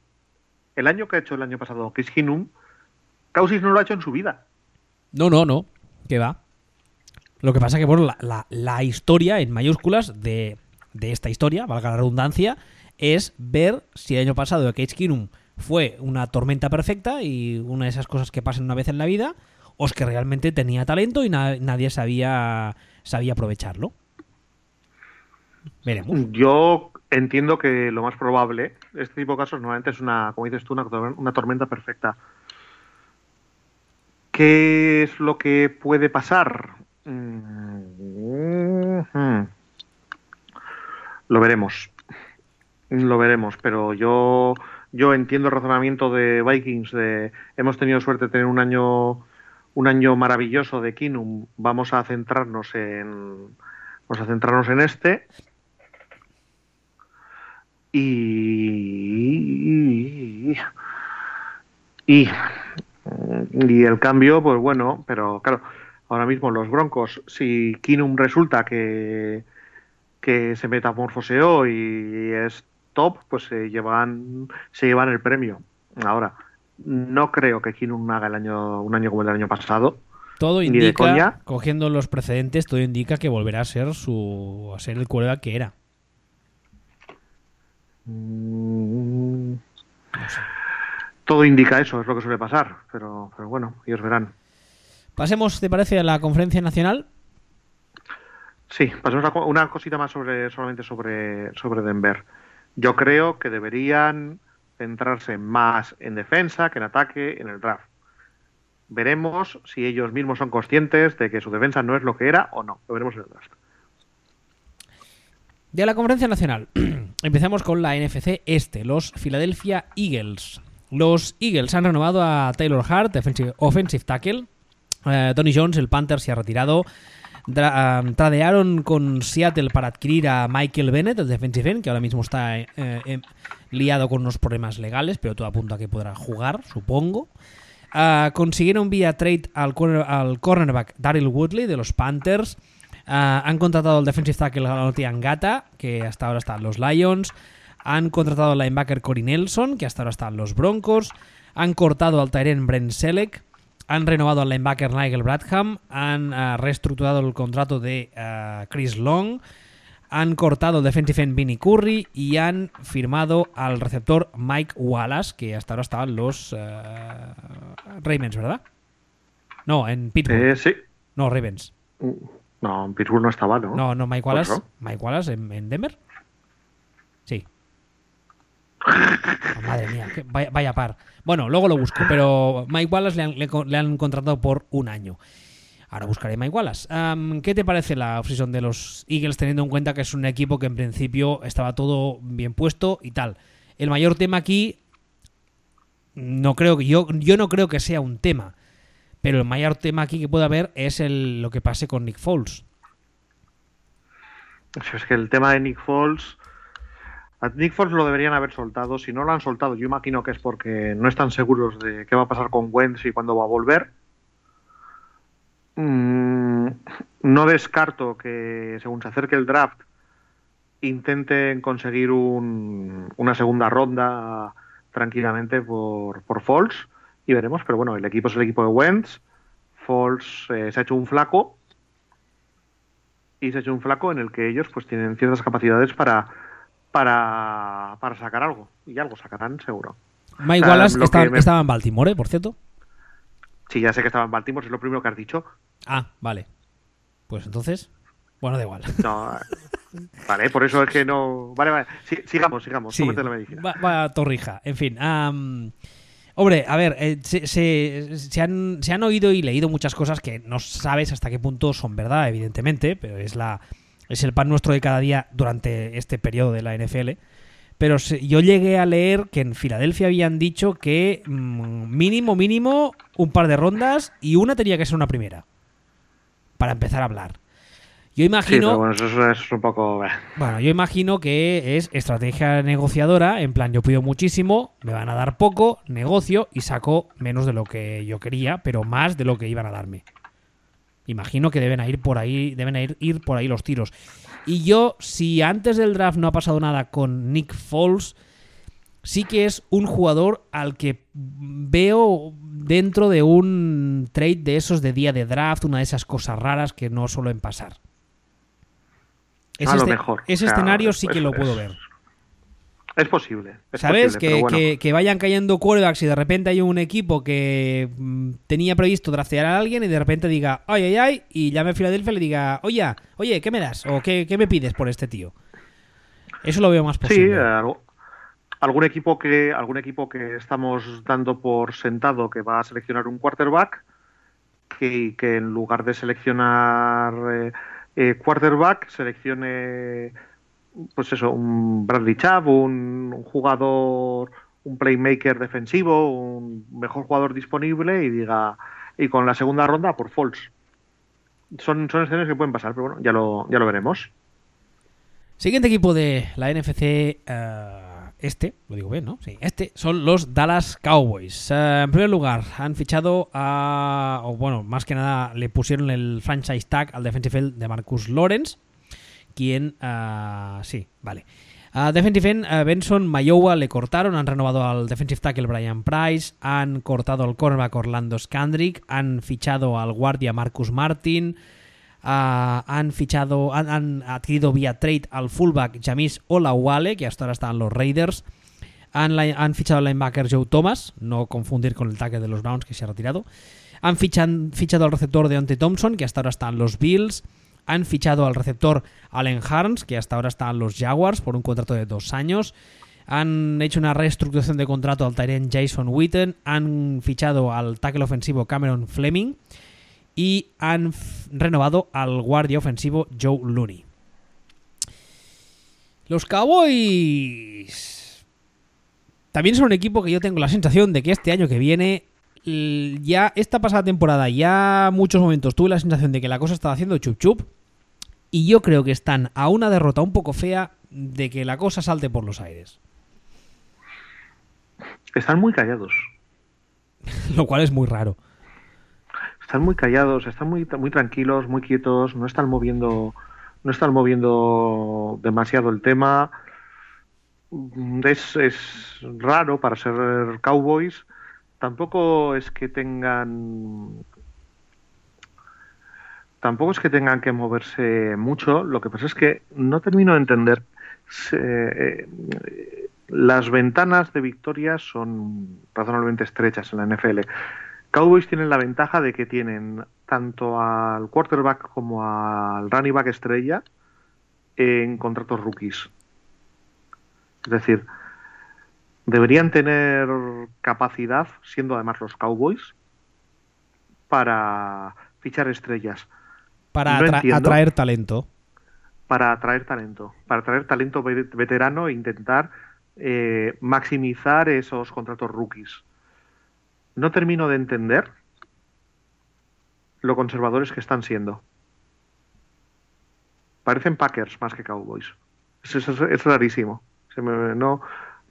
el año que ha hecho el año pasado Case Keenum, Cousins no lo ha hecho en su vida. No, no, no. Que va. Lo que pasa que, bueno, la, la- historia en mayúsculas de, de esta historia, valga la redundancia, es ver si el año pasado de Cage Keenum fue una tormenta perfecta y una de esas cosas que pasan una vez en la vida, o es que realmente tenía talento y na- nadie sabía, sabía aprovecharlo. Veremos. Yo entiendo que lo más probable, este tipo de casos normalmente es una, como dices tú, una tormenta perfecta. ¿Qué es lo que puede pasar? Mm. Lo veremos. Lo veremos, pero yo, yo entiendo el razonamiento de Vikings de hemos tenido suerte de tener un año un año maravilloso de Kinum, vamos a centrarnos en vamos a centrarnos en este y y, y el cambio pues bueno pero claro ahora mismo los Broncos si Kinum resulta que que se metamorfoseó y es top pues se llevan se llevan el premio ahora no creo que Kinum haga el año un año como el del año pasado Todo ni de indica, coña. cogiendo los precedentes, todo indica que volverá a ser su a ser el quarterback que era. Mm, todo indica eso es lo que suele pasar pero pero bueno ellos verán Pasemos, ¿te parece, a la conferencia nacional? Sí, pasemos a una cosita más sobre solamente sobre, sobre Denver. Yo creo que deberían centrarse más en defensa que en ataque en el draft. Veremos si ellos mismos son conscientes de que su defensa no es lo que era o no. Lo veremos en el draft. De la conferencia nacional, empezamos con la NFC Este, los Philadelphia Eagles. Los Eagles han renovado a Taylor Hart, defensive, offensive tackle. Eh, Tony Jones, el Panther, se ha retirado. Um, tradearon con Seattle para adquirir a Michael Bennett, el defensive end, que ahora mismo está eh, eh, liado con unos problemas legales, pero todo apunta a que podrá jugar, supongo. Consiguieron vía trade al, corner- al cornerback Daryl Woodley de los Panthers. Han contratado al defensive tackle Galoti Angata, que hasta ahora está en los Lions. Han contratado al linebacker Corey Nelson, que hasta ahora está en los Broncos. Han cortado al Tyren Brent Selleck. Han renovado al linebacker Nigel Bradham. Han ah, reestructurado el contrato de ah, Chris Long. Han cortado el defensive end Vinny Curry y han firmado al receptor Mike Wallace, que hasta ahora estaban los eh, Ravens, ¿verdad? No, en Pittsburgh. Eh, sí. No, Ravens. No, en Pittsburgh no estaba, ¿no? No, no, Mike Wallace. Otro. Mike Wallace en, en Denver. Sí. Oh, madre mía, vaya par. Bueno, luego lo busco, pero Mike Wallace le han, le han contratado por un año. Ahora buscaré Mike Wallace. ¿Qué te parece la offseason de los Eagles teniendo en cuenta que es un equipo que en principio estaba todo bien puesto y tal? El mayor tema aquí no creo que yo, no creo que sea un tema, pero el mayor tema aquí que puede haber es lo que pase con Nick Foles. Es que el tema de Nick Foles. A Nick Foles lo deberían haber soltado. Si no lo han soltado, yo imagino que es porque no están seguros de qué va a pasar con Wentz y cuándo va a volver. Mm, no descarto que, según se acerque el draft, intenten conseguir un- una segunda ronda tranquilamente por, por. Y veremos, pero bueno, el equipo es el equipo de Wentz. Foles eh, se ha hecho un flaco y se ha hecho un flaco en el que ellos pues tienen ciertas capacidades para para, para sacar algo y algo sacarán seguro Mike O sea, Wallace está- me- estaba en Baltimore, ¿eh? por cierto. sí ya sé que estaba en Baltimore es lo primero que has dicho Ah, vale. Pues entonces, bueno, da igual. no vale por eso es que no vale vale Sí, sigamos sigamos Sí, la medicina va, va torrija. En fin. hombre, a ver, eh, se, se- se han, se han oído y leído muchas cosas que no sabes hasta qué punto son verdad, evidentemente, pero es la es el pan nuestro de cada día durante este periodo de la NFL. Pero yo llegué a leer que en Filadelfia habían dicho que mm, mínimo, mínimo, un par de rondas y una tenía que ser una primera. Para empezar a hablar. Yo sí imagino. pero bueno eso, es- eso es un poco eh. Bueno, yo imagino que es estrategia negociadora, en plan yo pido muchísimo, me van a dar poco, negocio y saco menos de lo que yo quería, pero más de lo que iban a darme. Imagino que deben ir por ahí, deben ir, ir por ahí los tiros. Y yo, si antes del draft no ha pasado nada con Nick Foles, sí que es un jugador al que veo dentro de un trade de esos de día de draft, una de esas cosas raras que no suelen pasar. Ese, A lo este- mejor, ese escenario sí que lo puedo es- ver. Es posible es ¿Sabes? posible, Que, pero bueno. que- que vayan cayendo quarterbacks y de repente hay un equipo que mm, tenía previsto draftear a alguien y de repente diga, ay, ay, ay, y llame a Filadelfia y le diga, oye, oye, ¿qué me das? ¿O qué, qué me pides por este tío? Eso lo veo más Sí, posible. eh, algo- algún equipo que algún equipo que estamos dando por sentado que va a seleccionar un quarterback que, que en lugar de seleccionar eh, eh, quarterback seleccione pues eso un Bradley Chubb un, jugador un playmaker defensivo un mejor jugador disponible y diga y con la segunda ronda por false son son escenarios que pueden pasar pero bueno ya lo ya lo veremos Siguiente equipo de la NFC eh, este, lo digo bien, ¿no? Sí, este son los Dallas Cowboys. Eh, en primer lugar, han fichado a. O bueno, más que nada le pusieron el franchise tag al defensive de Marcus Lawrence. Quien. ah, sí, vale. A defensive end, a Benson Mayowa le cortaron, han renovado al defensive tackle Brian Price, han cortado al cornerback Orlando Scandrick, han fichado al guardia Marcus Martin, han fichado, han, adquirido vía trade al fullback Jamis Olawale, que hasta ahora está en los Raiders. Han, han fichado al linebacker Joe Thomas, no confundir con el tackle de los Browns que se ha retirado. Han fichado al receptor Deontay Thompson, que hasta ahora está en los Bills. Han fichado al receptor Allen Harns, que hasta ahora está en los Jaguars por un contrato de dos años. Han hecho una reestructuración de contrato al Tyrant Jason Witten. Han fichado al tackle ofensivo Cameron Fleming y han renovado al guardia ofensivo Joe Looney. Los Cowboys también son un equipo que yo tengo la sensación de que este año que viene, ya esta pasada temporada, ya muchos momentos tuve la sensación de que la cosa estaba haciendo chup chup y yo creo que están a una derrota un poco fea de que la cosa salte por los aires, están muy callados lo cual es muy raro. están muy callados, están muy, muy tranquilos, muy quietos, no están moviendo, no están moviendo demasiado el tema. Es, es raro para ser Cowboys. Tampoco es que tengan tampoco es que tengan que moverse mucho. Lo que pasa es que no termino de entender. Eh, las ventanas de victoria son razonablemente estrechas en la NFL Cowboys tienen la ventaja de que tienen tanto al quarterback como al running back estrella en contratos rookies. Es decir, deberían tener capacidad, siendo además los Cowboys, para fichar estrellas. Para atraer talento. Para atraer talento. Para atraer talento veterano e intentar eh, maximizar esos contratos rookies. No termino de entender lo conservadores que están siendo. Parecen Packers más que Cowboys. Es, rarísimo. no,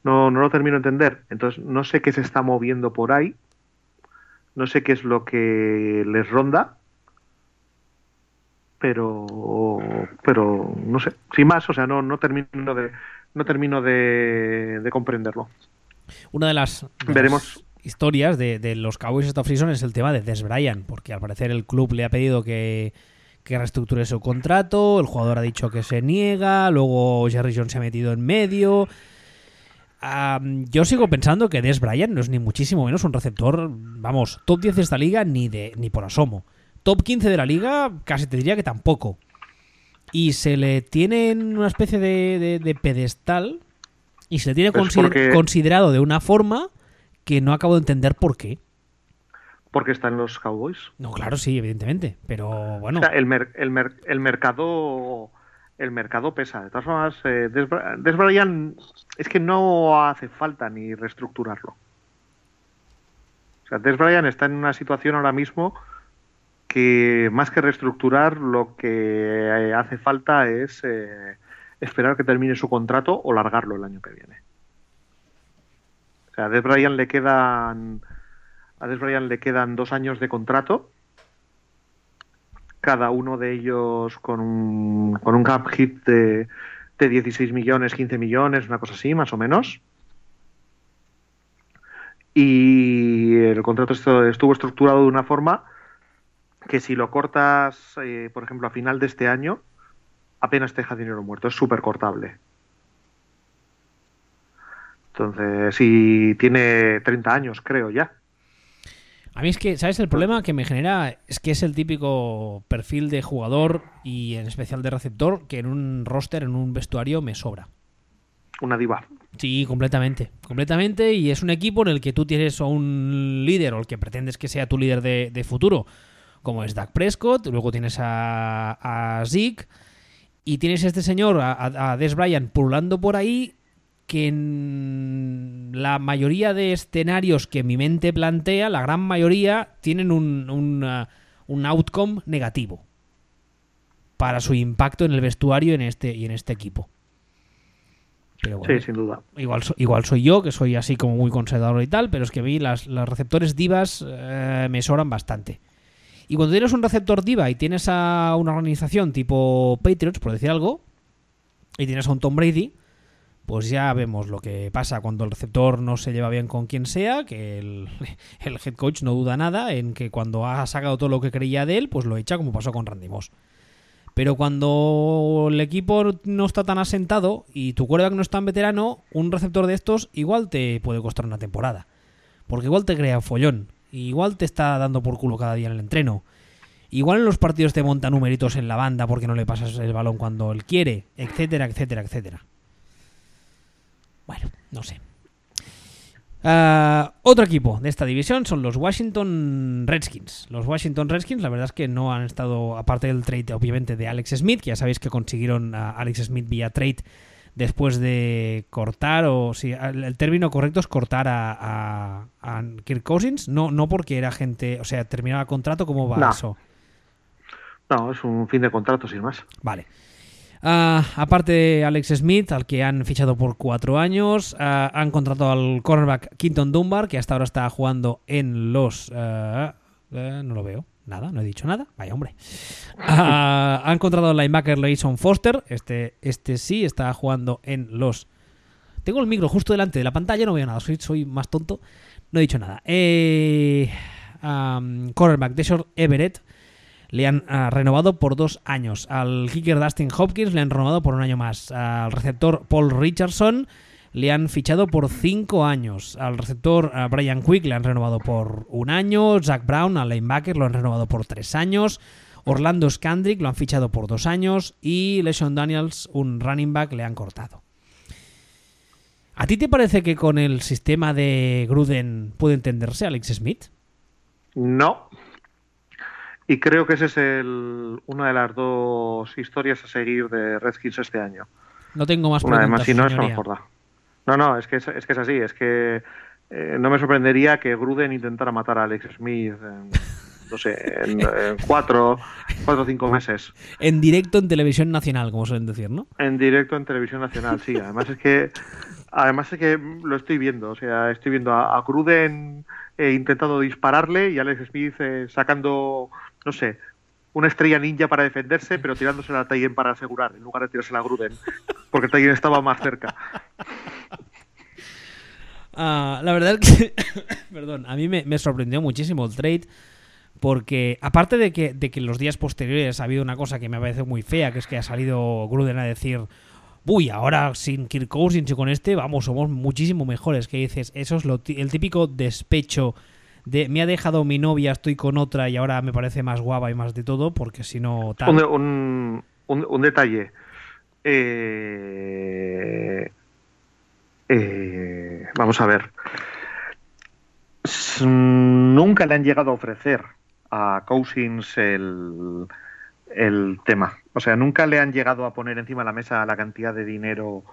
no, no lo termino de entender. Entonces, no sé qué se está moviendo por ahí. No sé qué es lo que les ronda. Pero, pero no sé. Sin más, o sea, no, no termino de, no termino de, comprenderlo. Una de las, Veremos. historias de, los Cowboys esta offseason es el tema de Des Bryant, porque al parecer el club le ha pedido que, que reestructure su contrato, el jugador ha dicho que se niega, luego Jerry Jones se ha metido en medio. Yo sigo pensando que Des Bryant no es ni muchísimo menos un receptor, vamos, top 10 de esta liga ni, de, ni por asomo. Top 15 de la liga casi te diría que tampoco y se le tiene en una especie de, pedestal y se le tiene pues considerado de una forma que no acabo de entender por qué. Porque están los Cowboys. No, claro, sí, evidentemente. Pero bueno. el, el, mercado. El mercado pesa. De todas formas, eh, Des, es que no hace falta ni reestructurarlo. O sea, Des está en una situación ahora mismo que más que reestructurar, lo que eh, hace falta es eh, esperar que termine su contrato o largarlo el año que viene. O sea, a Des Bryant le quedan a Des le quedan dos años de contrato, cada uno de ellos con un, con un cap hit de, de 16 millones, 15 millones, una cosa así, más o menos. Y el contrato estuvo estructurado de una forma que si lo cortas, eh, por ejemplo, a final de este año, apenas te deja dinero muerto, es súper cortable. Entonces, si tiene 30 años, creo ya. A mí es que, ¿sabes? El problema que me genera es que es el típico perfil de jugador y en especial de receptor que en un roster, en un vestuario, me sobra. Una diva. Sí, completamente. Completamente. Y es un equipo en el que tú tienes a un líder o el que pretendes que sea tu líder de, de futuro como es Dak Prescott, luego tienes a, a Zeke y tienes a este señor, a, Des Bryant, pululando por ahí que en la mayoría de escenarios que mi mente plantea, la gran mayoría tienen un, un, outcome negativo para su impacto en el vestuario en este, y en este equipo. sí, sin duda. Igual, igual soy yo, que soy así como muy conservador y tal, pero es que a mí las, los receptores divas eh, me sobran bastante. Y cuando tienes un receptor diva y tienes a una organización tipo Patriots, por decir algo, y tienes a un Tom Brady, pues ya vemos lo que pasa cuando el receptor no se lleva bien con quien sea, que el, head coach no duda nada en que cuando ha sacado todo lo que creía de él, pues lo echa como pasó con Randy Moss. Pero cuando el equipo no está tan asentado y tu quarterback no es tan veterano, un receptor de estos igual te puede costar una temporada. Porque igual te crea follón. Igual te está dando por culo cada día en el entreno. Igual en los partidos te monta numeritos en la banda porque no le pasas el balón cuando él quiere, etcétera, etcétera, etcétera. Bueno, no sé. Ah, otro equipo de esta división son los Washington Redskins. Los Washington Redskins, la verdad es que no han estado, aparte del trade, obviamente, de Alex Smith, que ya sabéis que consiguieron a Alex Smith vía trade después de cortar, o si el término correcto es cortar a, Kirk Cousins, no, no porque era gente, o sea, terminaba contrato, ¿cómo va eso? No, es un fin de contrato sin más. Vale. Ah, aparte de Alex Smith, al que han fichado por cuatro años, ah, han contratado al cornerback Quinton Dunbar, que hasta ahora está jugando en los... Ah, eh, no lo veo. Nada, no he dicho nada. Vaya hombre. han contratado al linebacker Layson Foster. Este, este sí está jugando en los. Tengo el micro justo delante de la pantalla, no veo nada. Soy, soy más tonto. No he dicho nada. Eh, cornerback Deshaun Everett le han renovado por dos años. Al kicker Dustin Hopkins le han renovado por un año más. Al receptor Paul Richardson le han fichado por cinco años. Al receptor Brian Quick le han renovado por un año. Zach Brown, al linebacker, lo han renovado por tres años. Orlando Scandrick lo han fichado por dos años. Y LeSean Daniels, un running back, le han cortado. ¿A ti te parece que con el sistema de Gruden puede entenderse Alex Smith? No. Y creo que esa es el, una de las dos historias a seguir de Redskins este año. No tengo más preguntas. Además, si no, es No, no, es que es, que es así. Es que eh, no me sorprendería que Gruden intentara matar a Alex Smith en, no sé, en, cuatro, cuatro o cinco meses. En directo en televisión nacional, como suelen decir, ¿no? En directo en televisión nacional, sí. Además es que Además es que lo estoy viendo, o sea, estoy viendo a, Cruden eh, intentando dispararle y a Alex Smith eh, sacando, no sé, una estrella ninja para defenderse, pero tirándose a Tayen para asegurar, en lugar de tirarse a Gruden, porque Tayen estaba más cerca. Ah, la verdad es que, perdón, a mí me, sorprendió muchísimo el trade, porque aparte de que, de que en los días posteriores ha habido una cosa que me parece muy fea, que es que ha salido Gruden a decir uy, ahora sin Kirk Cousins y con este, vamos, somos muchísimo mejores. Que dices, eso es lo el típico despecho de me ha dejado mi novia, estoy con otra y ahora me parece más guapa y más de todo, porque si no... Un, un, detalle. Eh, eh, vamos a ver. Nunca le han llegado a ofrecer a Cousins el, el tema. O sea, nunca le han llegado a poner encima de la mesa la cantidad de dinero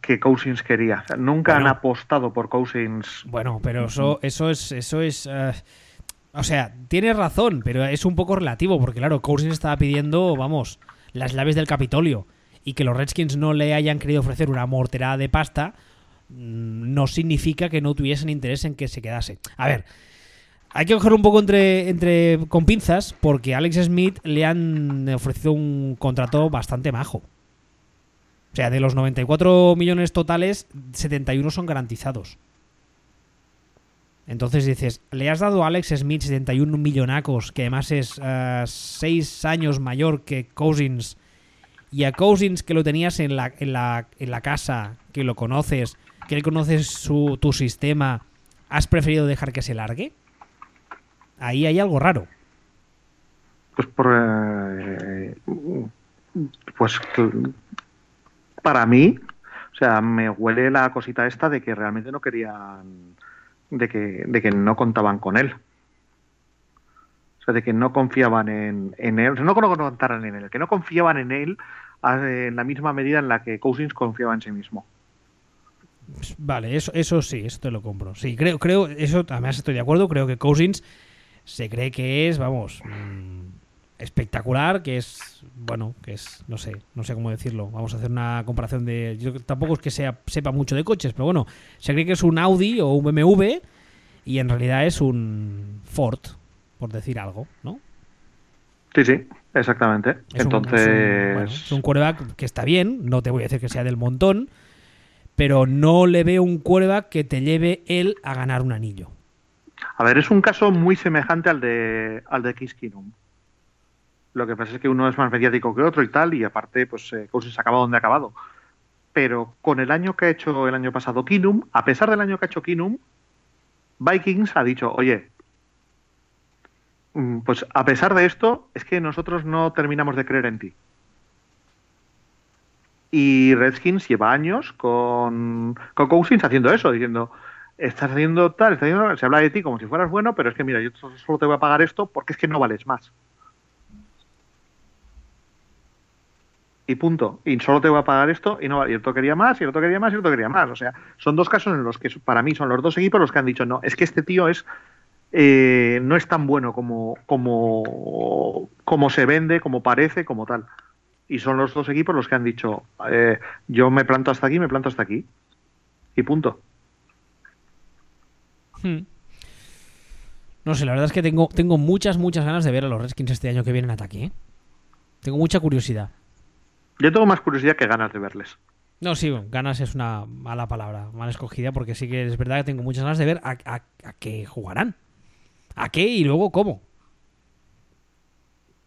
que Cousins quería. nunca han apostado por Cousins. Bueno, pero eso, eso es, eso es. Eh, o sea, tienes razón, pero es un poco relativo, porque claro, Cousins estaba pidiendo, vamos, las llaves del Capitolio. Y que los Redskins no le hayan querido ofrecer una morterada de pasta, mm, no significa que no tuviesen interés en que se quedase. A ver, hay que coger un poco entre, entre con pinzas porque a Alex Smith le han ofrecido un contrato bastante majo. O sea, de los 94 millones totales, 71 son garantizados. Entonces dices, le has dado a Alex Smith 71 millonacos, que además es 6 eh, años mayor que Cousins, y a Cousins que lo tenías en la, en la, en la casa, que lo conoces, que él conoces su, tu sistema, ¿has preferido dejar que se largue? ahí hay algo raro. Pues por, eh, pues para mí, o sea, me huele la cosita esta de que realmente no querían, de que, de que no contaban con él. O sea, de que no confiaban en, en él, no que no contaran en él, que no confiaban en él en la misma medida en la que Cousins confiaba en sí mismo. Vale, eso, eso sí, eso te lo compro. Sí, creo, creo, eso además estoy de acuerdo, creo que Cousins se cree que es, vamos, mm, espectacular, que es, bueno, que es, no sé, no sé cómo decirlo. Vamos a hacer una comparación de, yo tampoco es que sea, sepa mucho de coches, pero bueno, se cree que es un Audi o un BMW y en realidad es un Ford, por decir algo, ¿no? Sí, sí, exactamente. Entonces. es, un, quarterback que está bien, no te voy a decir que sea del montón, pero no le veo un quarterback que te lleve él a ganar un anillo. A ver, es un caso muy semejante al de, al de Kiskinum. Lo que pasa es que uno es más mediático que otro y tal, y aparte, pues eh, se ha acabado donde ha acabado. Pero con el año que ha hecho el año pasado Kinum, a pesar del año que ha hecho Kinum, Vikings ha dicho, oye, mm, pues a pesar de esto, es que nosotros no terminamos de creer en ti. Y Redskins lleva años con, con Cousins haciendo eso, diciendo, estás haciendo tal, se habla de ti como si fueras bueno, pero es que mira, yo solo te voy a pagar esto porque es que no vales más. Y punto. Y solo te voy a pagar esto y no y el otro quería más, y el otro quería más, y el otro quería más. O sea, son dos casos en los que para mí son los dos equipos los que han dicho, no, es que este tío es eh, no es tan bueno como, como, como se vende, como parece, como tal. Y son los dos equipos los que han dicho, eh, yo me planto hasta aquí, me planto hasta aquí. Y punto. Hmm. No sé, la verdad es que tengo, tengo muchas, muchas ganas de ver a los Redskins este año que vienen en ataque. ¿eh? Tengo mucha curiosidad. Yo tengo más curiosidad que ganas de verles. No, sí, ganas es una mala palabra, mal escogida, porque sí que es verdad que tengo muchas ganas de ver a, qué jugarán. ¿A qué y luego cómo?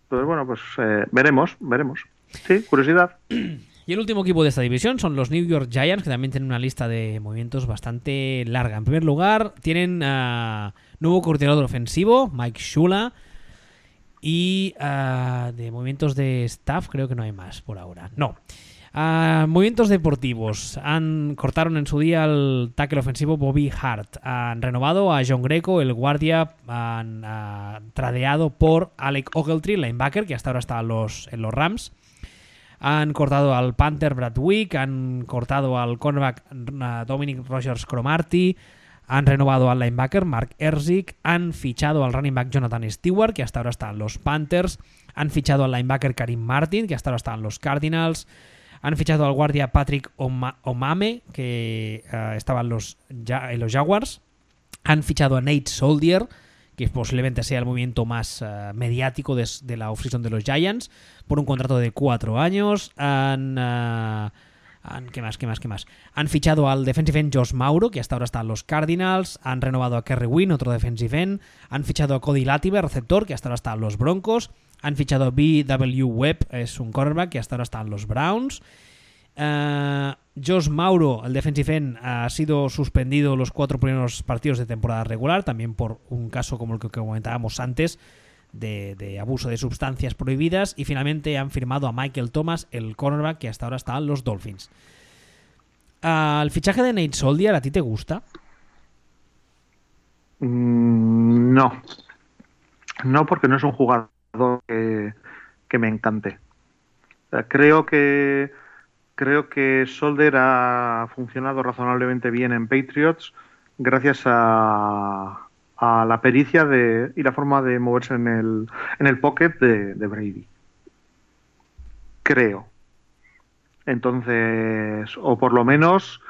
Pues bueno, pues eh, veremos, veremos. Sí, curiosidad. Y el último equipo de esta división son los New York Giants, que también tienen una lista de movimientos bastante larga. En primer lugar, tienen uh, nuevo coordinador ofensivo, Mike Shula. Y uh, de movimientos de staff, creo que no hay más por ahora. No. Uh, movimientos deportivos. Han cortaron en su día al tackle ofensivo Bobby Hart. Han renovado a John Greco, el guardia. Han tradeado por Alec Ogletree, linebacker, que hasta ahora está los, en los Rams. Han cortado al Panther Brad Wick, han cortado al cornerback Dominic Rogers Cromarty, han renovado al linebacker Mark Erzik, han fichado al running back Jonathan Stewart, que hasta ahora está en los Panthers, han fichado al linebacker Karim Martin, que hasta ahora está en los Cardinals, han fichado al guardia Patrick Omame, que uh, estaba en los, en los Jaguars, han fichado a Nate Soldier, que posiblemente sea el movimiento más uh, mediático de, la offseason de los Giants, por un contrato de cuatro años. Han, uh, ¿Qué más? ¿Qué más? ¿Qué más? Han fichado al defensive end Josh Mauro, que hasta ahora está en los Cardinals. Han renovado a Kerry Wynn, otro defensive end. Han fichado a Cody Latimer, receptor, que hasta ahora está en los Broncos. Han fichado a B.W. Webb, es un cornerback, que hasta ahora está en los Browns. Uh, Josh Mauro, el defensive end, ha sido suspendido los cuatro primeros partidos de temporada regular, también por un caso como el que comentábamos antes, de, abuso de sustancias prohibidas. Y finalmente han firmado a Michael Thomas, el cornerback que hasta ahora está en los Dolphins. ¿El fichaje de Nate Soldier a ti te gusta? Mm, no. No, porque no es un jugador que, que me encante. Creo que creo que Solder ha funcionado razonablemente bien en Patriots gracias a, a la pericia de, y la forma de moverse en el, en el pocket de, Brady. Creo. Entonces, o por lo menos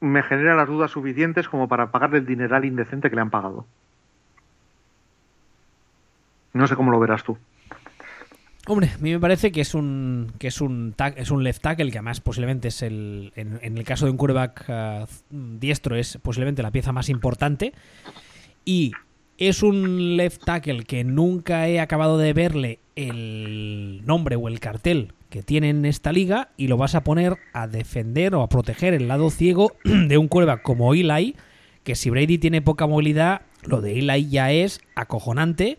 me genera las dudas suficientes como para pagarle el dineral indecente que le han pagado. No sé cómo lo verás tú. Hombre, a mí me parece que es un que es un es un left tackle que además posiblemente es el en, en el caso de un quarterback uh, diestro es posiblemente la pieza más importante y es un left tackle que nunca he acabado de verle el nombre o el cartel que tiene en esta liga y lo vas a poner a defender o a proteger el lado ciego de un quarterback como Eli, que si Brady tiene poca movilidad, lo de Eli ya es acojonante.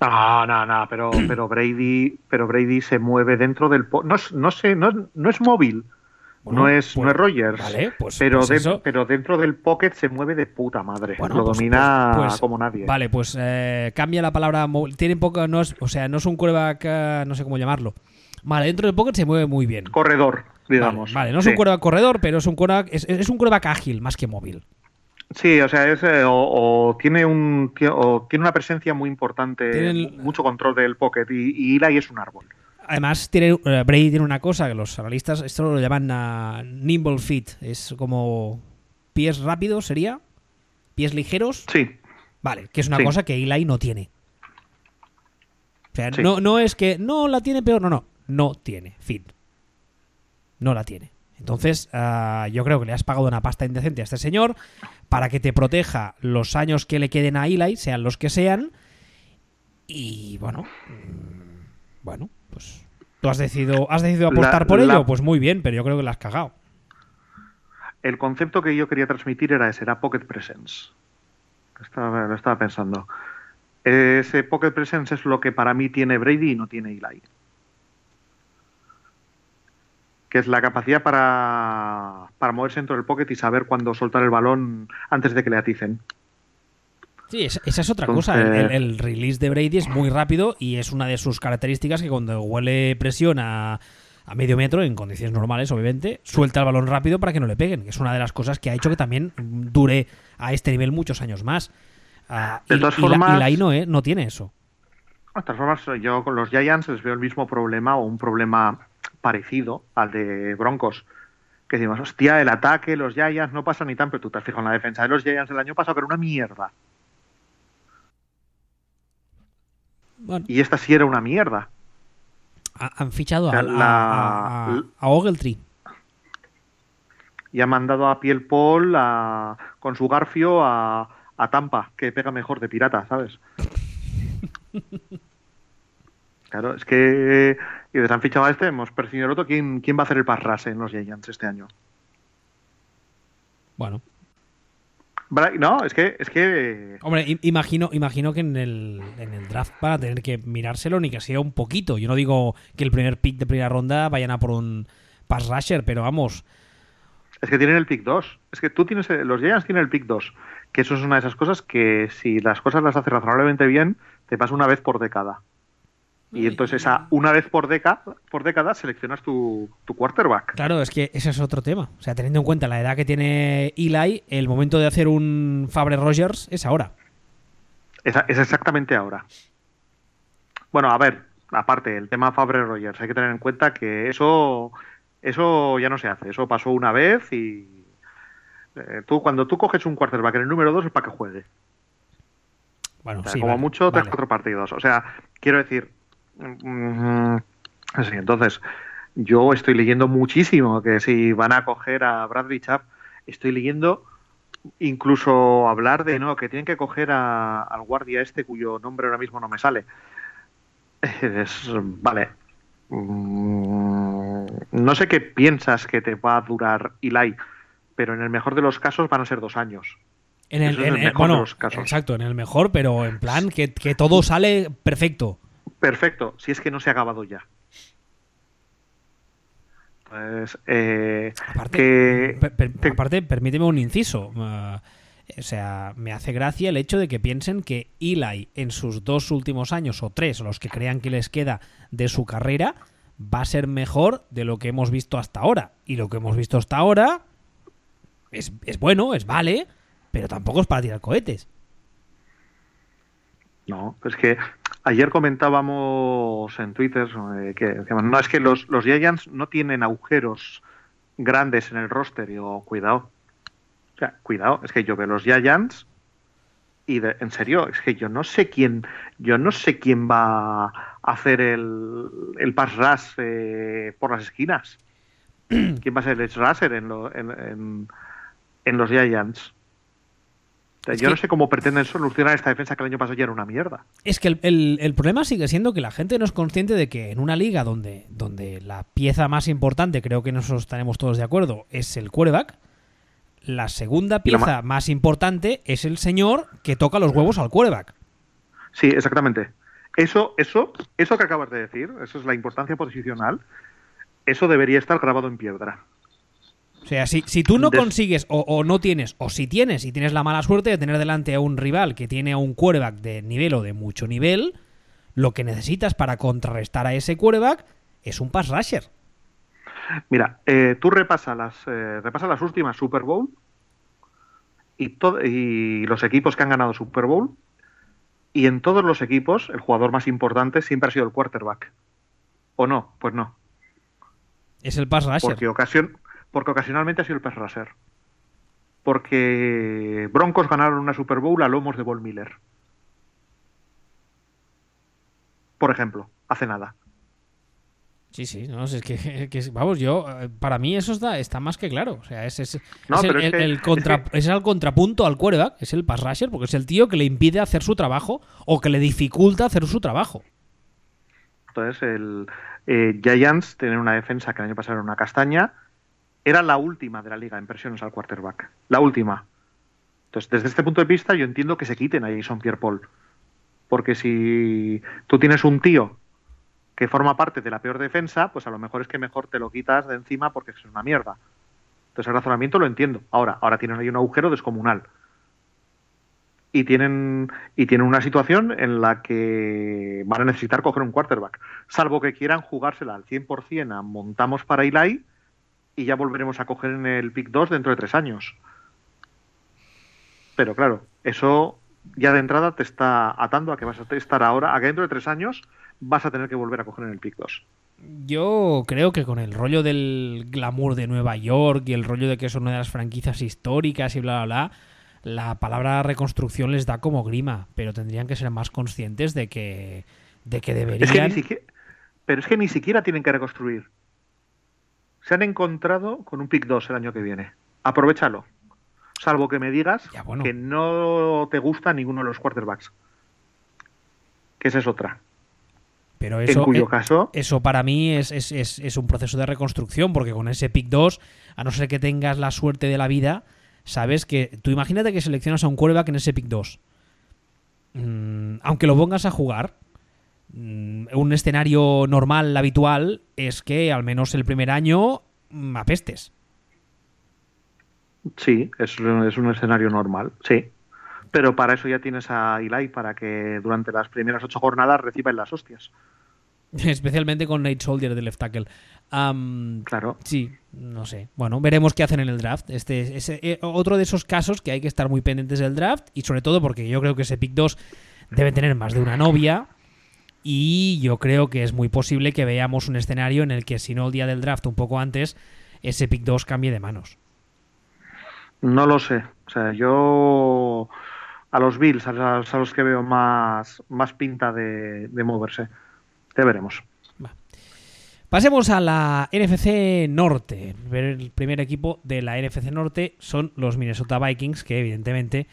No, no, no, pero, pero Brady, pero Brady se mueve dentro del no, no sé, no, no es móvil. Bueno, no es, pues, no es Rogers, vale, pues, pero, pues de, pero, dentro del pocket se mueve de puta madre. Bueno, lo domina como nadie. Vale, pues eh, cambia la palabra. Tiene poco, no es, o sea, no es un quarterback, uh, no sé cómo llamarlo. Vale, dentro del pocket se mueve muy bien. Corredor, digamos. Vale, vale no es sí. un quarterback corredor, pero es un quarterback, es, es un quarterback ágil más que móvil. Sí, o sea, es, eh, o, o, tiene un o tiene una presencia muy importante, mucho control del pocket y, y Eli es un árbol. Además, tiene, uh, Brady tiene una cosa que los analistas esto lo llaman uh, nimble feet. Es como pies rápidos, ¿sería? ¿Pies ligeros? Sí. Vale, que es una sí. cosa que Eli no tiene. O sea, Sí. no, no es que no la tiene peor, no, no. No tiene feet. No la tiene. Entonces, uh, yo creo que le has pagado una pasta indecente a este señor para que te proteja los años que le queden a Eli, sean los que sean. Y bueno, mm, bueno, pues tú has decidido, has decidido apostar La- por la- ello, pues muy bien, pero yo creo que la has cagado. El concepto que yo quería transmitir era ese, era pocket presence. Estaba, lo estaba pensando. Ese pocket presence es lo que para mí tiene Brady y no tiene Eli. Que es la capacidad para, para moverse dentro del pocket y saber cuándo soltar el balón antes de que le aticen. Sí, esa, esa es otra Entonces- cosa. El, el- el release de Brady es muy rápido y es una de sus características que cuando huele presión a, a medio metro, en condiciones normales, obviamente, suelta el balón rápido para que no le peguen. que Es una de las cosas que ha hecho que también dure a este nivel muchos años más. Ah, De y, todas y la- formas- y la ¿eh? no tiene eso. De todas formas, yo con los Giants les veo el mismo problema o un problema parecido al de Broncos. Que decimos, hostia, el ataque, los Giants no pasa ni tan, pero tú te has fijado en la defensa de los Giants el año pasado, que era una mierda. Bueno, Y esta sí era una mierda. ha- han fichado a, sea, a- la- a- a Ogletree. Y ha mandado a Piel Paul a- con su Garfio a, a Tampa, que pega mejor de pirata, ¿sabes? Claro, es que y les han fichado a este, hemos percibido el otro. ¿Quién, quién va a hacer el pass en los Giants este año? Bueno. No, es que, es que. Hombre, imagino, imagino que en el, en el draft van a tener que mirárselo ni que sea un poquito. Yo no digo que el primer pick de primera ronda vayan a por un pass rusher, pero vamos. Es que tienen el pick 2. Es que tú tienes. Los Giants tienen el pick 2. Que eso es una de esas cosas que si las cosas las haces razonablemente bien, te pasa una vez por década. Y entonces esa una vez por década, por década seleccionas tu, quarterback. Claro, es que ese es otro tema. O sea, teniendo en cuenta la edad que tiene Eli, el momento de hacer un Fabre Rogers es ahora. Es, es exactamente ahora. Bueno, a ver, aparte, el tema Fabre Rogers, hay que tener en cuenta que eso, eso ya no se hace. Eso pasó una vez y eh, tú cuando tú coges un quarterback en el número 2 es para que juegue. Bueno, sí, como mucho, tres, cuatro partidos. O sea, quiero decir, entonces, yo estoy leyendo muchísimo que si van a coger a Bradley Chap, estoy leyendo incluso hablar de no, que tienen que coger al guardia este cuyo nombre ahora mismo no me sale. Es, vale. Mm, no sé qué piensas que te va a durar Eli, pero en el mejor de los casos van a ser dos años. En el, mejor de los casos. Exacto, en el mejor, pero en plan que, que todo sale perfecto. Perfecto, si es que no se ha acabado ya. Pues, eh, aparte, permíteme un inciso. Uh, o sea, me hace gracia el hecho de que piensen que Eli en sus dos últimos años o tres, los que crean que les queda de su carrera, va a ser mejor de lo que hemos visto hasta ahora. Y lo que hemos visto hasta ahora es, es bueno, es vale, pero tampoco es para tirar cohetes. No, es que ayer comentábamos en Twitter eh, que no es que los, los Giants no tienen agujeros grandes en el roster. Y digo, cuidado. O sea, cuidado, es que yo veo los Giants y en serio, es que yo no sé quién, yo no sé quién va a hacer el, el pass rush eh, por las esquinas. ¿Quién va a ser el edge rusher en, en, en los Giants? Yo no sé cómo pretenden solucionar esta defensa que el año pasado ya era una mierda. Es que el, problema sigue siendo que la gente no es consciente de que en una liga donde, donde la pieza más importante, creo que nosotros estaremos todos de acuerdo, es el quarterback, la segunda pieza más importante es el señor que toca los huevos al quarterback. Sí, exactamente. Eso, eso, eso que acabas de decir, eso es la importancia posicional, eso debería estar grabado en piedra. O sea, si, si tú no consigues o, no tienes, o si tienes y tienes la mala suerte de tener delante a un rival que tiene a un quarterback de nivel o de mucho nivel, lo que necesitas para contrarrestar a ese quarterback es un pass rusher. Mira, eh, tú repasa las, eh, repasa las últimas Super Bowl y, y los equipos que han ganado Super Bowl y en todos los equipos el jugador más importante siempre ha sido el quarterback. ¿O no? Pues no. Es el pass rusher. Porque ocasión, porque ocasionalmente ha sido el pass rusher. Porque Broncos ganaron una Super Bowl a lomos de Ball Miller. Por ejemplo, hace nada. Sí, sí, no, es que, vamos, yo, eh, para mí eso está, está más que claro. O sea, es, es, el, contra, es, el contrapunto al quarterback, es el pass rusher, porque es el tío que le impide hacer su trabajo o que le dificulta hacer su trabajo. Entonces, el eh, Giants tienen una defensa que el año pasado era una castaña, era la última de la liga en presiones al quarterback. La última. Entonces, desde este punto de vista, yo entiendo que se quiten a Jason Pierre-Paul. Porque si tú tienes un tío que forma parte de la peor defensa, pues a lo mejor es que mejor te lo quitas de encima porque es una mierda. Entonces el razonamiento lo entiendo. Ahora, ahora tienen ahí un agujero descomunal. Y tienen, y tienen una situación en la que van a necesitar coger un quarterback. Salvo que quieran jugársela al 100% a montamos para Eli y ya volveremos a coger en el pick 2 dentro de tres años. Pero claro, eso ya de entrada te está atando a que vas a estar ahora, a que dentro de tres años vas a tener que volver a coger en el pick 2. Yo creo que con el rollo del glamour de Nueva York y el rollo de que es una de las franquicias históricas y bla, bla, bla, la palabra reconstrucción les da como grima, pero tendrían que ser más conscientes de que, de que deberían... pero es que ni siquiera tienen que reconstruir se han encontrado con un pick 2 el año que viene. Aprovechalo. Salvo que me digas que no te gusta ninguno de los quarterbacks. Que esa es otra. Pero eso, en cuyo eh, caso... eso para mí es, es, es, es, un proceso de reconstrucción, porque con ese pick 2, a no ser que tengas la suerte de la vida, sabes que. Tú imagínate que seleccionas a un quarterback en ese pick 2. Mm, aunque lo pongas a jugar, un escenario normal, habitual, es que al menos el primer año mm, apestes. Sí, es, es un escenario normal, sí. Pero para eso ya tienes a Eli para que durante las primeras ocho jornadas reciban las hostias. Especialmente con Nate Soldier de left tackle. Um, claro. Sí, no sé. Bueno, veremos qué hacen en el draft. Este es eh, otro de esos casos que hay que estar muy pendientes del draft y sobre todo porque yo creo que ese pick 2 debe tener más de una novia y yo creo que es muy posible que veamos un escenario en el que si no el día del draft un poco antes ese pick 2 cambie de manos. No lo sé. O sea, yo a los Bills, a los, a los que veo más, más pinta de, de moverse. Ya veremos. Va. Pasemos a la NFC Norte. El primer equipo de la NFC Norte son los Minnesota Vikings, que evidentemente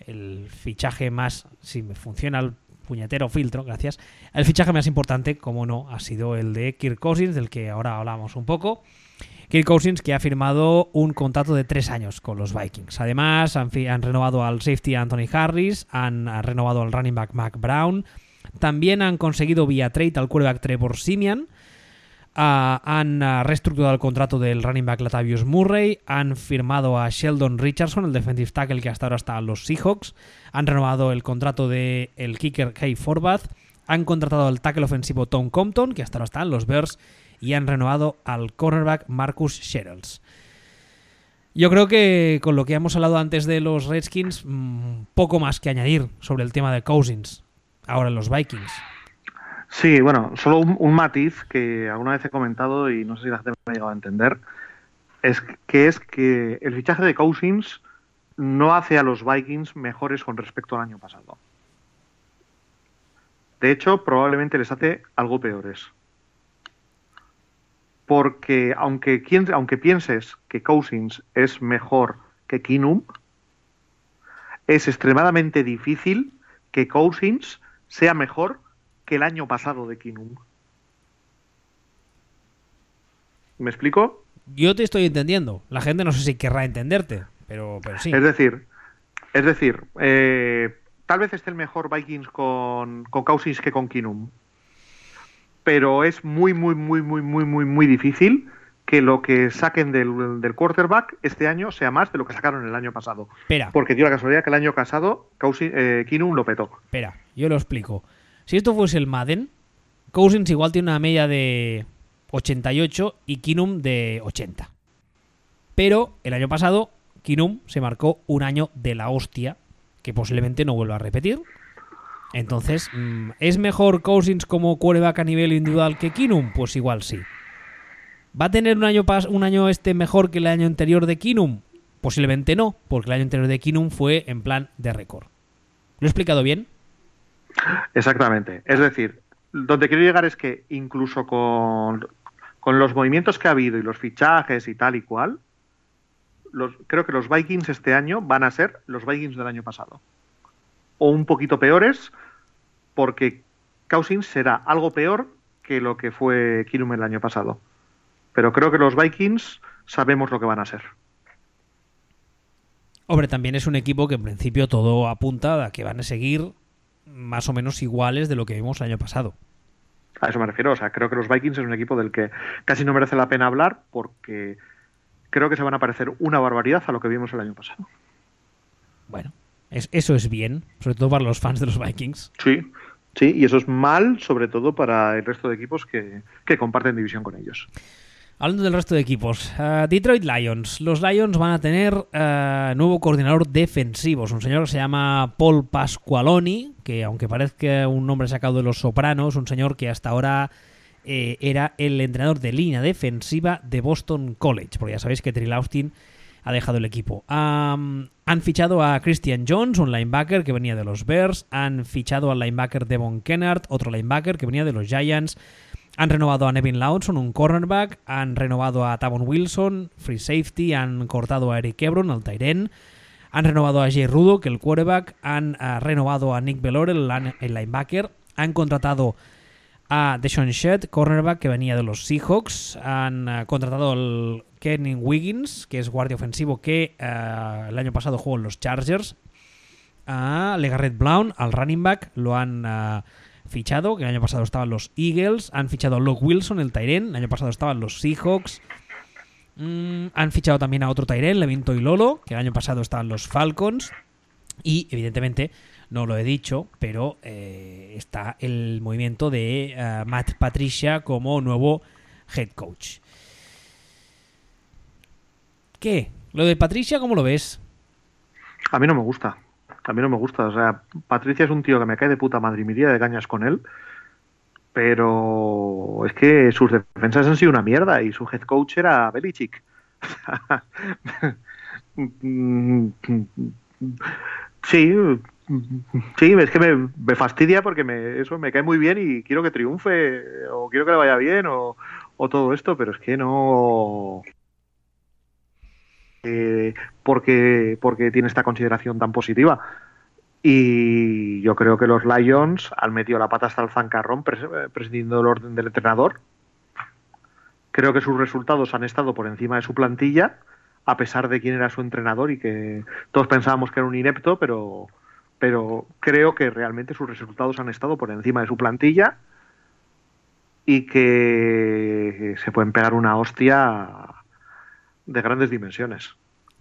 el fichaje más, si me funciona el puñetero filtro, gracias, el fichaje más importante, como no, ha sido el de Kirk Cousins, del que ahora hablamos un poco. Kirk Cousins que ha firmado un contrato de tres años con los Vikings. Además, han, renovado al safety Anthony Harris, han, han, renovado al running back Mac Brown, también han conseguido vía trade al quarterback Trevor Simian, Han uh, reestructurado el contrato del running back Latavius Murray, han firmado a Sheldon Richardson, el defensive tackle que hasta ahora está en los Seahawks, han renovado el contrato del el kicker Kay Forbath, han contratado al tackle ofensivo Tom Compton, que hasta ahora está en los Bears, y han renovado al cornerback Marcus Sherrills. Yo creo que con lo que hemos hablado antes de los Redskins, mmm, poco más que añadir sobre el tema de Cousins, ahora los Vikings. Sí, bueno, solo un, matiz que alguna vez he comentado y no sé si la gente me ha llegado a entender, es que es que el fichaje de Cousins no hace a los Vikings mejores con respecto al año pasado. De hecho, probablemente les hace algo peores. Porque aunque, aunque pienses que Cousins es mejor que Kinum, es extremadamente difícil que Cousins sea mejor que el año pasado de Kinum. ¿Me explico? Yo te estoy entendiendo. La gente no sé si querrá entenderte, pero, pero sí. Es decir, es decir, eh, tal vez esté el mejor Vikings con, con Cousins que con Kinum. Pero es muy, muy, muy, muy, muy, muy, muy difícil que lo que saquen del, del, quarterback este año sea más de lo que sacaron el año pasado. Espera. Porque dio la casualidad que el año pasado Cousins, eh, Kinum lo petó. Espera, yo lo explico. Si esto fuese el Madden, Cousins igual tiene una media de 88 y Kinum de 80. Pero el año pasado, Kinum se marcó un año de la hostia que posiblemente no vuelva a repetir. Entonces, ¿es mejor Cousins como quarterback a nivel individual que Kinum? Pues igual sí. ¿Va a tener un año, un año este mejor que el año anterior de Kinum? Posiblemente no, porque el año anterior de Kinum fue en plan de récord. ¿Lo he explicado bien? Exactamente. Es decir, donde quiero llegar es que incluso con, con, los movimientos que ha habido y los fichajes y tal y cual, creo que los Vikings este año van a ser los Vikings del año pasado. O un poquito peores, porque Cousins será algo peor que lo que fue Kirum el año pasado. Pero creo que los Vikings sabemos lo que van a ser. Hombre, también es un equipo que en principio todo apunta a que van a seguir más o menos iguales de lo que vimos el año pasado. A eso me refiero, o sea, creo que los Vikings es un equipo del que casi no merece la pena hablar porque creo que se van a parecer una barbaridad a lo que vimos el año pasado. Bueno, es, eso es bien, sobre todo para los fans de los Vikings. Sí, sí, y eso es mal, sobre todo para el resto de equipos que, que comparten división con ellos. Hablando del resto de equipos, uh, Detroit Lions. Los Lions van a tener uh, nuevo coordinador defensivo. Es un señor que se llama Paul Pasqualoni, que aunque parezca un nombre sacado de los sopranos, un señor que hasta ahora eh, era el entrenador de línea defensiva de Boston College, porque ya sabéis que Trill Austin ha dejado el equipo. Han fichado a Christian Jones, un linebacker que venía de los Bears. Han fichado al linebacker Devon Kennard, otro linebacker que venía de los Giants. Han renovado a Nevin Lawson, un cornerback. Han renovado a Tavon Wilson, free safety. Han cortado a Eric Ebron, el Tyren. Han renovado a Jay Rudo, que el quarterback. Han uh, renovado a Nick Bellore, el, el, linebacker. Han contratado a Deshaun Shed, cornerback que venía de los Seahawks. Han eh, contratado al Kenny Wiggins, que es guardia ofensivo que eh, el año pasado jugó en los Chargers. A Legarrette Brown, al running back, lo han fichado, que el año pasado estaban los Eagles. Han fichado a Luke Wilson, el Tyren, el año pasado estaban los Seahawks. Mm, han fichado también a otro Tyren, Levinto y Lolo, que el año pasado estaban los Falcons. Y evidentemente no lo he dicho, pero eh, está el movimiento de eh, Matt Patricia como nuevo head coach. ¿Qué? ¿Lo de Patricia cómo lo ves? A mí no me gusta. A mí no me gusta. O sea, Patricia es un tío que me cae de puta madre y me de cañas con él. Pero es que sus defensas han sido una mierda y su head coach era Belichick. sí, Sí, es que me, fastidia porque me, eso me cae muy bien y quiero que triunfe o quiero que le vaya bien o, todo esto, pero es que no... Eh, porque, porque tiene esta consideración tan positiva. Y yo creo que los Lions han metido la pata hasta el zancarrón presidiendo el orden del entrenador. Creo que sus resultados han estado por encima de su plantilla, a pesar de quién era su entrenador y que todos pensábamos que era un inepto, pero pero creo que realmente sus resultados han estado por encima de su plantilla y que se pueden pegar una hostia de grandes dimensiones.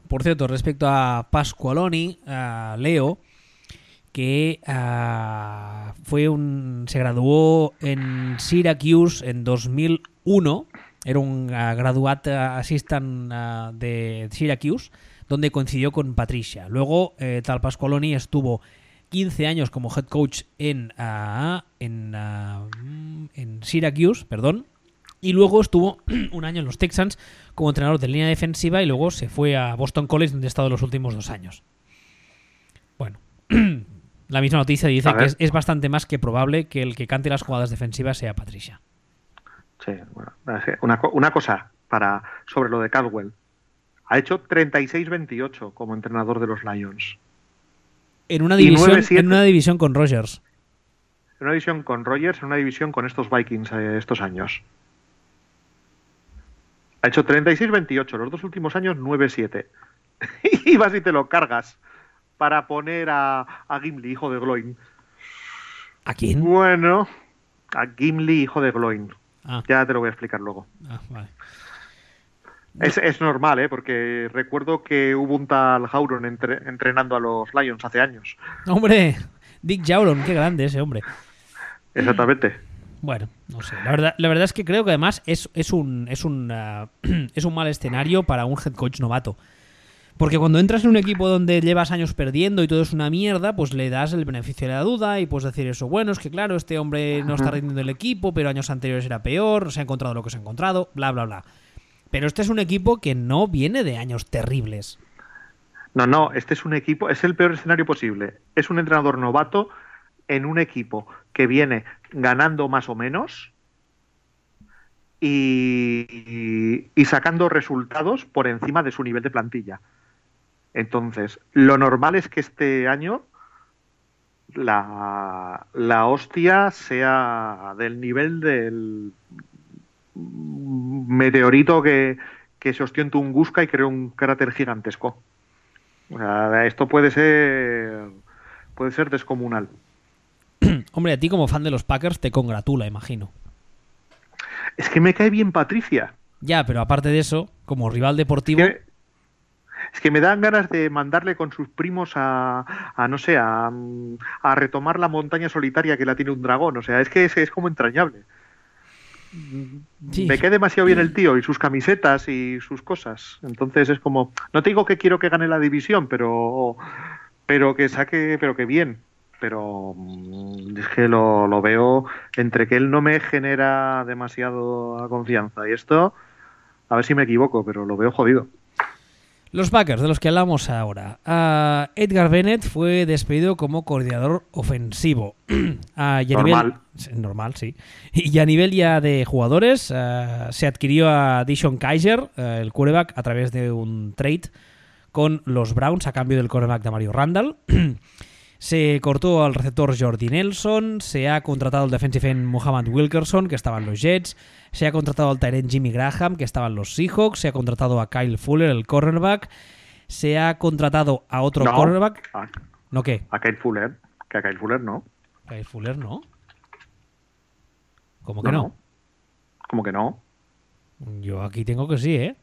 Por cierto, respecto a Pasqualoni, a Leo, que ah, fue un se graduó en Syracuse en 2001, era un uh, graduate assistant ah, de Syracuse donde coincidió con Patricia. Luego, eh, tal Pasqualoni estuvo 15 años como head coach en, en, en Syracuse, perdón, y luego estuvo un año en los Texans como entrenador de línea defensiva y luego se fue a Boston College donde ha estado los últimos dos años. Bueno, la misma noticia dice que es, bastante más que probable que el que cante las jugadas defensivas sea Patricia. Sí, bueno, una, una cosa para sobre lo de Caldwell. Ha hecho 36-28 como entrenador de los Lions. En una división, en una división con Rogers. En una división con Rogers, en una división con estos Vikings eh, estos años. Ha hecho 36-28, los dos últimos años 9-7. y vas y te lo cargas para poner a, a Gimli, hijo de Gloin. ¿A quién? Bueno, a Gimli, hijo de Gloin. Ah. Ya te lo voy a explicar luego. Ah, vale. Es, normal, ¿eh? porque recuerdo que hubo un tal Jauron entrenando a los Lions hace años. Hombre, Dick Jauron, qué grande ese hombre. Exactamente. Bueno, no sé. La verdad, la verdad es que creo que además es, es, un, es, un, uh, es un mal escenario para un head coach novato. Porque cuando entras en un equipo donde llevas años perdiendo y todo es una mierda, pues le das el beneficio de la duda y puedes decir eso. Bueno, es que claro, este hombre no está rindiendo el equipo, pero años anteriores era peor, se ha encontrado lo que se ha encontrado, bla, bla, bla. Pero este es un equipo que no viene de años terribles. No, no, este es un equipo, es el peor escenario posible. Es un entrenador novato en un equipo que viene ganando más o menos y, sacando resultados por encima de su nivel de plantilla. Entonces, lo normal es que este año la, hostia sea del nivel del, meteorito que, que se hostió en Tunguska y creó un cráter gigantesco. esto puede ser puede ser descomunal. Hombre, a ti como fan de los Packers te congratula, imagino. Es que me cae bien Patricia. Ya, pero aparte de eso, como rival deportivo... Es que, me dan ganas de mandarle con sus primos a, a no sé, a, a, retomar la montaña solitaria que la tiene un dragón. O sea, es que es, es como entrañable. Me queda demasiado bien el tío y sus camisetas y sus cosas. Entonces es como, no te digo que quiero que gane la división, pero, pero que saque, pero que bien. Pero mm, es que lo, lo veo entre que él no me genera demasiado confianza y esto, a ver si me equivoco, pero lo veo jodido. Los Packers, de los que hablamos ahora. Uh, Edgar Bennett fue despedido como coordinador ofensivo. Uh, normal. normal, sí. Y a nivel ya de jugadores, uh, se adquirió a Dishon Kaiser, el quarterback, a través de un trade con los Browns a cambio del quarterback de Mario Randall. Se cortó al receptor Jordi Nelson, se ha contratado al defensive end Muhammad Wilkerson, que estaba en los Jets, se ha contratado al Tyrant Jimmy Graham, que estaba en los Seahawks, se ha contratado a Kyle Fuller, el cornerback, se ha contratado a otro No. cornerback. A, ¿No qué? a Kyle Fuller. Que a Kyle Fuller no. Kyle Fuller no. ¿Cómo que no? Como que no. Yo aquí tengo que sí, ¿eh?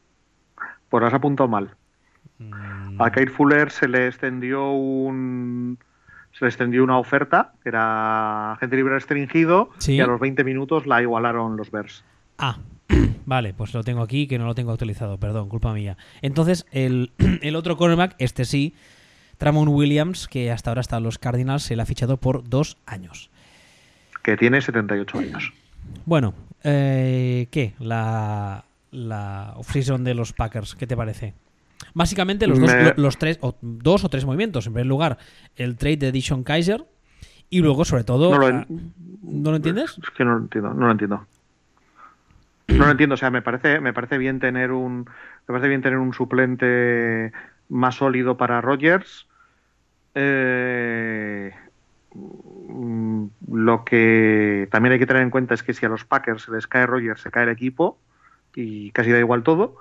Pues has apuntado mal. Mm, A Kyle Fuller se le extendió un se le extendió una oferta, que era agente libre restringido, Sí. y a los 20 minutos la igualaron los Bears. Ah, vale, pues lo tengo aquí, que no lo tengo actualizado, perdón, culpa mía. Entonces, el, el otro cornerback, este sí, Tramon Williams, que hasta ahora está en los Cardinals, se le ha fichado por dos años. Que tiene 78 años. Bueno, eh, ¿qué? La, la off-season de los Packers, ¿qué te parece? Básicamente los, dos, Me- los tres, o dos o tres movimientos. En primer lugar, el trade de Dishon Kaiser. Y luego, sobre todo. No lo, la- ¿No lo entiendes? Es que no lo entiendo, no lo entiendo. No lo entiendo, o sea, me parece, me parece bien tener un, me parece bien tener un suplente más sólido para Rogers. Eh, lo que también hay que tener en cuenta es que si a los Packers se les cae Rogers, se cae el equipo y casi da igual todo.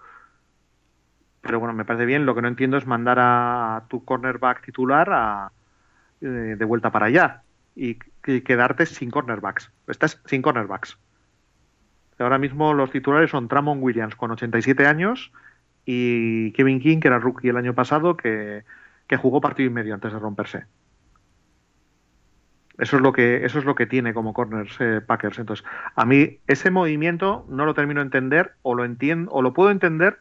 Pero bueno, me parece bien. Lo que no entiendo es mandar a tu cornerback titular a, eh, de vuelta para allá y, quedarte sin cornerbacks. Estás sin cornerbacks. Ahora mismo los titulares son Tramon Williams con 87 años y Kevin King, que era rookie el año pasado, que, que jugó partido y medio antes de romperse. Eso es lo que, eso es lo que tiene como corners eh, Packers. Entonces, a mí ese movimiento no lo termino de entender, o lo entiendo, o lo puedo entender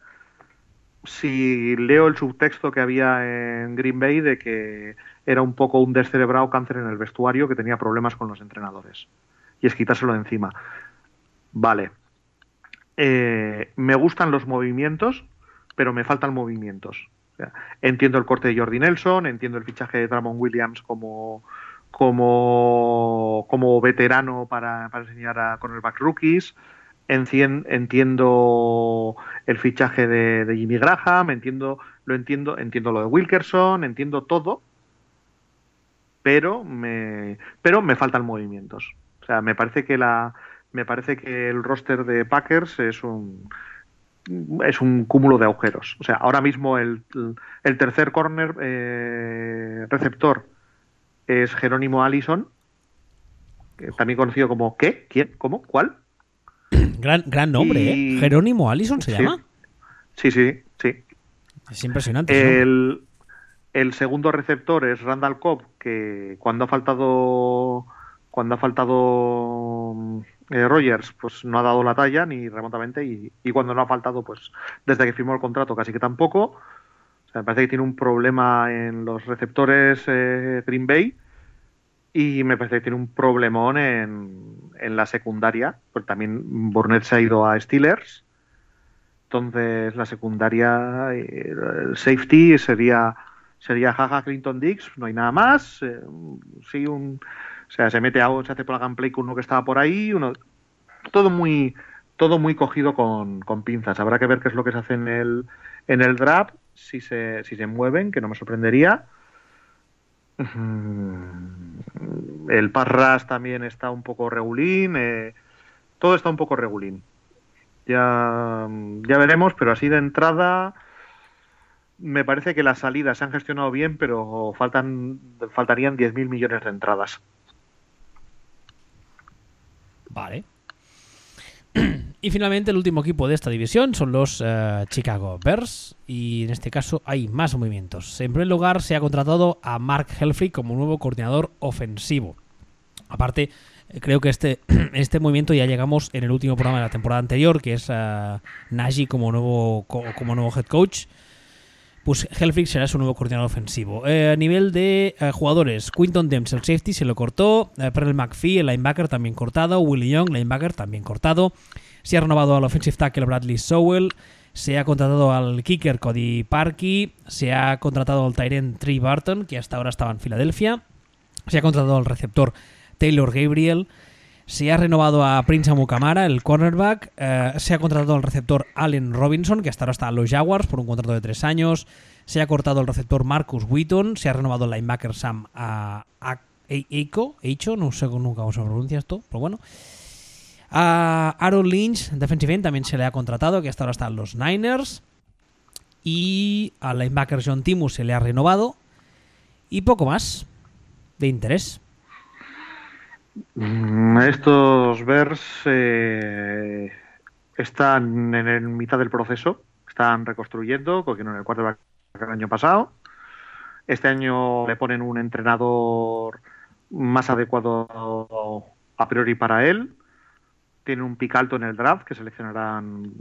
si leo el subtexto que había en Green Bay de que era un poco un descerebrado cáncer en el vestuario que tenía problemas con los entrenadores. Y es quitárselo de encima. Vale. Eh, me gustan los movimientos, pero me faltan movimientos. O sea, entiendo el corte de Jordi Nelson, entiendo el fichaje de Dramon Williams como, como, como veterano para, para enseñar a cornerback rookies. Entiendo el fichaje de, Jimmy Graham, entiendo, lo entiendo, entiendo lo de Wilkerson, entiendo todo, pero me, pero me faltan movimientos. O sea, me parece que la, me parece que el roster de Packers es un es un cúmulo de agujeros. O sea, ahora mismo el, el tercer corner eh, receptor es Jerónimo Allison, también conocido como ¿qué? ¿Quién? ¿Cómo? ¿Cuál? Gran, gran nombre, Y- ¿eh? Jerónimo Allison se Sí. llama. Sí, sí, sí. Es impresionante. El, el segundo receptor es Randall Cobb, que cuando ha faltado cuando ha faltado eh, Rogers, pues no ha dado la talla ni remotamente y, y cuando no ha faltado, pues desde que firmó el contrato casi que tampoco. O sea, me parece que tiene un problema en los receptores eh, Green Bay y me parece que tiene un problemón en, en la secundaria, pues también Burnett se ha ido a Steelers. Entonces la secundaria, eh, el safety sería sería Jaja Clinton Dix, no hay nada más. eh, sí, un, o sea, se mete a se hace plug and play con uno que estaba por ahí, uno todo muy todo muy cogido con, con pinzas. Habrá que ver qué es lo que se hace en el en el draft, si se si se mueven, que no me sorprendería. Mm, El Parras también está un poco regulín, eh, todo está un poco regulín. Ya, ya veremos, pero así de entrada me parece que las salidas se han gestionado bien, pero faltan faltarían 10.000 millones de entradas. Vale. Y finalmente el último equipo de esta división son los eh, Chicago Bears y en este caso hay más movimientos. En primer lugar se ha contratado a Mark Helfrich como nuevo coordinador ofensivo. Aparte, eh, creo que este, este movimiento ya llegamos en el último programa de la temporada anterior, que es Nagy como nuevo, co- como nuevo head coach. Pues Helfrich será su nuevo coordinador ofensivo. A nivel de jugadores, Quinton Dempsey, el safety, se lo cortó. Eh, Pernell McPhee, el linebacker, también cortado. Willie Young, linebacker, también cortado. Se ha renovado al offensive tackle Bradley Sowell. Se ha contratado al kicker Cody Parkey. Se ha contratado al Tyrant Tree Barton, que hasta ahora estaba en Filadelfia. Se ha contratado al receptor Taylor Gabriel. Se ha renovado a Prince Amukamara, el cornerback. Eh, se ha contratado al receptor Allen Robinson, que hasta ahora está en los Jaguars por un contrato de tres años. se ha cortado el receptor Marcus Wheaton, se ha renovado el linebacker Sam a, Eiko, no sé nunca cómo se pronuncia esto, pero bueno. A Aaron Lynch, defensive end, también se le ha contratado, que hasta ahora están los Niners. Y al linebacker John Timus se le ha renovado. Y poco más de interés. Mm, estos Bears eh, están en el mitad del proceso, están reconstruyendo, cogieron el quarterback el año pasado. Este año le ponen un entrenador más adecuado a priori para él. Tiene un pick alto en el draft que seleccionarán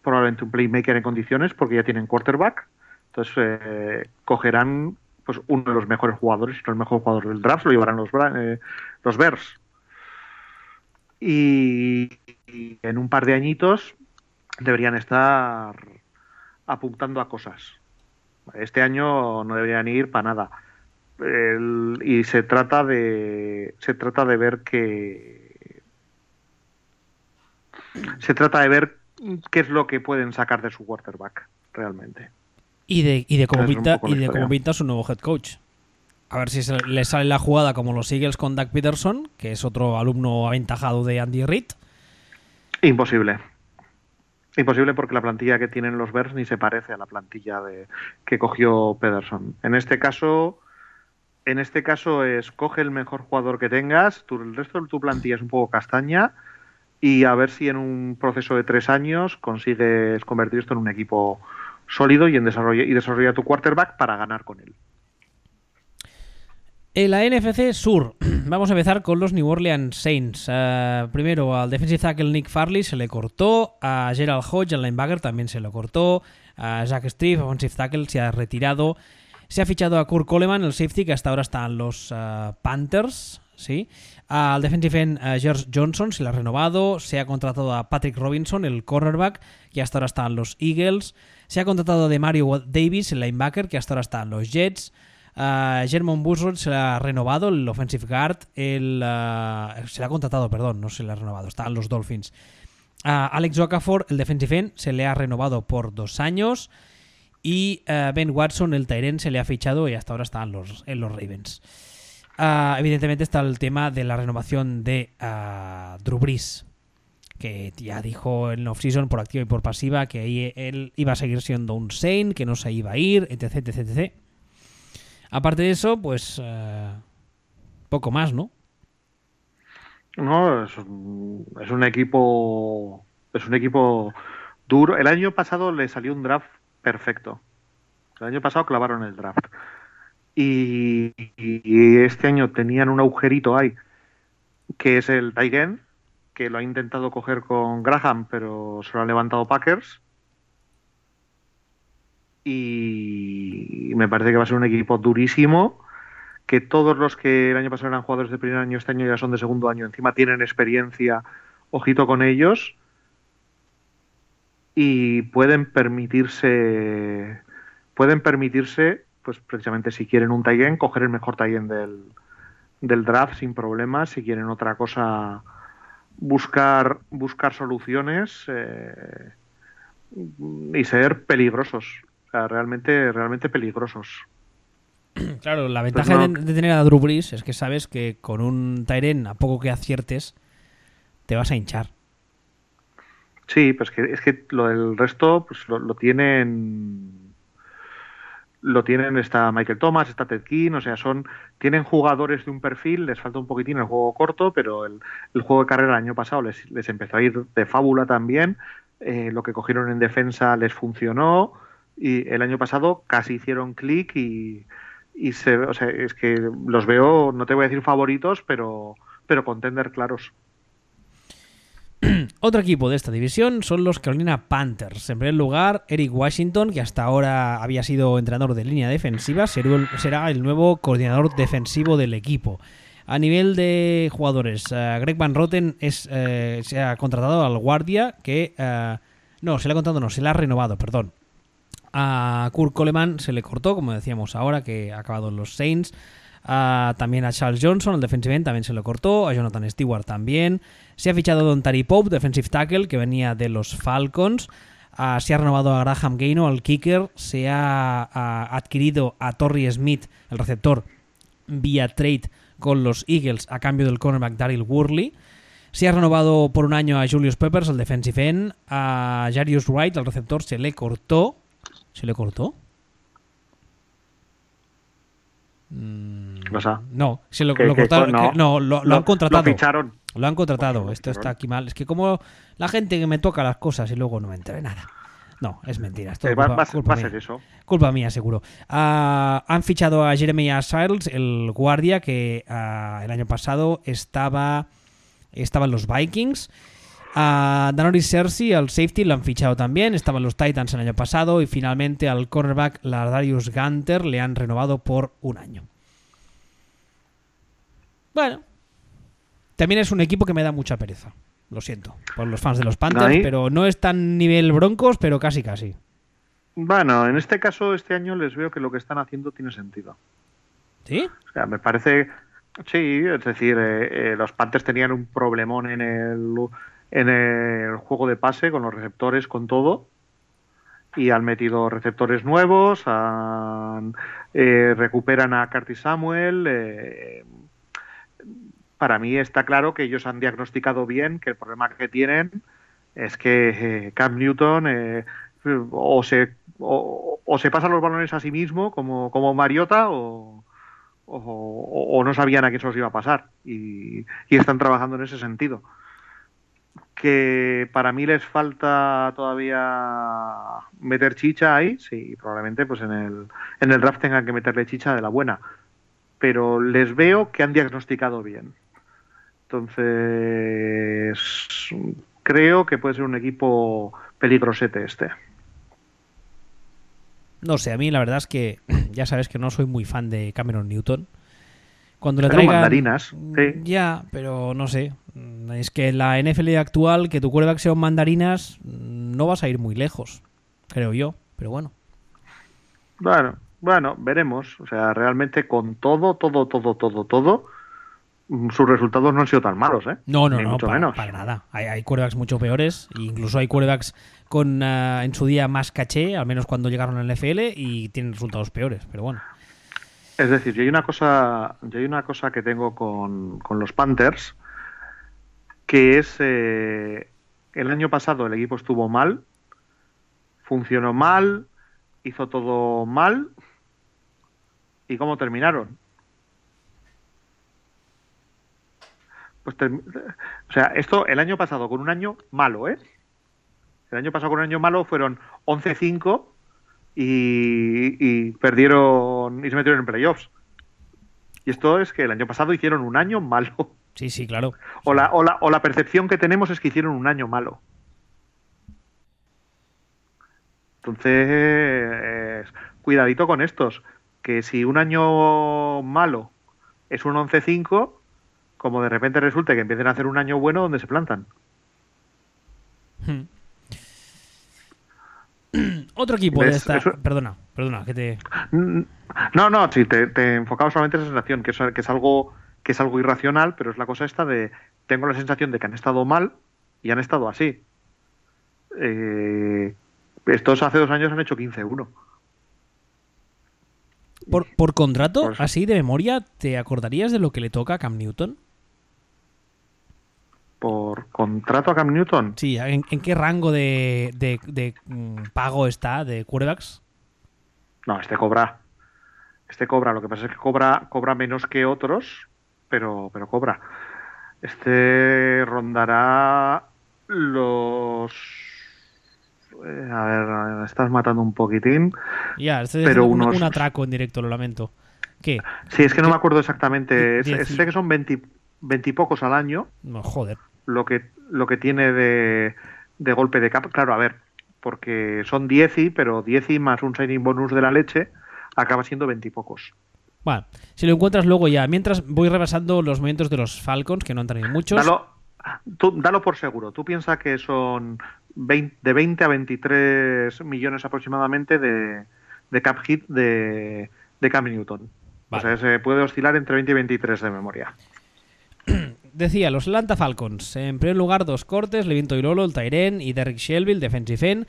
probablemente un playmaker en condiciones porque ya tienen quarterback. Entonces eh, cogerán pues uno de los mejores jugadores y los mejores jugadores del draft lo llevarán los, eh, los Bears. Y, en un par de añitos deberían estar apuntando a cosas. Este año no deberían ir para nada. y se trata de se trata de ver que se trata de ver qué es lo que pueden sacar de su quarterback realmente. Y de, y de cómo pinta, y de cómo pinta su nuevo head coach. A ver si le sale la jugada como los Eagles con Doug Peterson, que es otro alumno aventajado de Andy Reid. Imposible. Imposible porque la plantilla que tienen los Bears ni se parece a la plantilla de, que cogió Peterson. En este caso, en este caso es coge el mejor jugador que tengas, el resto de tu plantilla es un poco castaña y a ver si en un proceso de tres años consigues convertir esto en un equipo sólido y en desarrollo y desarrolla tu quarterback para ganar con él. En la NFC Sur, vamos a empezar con los New Orleans Saints. Eh, primero al defensive tackle Nick Farley se le cortó, a Gerald Hodge, el linebacker, también se le cortó, a Jack Striff, offensive tackle, se ha retirado. Se ha fichado a Kurt Coleman, el safety, que hasta ahora está en los eh, Panthers. ¿sí? Al defensive end eh, George Johnson se le ha renovado. Se ha contratado a Patrick Robinson, el cornerback, que hasta ahora está en los Eagles. Se ha contratado a Mario Davis, el linebacker, que hasta ahora está los Jets. Uh, German Busrod se le ha renovado, el offensive guard. El, uh, se le ha contratado, perdón, no se le ha renovado, está en los Dolphins. Uh, Alex Okafor, el defensive end, se le ha renovado por dos años. Y Ben Watson, el Tyren, se le ha fichado y hasta ahora está en los, en los Ravens. Evidentemente está el tema de la renovación de Drew Brees, que ya dijo en off-season por activa y por pasiva que él iba a seguir siendo un Saint, que no se iba a ir, etc, etc, etc. Aparte de eso, pues eh, poco más, ¿no? No, es un, equipo es un equipo duro. El año pasado le salió un draft perfecto. El año pasado clavaron el draft. Y, este año tenían un agujerito ahí, que es el Taigen, que lo ha intentado coger con Graham, pero se lo han levantado Packers. Y me parece que va a ser un equipo durísimo que todos los que el año pasado eran jugadores de primer año este año ya son de segundo año encima tienen experiencia ojito con ellos y pueden permitirse pueden permitirse pues precisamente si quieren un Taigen coger el mejor Taigen del, del draft sin problemas si quieren otra cosa buscar buscar soluciones eh, y ser peligrosos realmente, realmente peligrosos. Claro, la ventaja de, tener a Drew Brees es que sabes que con un Tyren, a poco que aciertes, te vas a hinchar. Sí, pues que, es que lo del resto pues lo, tienen lo tienen está Michael Thomas, está Ted King, o sea, son tienen jugadores de un perfil, les falta un poquitín el juego corto, pero el, juego de carrera el año pasado les, les empezó a ir de fábula también, eh, lo que cogieron en defensa les funcionó, y el año pasado casi hicieron clic y, se, o sea, es que los veo, no te voy a decir favoritos, pero, pero contender claros. Otro equipo de esta división son los Carolina Panthers. En primer lugar, Eric Washington, que hasta ahora había sido entrenador de línea defensiva, será el nuevo coordinador defensivo del equipo. A nivel de jugadores, eh, Greg Van Roten es, eh, se ha contratado al guardia que... Eh, no, se le ha contratado, no, se le ha renovado, perdón. A Kurt Coleman se le cortó, como decíamos ahora, que ha acabado en los Saints. También a Charles Johnson, el defensive end, también se le cortó. A Jonathan Stewart también. Se ha fichado a Don Tari Pope, defensive tackle, que venía de los Falcons. Se ha renovado a Graham Gaino, al kicker. Se ha, ha adquirido a Torrey Smith, el receptor, vía trade con los Eagles a cambio del cornerback Daryl Worley. Se ha renovado por un año a Julius Peppers, el defensive end. A Jarius Wright, el receptor, se le cortó. ¿Se le cortó? No, se lo, cortaron. no. lo, lo han contratado. Lo ficharon. Lo han contratado. Pues, Esto está aquí mal. Es que como la gente que me toca las cosas y luego no me enteré nada. No, es mentira. Esto Eh, es culpa, va a ser, culpa va a mía. ser eso. Culpa mía, seguro. Ah, han fichado a Jeremiah Siles, el guardia que ah, el año pasado estaba, estaba en los Vikings. A Danoris Cersei, al safety, lo han fichado también. Estaban los Titans el año pasado. Y finalmente al cornerback Lardarius Gunter le han renovado por un año. Bueno. También es un equipo que me da mucha pereza. Lo siento por los fans de los Panthers, pero no es tan nivel Broncos, pero casi casi. Bueno, en este caso, este año les veo que lo que están haciendo tiene sentido. ¿Sí? O sea, me parece. Sí, es decir, eh, eh, los Panthers tenían un problemón en el, en el juego de pase, con los receptores, con todo. Y han metido receptores nuevos, han- eh, recuperan a Curtis Samuel. eh, para mí está claro que ellos han diagnosticado bien que el problema que tienen es que eh, Cam Newton eh, o se o, se pasa los balones a sí mismo como, Mariota o, o, no sabían a quién se los iba a pasar y están trabajando en ese sentido que para mí les falta todavía meter chicha ahí sí probablemente pues en el en el draft tengan que meterle chicha de la buena pero les veo que han diagnosticado bien entonces creo que puede ser un equipo peligrosete este No sé, a mí la verdad es que ya sabes que no soy muy fan de Cameron Newton. Cuando le traigan... mandarinas, sí. Ya, pero no sé. Mm, Es que en la NFL actual, que tu quarterback sea un mandarinas, mm, no vas a ir muy lejos, creo yo. Pero bueno. Bueno, bueno, veremos. O sea, realmente con todo, todo, todo, todo, todo, mm, sus resultados no han sido tan malos, ¿eh? No, no, Ni no, mucho para, menos. para nada. Hay, hay quarterbacks mucho peores. e incluso hay quarterbacks con ah, en su día más caché, al menos cuando llegaron al NFL, y tienen resultados peores. Pero bueno. Es decir, yo hay una cosa, yo hay una cosa que tengo con, con los Panthers, que es eh, el año pasado el equipo estuvo mal, funcionó mal, hizo todo mal, ¿y cómo terminaron? Pues o sea, esto el año pasado con un año malo, ¿eh? El año pasado con un año malo fueron 11-5 y, y perdieron y se metieron en playoffs. Y esto es que el año pasado hicieron un año malo. Sí, sí, claro. O la, o la, o la percepción que tenemos es que hicieron un año malo. Entonces, cuidadito con estos. Que si un año malo es un 11-5, como de repente resulte que empiecen a hacer un año bueno, donde se plantan? Hmm. Otro equipo de ¿Ves? esta. Eso- Perdona, perdona, que te. No, no, sí, te, te enfocaba solamente en esa sensación, que es, que es algo que es algo irracional, pero es la cosa esta de tengo la sensación de que han estado mal y han estado así. Eh, estos hace dos años han hecho 15-1. Por, por contrato, así de memoria, ¿te acordarías de lo que le toca a Cam Newton? Por contrato a Cam Newton. Sí, ¿en, en qué rango de, de- de, mm, pago está de quarterbacks? No, este cobra. Este cobra. Lo que pasa es que cobra, cobra menos que otros, pero, pero cobra. Este rondará los. eh, a ver, me estás matando un poquitín. Ya, este Pero es un, unos- un atraco en directo, lo lamento. ¿Qué? Sí, es que no me acuerdo exactamente. Es- Dieci- es- sé que son 20, 20 y pocos al año No, joder. lo que, lo que tiene de, de golpe de cap. Claro, a ver, porque son 10 y, pero 10 y más un signing bonus de la leche acaba siendo 20 y pocos. Bueno, si lo encuentras luego ya. Mientras voy repasando los movimientos de los Falcons, que no han tenido muchos. Dalo, tú, dalo por seguro. Tú piensas que son 20 de 20 a 23 millones aproximadamente de, de cap hit de, de Cam Newton. Vale. O sea, se puede oscilar entre 20 y 23 de memoria. Decía, los Atlanta Falcons. En primer lugar, dos cortes, Levin Toirolo, el Tyren y Derek Shelby, el defensive end.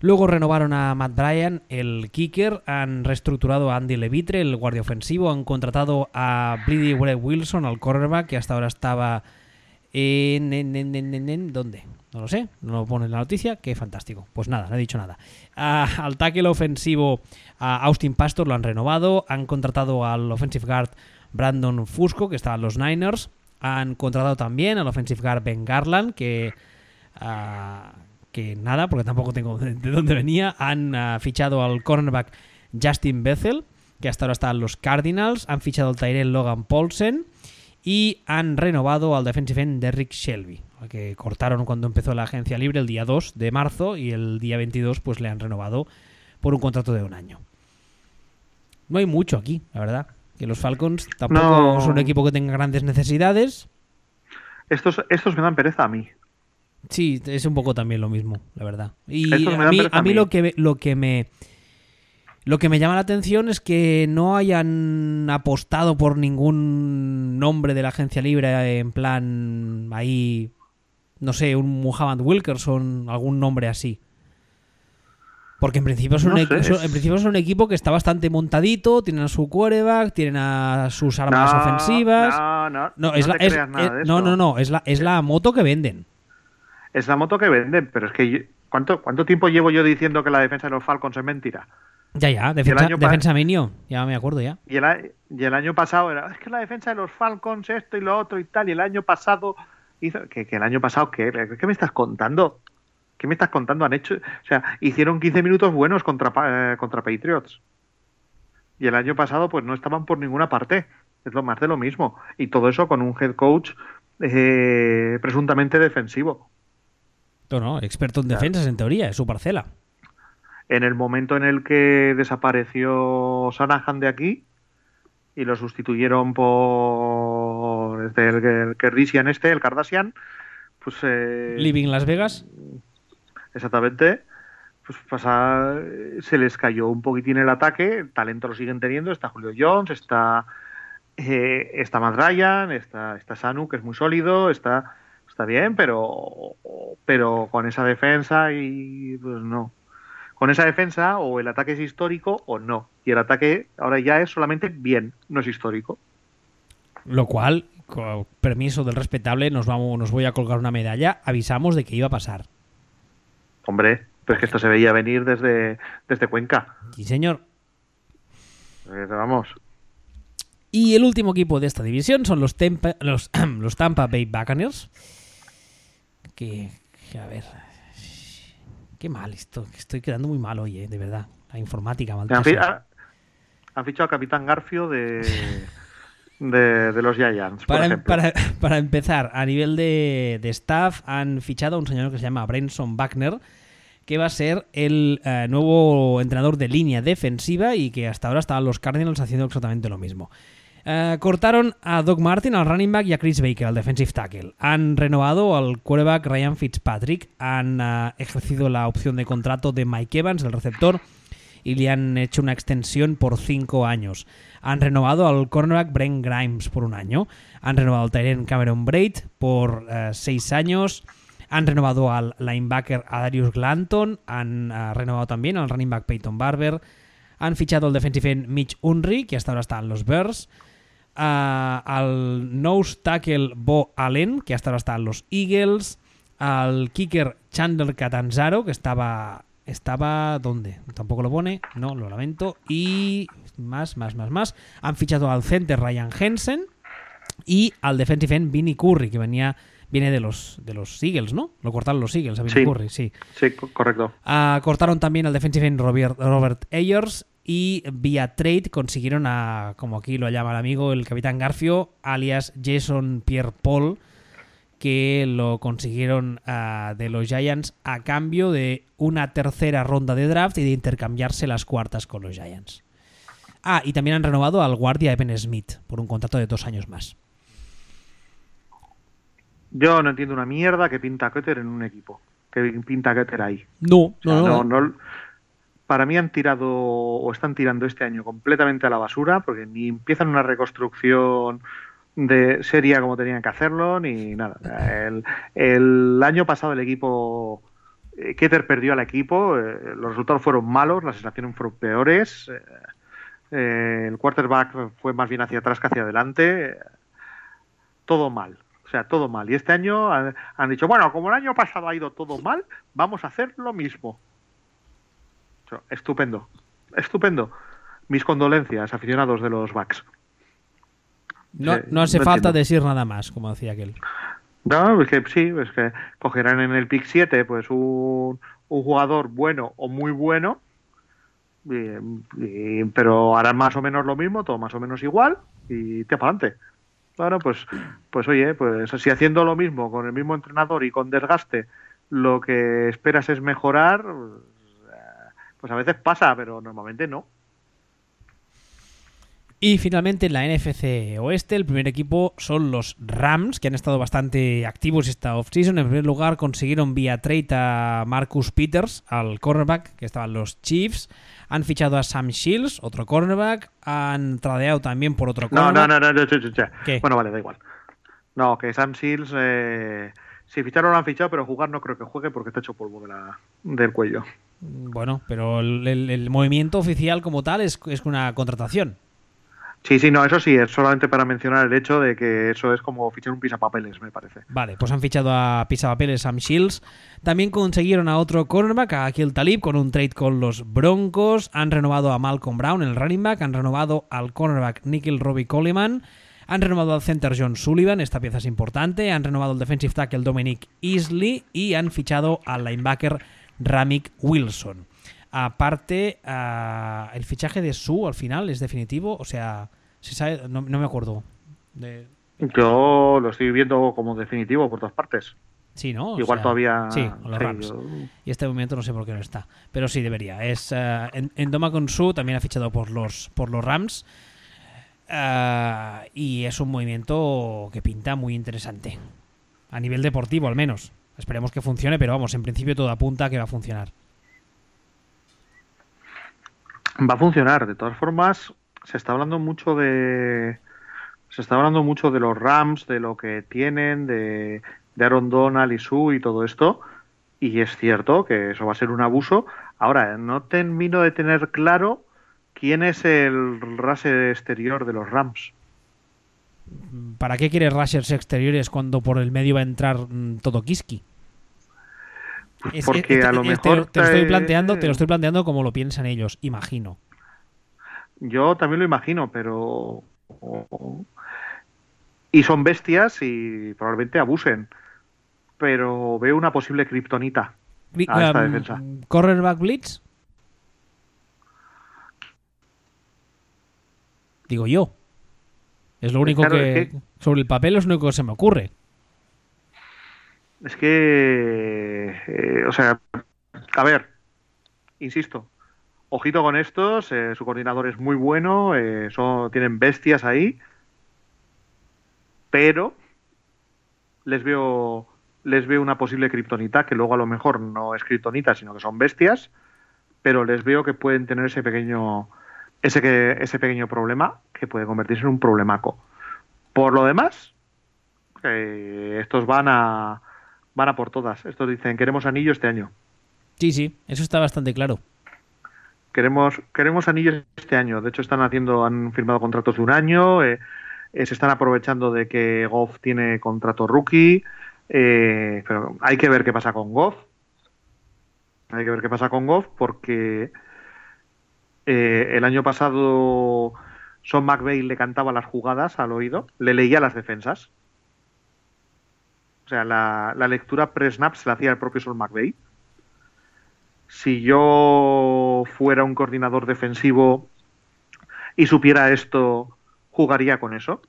Luego renovaron a Matt Bryan, el kicker, han reestructurado a Andy Levitre, el guardia ofensivo, han contratado a Bleedy Wilson, al cornerback, que hasta ahora estaba en, en, ¿Dónde? No lo sé, no lo pone en la noticia, qué fantástico. Pues nada, no he dicho nada. al tackle ofensivo, a Austin Pastor lo han renovado, han contratado al offensive guard Brandon Fusco, que estaba en los Niners, han contratado también al offensive guard Ben Garland, que... Ah, que nada, porque tampoco tengo de, dónde venía. Han ah, fichado al cornerback Justin Bethel, que hasta ahora está en los Cardinals. Han fichado al Tyrell Logan Paulsen. Y han renovado al defensive end Derrick Shelby, que cortaron cuando empezó la agencia libre el día 2 de marzo y el día 22 pues le han renovado por un contrato de un año. No hay mucho aquí, la verdad. Que los Falcons tampoco son un equipo que tenga grandes necesidades. Estos, estos me dan pereza a mí. Sí, es un poco también lo mismo, la verdad. Y a mí, lo que lo que me lo que me llama la atención es que no hayan apostado por ningún nombre de la agencia libre en plan ahí no sé, un Muhammad Wilkerson, algún nombre así. Porque en principio, son un en principio un equipo que está bastante montadito, tienen a su quarterback, tienen a sus armas ofensivas. No, no, no, es la, no, no, no, es la, es la moto que venden es la moto que venden, pero es que ¿cuánto, ¿cuánto tiempo llevo yo diciendo que la defensa de los Falcons es mentira? Ya, ya, defensa, defensa minio, ya me acuerdo ya. Y el, y el, año pasado era, es que la defensa de los Falcons esto y lo otro y tal, y el año pasado hizo, que, el año pasado, ¿qué? ¿Qué me estás contando? ¿Qué me estás contando? Han hecho, o sea, hicieron 15 minutos buenos contra, eh, contra Patriots. Y el año pasado, pues no estaban por ninguna parte. Es lo más de lo mismo. Y todo eso con un head coach eh, presuntamente defensivo. No, no, experto en defensas en teoría, es su parcela. En el momento en el que desapareció Sanahan de aquí y lo sustituyeron por este, el, el este, el Kardashian, pues... Eh, Living Las Vegas. Exactamente. Pues pasa, se les cayó un poquitín el ataque, el talento lo siguen teniendo, está Julio Jones, está, eh, está Matt Ryan, está, está Sanu, que es muy sólido, está está bien, pero, pero con esa defensa y pues no. Con esa defensa o el ataque es histórico o no. Y el ataque ahora ya es solamente bien, no es histórico. Lo cual, con permiso del respetable, nos, vamos, nos voy a colgar una medalla. Avisamos de que iba a pasar. Hombre, pues que esto se veía venir desde, desde Cuenca. Sí, señor. Eh, vamos. Y el último equipo de esta división son los, los, los Tampa Bay Buccaneers que, a ver, qué mal esto, estoy quedando muy mal hoy, eh, de verdad. La informática, maldita. Han, fichado al Capitán Garfio de, de, los Giants. Para, para, empezar, a nivel de, staff, han fichado a un señor que se llama Brenson Wagner, que va a ser el eh, nuevo entrenador de línea defensiva y que hasta ahora estaban los Cardinals haciendo exactamente lo mismo. Eh, cortaron a Doug Martin, al running back, y a Chris Baker, al defensive tackle. Han renovado al quarterback Ryan Fitzpatrick. Han eh, ejercido la opción de contrato de Mike Evans, el receptor, y le han hecho una extensión por cinco años. Han renovado al cornerback Brent Grimes por un año. Han renovado al Tyrant Cameron Braid por eh, seis años. Han renovado al linebacker Adarius Glanton. Han renovado también al running back Peyton Barber. Han fichado al defensive end Mitch Unry, que hasta ahora está en los Bears al nose tackle Bo Allen, que hasta ahora está en los Eagles, al kicker Chandler Catanzaro, que estaba estaba ¿dónde? Tampoco lo pone, no, lo lamento. Y más, más, más, más. Han fichado al center Ryan Hensen y al defensive end Vinny Curry, que venía viene de los de los Eagles, ¿no? Lo cortaron los Eagles a Vinny Curry, sí. Sí, correcto. Ah, cortaron también al defensive end Robert, Robert Ayers y vía trade consiguieron a, como aquí lo llama el amigo, el capitán Garfio, alias Jason Pierre Paul, que lo consiguieron ah, de los Giants a cambio de una tercera ronda de draft y de intercambiarse las cuartas con los Giants. Ah, y también han renovado al guardia Evan Smith por un contrato de dos años más. Yo no entiendo una mierda que pinta Keter en un equipo. Que pinta Keter ahí. no, no, no para mí han tirado o están tirando este año completamente a la basura porque ni empiezan una reconstrucción de seria como tenían que hacerlo ni nada. El, año pasado el equipo Eh, Keter perdió al equipo, eh, los resultados fueron malos, las sensaciones fueron peores. Eh, el quarterback fue más bien hacia atrás que hacia adelante. todo mal. O sea, todo mal. Y este año han, dicho, bueno, como el año pasado ha ido todo mal, vamos a hacer lo mismo. Estupendo. Estupendo. Mis condolencias, aficionados de los Bucks. No, eh, no hace no falta entiendo. decir nada más, como decía aquel. No, es que sí, es que cogerán en el pick 7 pues un, un jugador bueno o muy bueno, y, y, pero harán más o menos lo mismo, todo más o menos igual, y te para adelante. Bueno, pues, pues oye, pues si haciendo lo mismo con el mismo entrenador y con desgaste, lo que esperas es mejorar, pues a veces pasa, pero normalmente no. Y finalmente en la NFC Oeste, el primer equipo son los Rams, que han estado bastante activos esta offseason. En primer lugar, consiguieron vía trade a Marcus Peters, al cornerback, que estaban los Chiefs. Han fichado a Sam Shields, otro cornerback. Han tradeado también por otro no, cornerback. No, no, no, no, no, no. ¿Qué? Bueno, vale, da igual. No, que Sam Shields, eh, si ficharon lo han fichado, pero jugar no creo que juegue porque está hecho polvo de la, del cuello. Bueno, pero el, el, el movimiento oficial como tal es, es una contratación. Sí, sí, no, eso sí, es solamente para mencionar el hecho de que eso es como fichar un pisapapeles, me parece. Vale, pues han fichado a pisapapeles Sam Shields. También consiguieron a otro cornerback, a Akil Talib, con un trade con los Broncos. Han renovado a Malcolm Brown, el running back. Han renovado al cornerback Nickel Robbie Coleman. Han renovado al center John Sullivan, esta pieza es importante. Han renovado al defensive tackle Dominic Easley. Y han fichado al linebacker Ramik Wilson. Aparte, uh, el fichaje de Su al final es definitivo, o sea, se sabe, no, no me acuerdo. De... Yo lo estoy viendo como definitivo por todas partes. Sí, ¿no? Igual o sea, todavía. Sí, los Rams. Yo... Y este movimiento no sé por qué no está. Pero sí debería. Es uh, en, en Doma con Su también ha fichado por los, por los Rams. Uh, y es un movimiento que pinta muy interesante. A nivel deportivo, al menos. Esperemos que funcione, pero vamos, en principio todo apunta a que va a funcionar va a funcionar. De todas formas, se está hablando mucho de. Se está hablando mucho de los Rams, de lo que tienen, de, de Aaron Donald y Sue y todo esto. Y es cierto que eso va a ser un abuso. Ahora, no termino de tener claro quién es el rusher exterior de los Rams. ¿Para qué quieres rushers exteriores cuando por el medio va a entrar mm, todo Kiski? Es, porque es, a lo te, mejor te, lo estoy planteando, te lo estoy planteando como lo piensan ellos, imagino. Yo también lo imagino, pero y son bestias y probablemente abusen. Pero veo una posible kriptonita a esta um, defensa. ¿Cornerback Blitz? Digo yo. Es lo único claro, que, que, Sobre el papel es lo único que se me ocurre. Es que. Eh, o sea. A ver. Insisto. Ojito con estos. Eh, su coordinador es muy bueno. Eh, son, tienen bestias ahí. Pero. Les veo. Les veo una posible kriptonita. Que luego a lo mejor no es kriptonita, sino que son bestias. Pero les veo que pueden tener ese pequeño. Ese, que, ese pequeño problema que puede convertirse en un problemaco. Por lo demás, eh, estos van a, van a por todas. Estos dicen, queremos anillo este año. Sí, sí, eso está bastante claro. Queremos, queremos anillos este año. De hecho, están haciendo, han firmado contratos de un año, eh, eh, se están aprovechando de que Goff tiene contrato rookie. Eh, pero hay que ver qué pasa con Goff. Hay que ver qué pasa con Goff porque eh, el año pasado Son McVeigh le cantaba las jugadas al oído, le leía las defensas. O sea, la, lectura pre-snap se la hacía el propio Sol McVeigh. Si yo fuera un coordinador defensivo y supiera esto, jugaría con eso.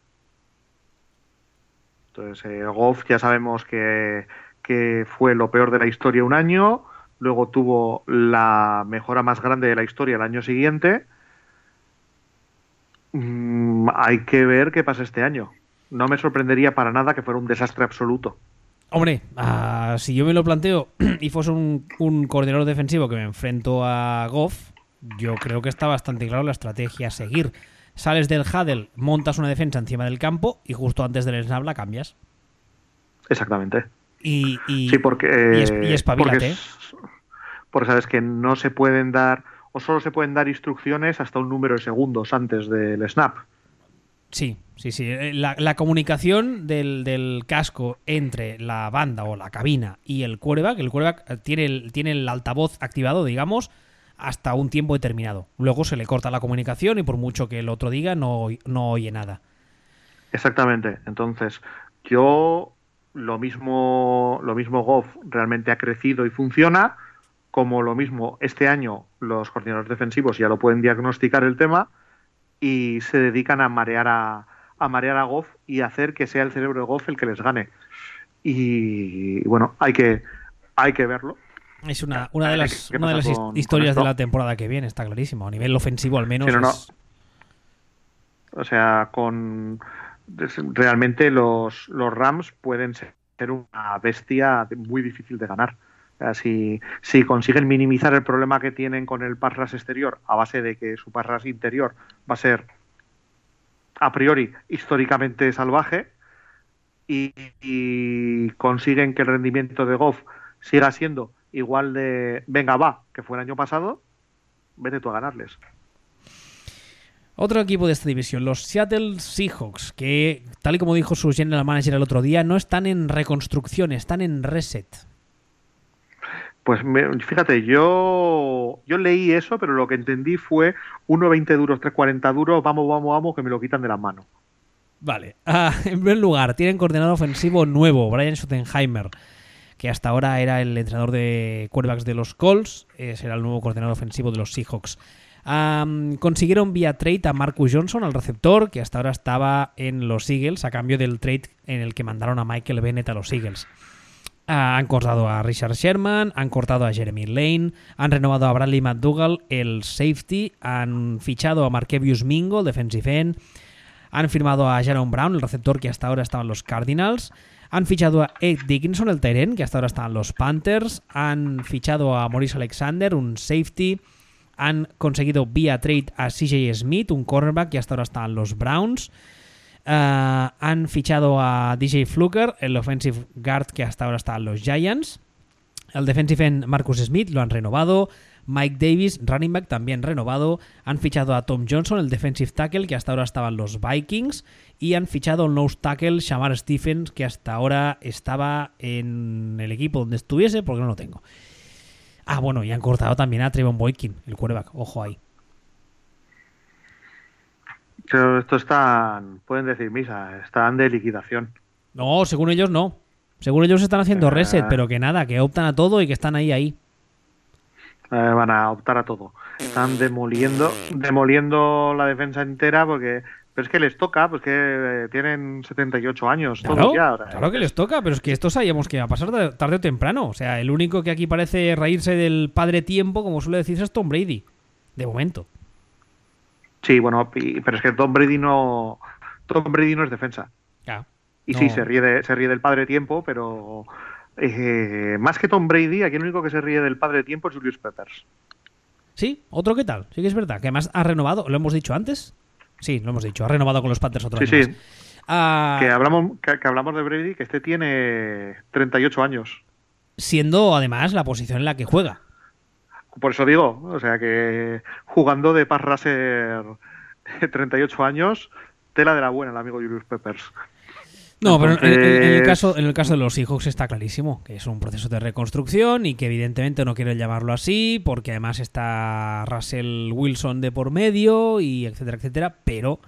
Entonces, eh, Goff ya sabemos que fue lo peor de la historia un año, luego tuvo la mejora más grande de la historia el año siguiente. Mm, hay que ver qué pasa este año. No me sorprendería para nada que fuera un desastre absoluto. Hombre, uh, si yo me lo planteo y fuese un, un, coordinador defensivo que me enfrento a Goff, yo creo que está bastante claro la estrategia a seguir. Sales del huddle, montas una defensa encima del campo y justo antes del snap la cambias. Exactamente. Y, y, sí, porque, y, es, y porque, porque sabes que no se pueden dar o solo se pueden dar instrucciones hasta un número de segundos antes del snap. Sí, sí, sí. Eh, la, la comunicación del, del, casco entre la banda o la cabina y el quarterback, el quarterback tiene el, tiene el altavoz activado, digamos, hasta un tiempo determinado. Luego se le corta la comunicación y por mucho que el otro diga, no, no oye nada. Exactamente. Entonces, yo lo mismo, lo mismo Goff realmente ha crecido y funciona, como lo mismo este año los coordinadores defensivos ya lo pueden diagnosticar el tema y se dedican a marear a, a marear a Goff y hacer que sea el cerebro de Goff el que les gane. Y bueno, hay que, hay que verlo. Es una, una de las, una de las con, historias con de la temporada que viene, está clarísimo. A nivel ofensivo, al menos. Sí, no, no. Es... O sea, con realmente los, los Rams pueden ser una bestia muy difícil de ganar. Si, si, consiguen minimizar el problema que tienen con el pass rush exterior a base de que su pass rush interior va a ser a priori históricamente salvaje y, y consiguen que el rendimiento de Goff siga siendo igual de venga va que fue el año pasado, vete tú a ganarles. Otro equipo de esta división, los Seattle Seahawks, que tal y como dijo su general manager el otro día, no están en reconstrucción, están en reset. Pues me, fíjate, yo yo leí eso, pero lo que entendí fue 1.20 duros, 3.40 duros, vamos, vamos, vamos, que me lo quitan de las manos. Vale. Ah, en primer lugar, tienen coordinador ofensivo nuevo, Brian Schottenheimer, que hasta ahora era el entrenador de quarterbacks de los Colts, eh, será el nuevo coordinador ofensivo de los Seahawks. Consiguieron vía trade a Marcus Johnson, al receptor, que hasta ahora estaba en los Eagles, a cambio del trade en el que mandaron a Michael Bennett a los Eagles. Uh, han cortado a Richard Sherman, han cortado a Jeremy Lane, han renovado a Bradley McDougall, el safety, han fichado a Markevius Mingo, defensive end, han firmado a Jaron Brown, el receptor que hasta ahora estaba en los Cardinals, han fichado a Ed Dickinson, el Tyren, que hasta ahora está en los Panthers, han fichado a Maurice Alexander, un safety, han conseguido vía trade a CJ Smith, un cornerback que hasta ahora está en los Browns. Uh, han fichado a DJ Fluker, el offensive guard que hasta ahora está en los Giants. El defensive end Marcus Smith lo han renovado. Mike Davis, running back, también renovado. Han fichado a Tom Johnson, el defensive tackle, que hasta ahora estaba en los Vikings. Y han fichado al nose tackle Shamar Stephens, que hasta ahora estaba en el equipo donde estuviese, porque no lo tengo. Ah, bueno, y han cortado también a Trevon Boykin, el quarterback. Ojo ahí. Pero esto están, pueden decir misa, están de liquidación. No, según ellos no. Según ellos están haciendo reset, uh, pero que nada, que optan a todo y que están ahí, ahí. Eh, van a optar a todo. Están demoliendo, demoliendo la defensa entera porque pero es que les toca, pues que eh, tienen 78 años. Claro, todos ya ahora. claro que les toca, pero es que esto sabíamos que iba a pasar tarde o temprano. O sea, el único que aquí parece reírse del padre tiempo, como suele decirse, es Tom Brady. De momento. Sí, bueno, pero es que Tom Brady no. Tom Brady no es defensa. Ya, y no. sí, se ríe, de, se ríe del padre tiempo, pero. Eh, más que Tom Brady, aquí el único que se ríe del padre tiempo es Julius Peppers. Sí, otro que tal. Sí que es verdad. Que además ha renovado, lo hemos dicho antes. Sí, lo hemos dicho. Ha renovado con los Panthers sí, año sí. más. Ah, Que, hablamos, que, que hablamos de Brady, que este tiene 38 años. siendo además la posición en la que juega. Por eso digo, o sea que jugando de pass rusher 38 años, tela de la buena el amigo Julius Peppers. No, pero en, en- en el caso, en el caso de los Seahawks está clarísimo que es un proceso de reconstrucción y que evidentemente no quieren llamarlo así porque además está Russell Wilson de por medio y etcétera, etcétera, pero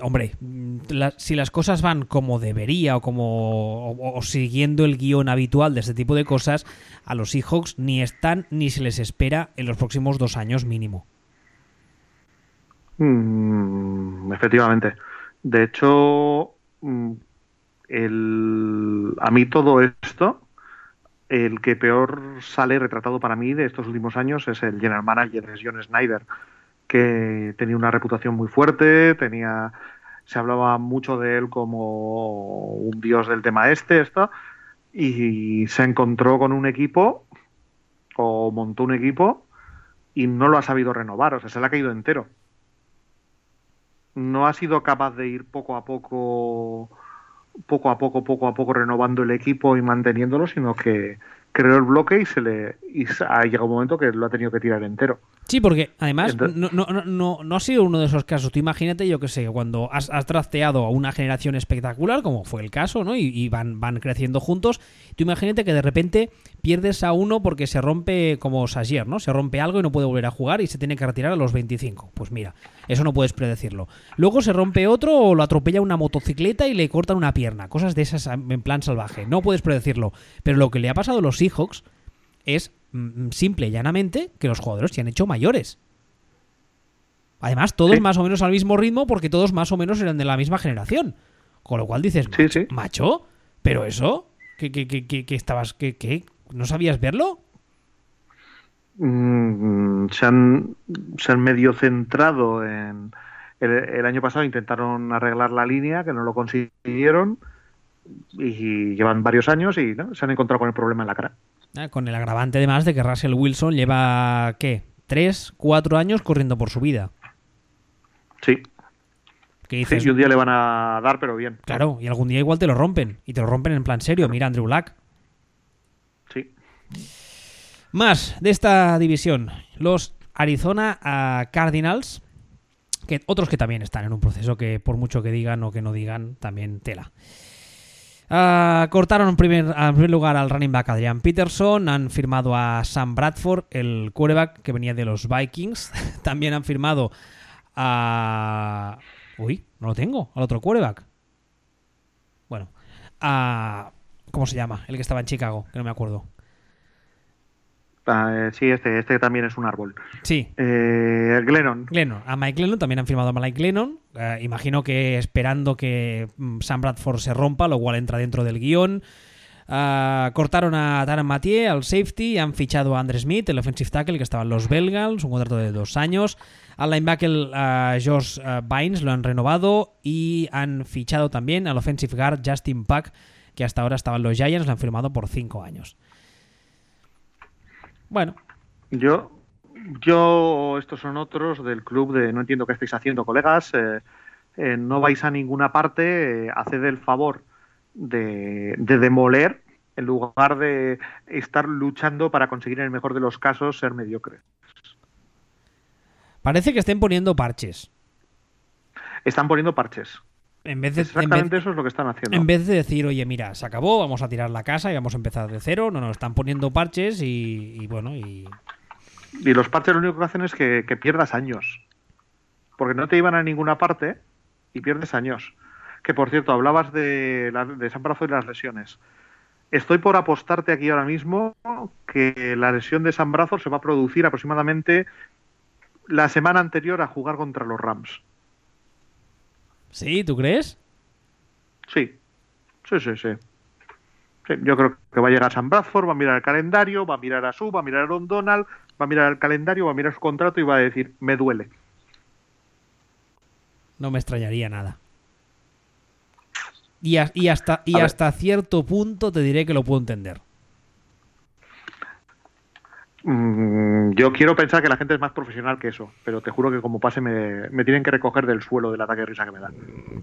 hombre, mm, si las cosas van como debería o como o, siguiendo el guion habitual de este tipo de cosas, a los Seahawks ni están ni se les espera en los próximos dos años mínimo. Mm, efectivamente. De hecho, mm, el, a mí todo esto, el que peor sale retratado para mí de estos últimos años es el general manager, es John Snyder, que tenía una reputación muy fuerte, tenía, se hablaba mucho de él como un dios del tema este, esto, y se encontró con un equipo o montó un equipo y no lo ha sabido renovar, o sea, se le ha caído entero. No ha sido capaz de ir poco a poco poco a poco, poco a poco renovando el equipo y manteniéndolo, sino que creó el bloque y se le y ha llegado un momento que lo ha tenido que tirar entero. Sí, porque además no, no, no, no, ha sido uno de esos casos. Tú imagínate, yo que sé, cuando has, has trasteado a una generación espectacular, como fue el caso, ¿no? Y, van, van creciendo juntos. Tú imagínate que de repente pierdes a uno porque se rompe como Sagier, ¿no? Se rompe algo y no puede volver a jugar y se tiene que retirar a los 25. Pues mira, eso no puedes predecirlo. Luego se rompe otro o lo atropella una motocicleta y le cortan una pierna. Cosas de esas en plan salvaje. No puedes predecirlo. Pero lo que le ha pasado a los Seahawks es Mm, simple y llanamente que los jugadores se han hecho mayores. Además, todos más o menos al mismo ritmo porque todos más o menos eran de la misma generación. Con lo cual dices, macho, pero eso, ¿qué, qué, estabas, que, no sabías verlo? Mm, se, han, se han medio centrado en... El, año pasado intentaron arreglar la línea, que no lo consiguieron, y llevan varios años y se han encontrado con el problema en la cara. Ah, con el agravante además de que Russell Wilson lleva, ¿qué? ¿Tres, cuatro años corriendo por su vida? Sí. ¿Qué dices? Sí, y un día le van a dar, pero bien. Claro, y algún día igual te lo rompen. Y te lo rompen en plan serio. Mira Andrew Black. Sí. Más de esta división. Los Arizona Cardinals. Que otros que también están en un proceso que por mucho que digan o que no digan, también tela. Ah, cortaron en primer, primer, lugar al running back Adrian Peterson, han firmado a Sam Bradford, el quarterback que venía de los Vikings. También han firmado a... Uy, no lo tengo, al otro quarterback. Bueno, a... ¿Cómo se llama? El que estaba en Chicago, que no me acuerdo. Ah, eh, sí, este, este también es un árbol. Sí. Eh, Glennon. Glennon. A Mike Glennon también han firmado a Mike Glennon. Eh, imagino que esperando que mm, Sam Bradford se rompa, lo cual entra dentro del guion. Ah, cortaron a Taran Mathieu, al safety, han fichado a Andre Smith, el offensive tackle, que estaba en los Bengals, un contrato de dos años. Al linebacker uh, Josh Bynes lo han renovado y han fichado también al offensive guard Justin Puck, que hasta ahora estaba en los Giants, lo han firmado por cinco años. Bueno. Yo, yo, estos son otros del club de no entiendo qué estáis haciendo, colegas. Eh, eh, no vais a ninguna parte, eh, haced el favor de, demoler en lugar de estar luchando para conseguir en el mejor de los casos ser mediocres. Parece que estén poniendo parches. Están poniendo parches. En vez de, Exactamente eso es lo que están haciendo. En vez de decir, oye, mira, se acabó, vamos a tirar la casa y vamos a empezar de cero, no, no, están poniendo parches y, bueno, y... Y los parches lo único que hacen es que, pierdas años. Porque no te iban a ninguna parte y pierdes años. Que por cierto, hablabas de, de San Brazo y las lesiones. Estoy por apostarte aquí ahora mismo que la lesión de San Brazo se va a producir aproximadamente la semana anterior a jugar contra los Rams. ¿Sí? ¿Tú crees? Sí, sí, sí, sí. yo creo que va a llegar San Bradford, va a mirar el calendario, va a mirar a Su, va a mirar a Ron Donald, va a mirar el calendario, va a mirar su contrato y va a decir, me duele. No me extrañaría nada. Y, hasta, y hasta cierto punto te diré que lo puedo entender. Mm, yo quiero pensar que la gente es más profesional que eso, pero te juro que como pase me, tienen que recoger del suelo del ataque de risa que me dan.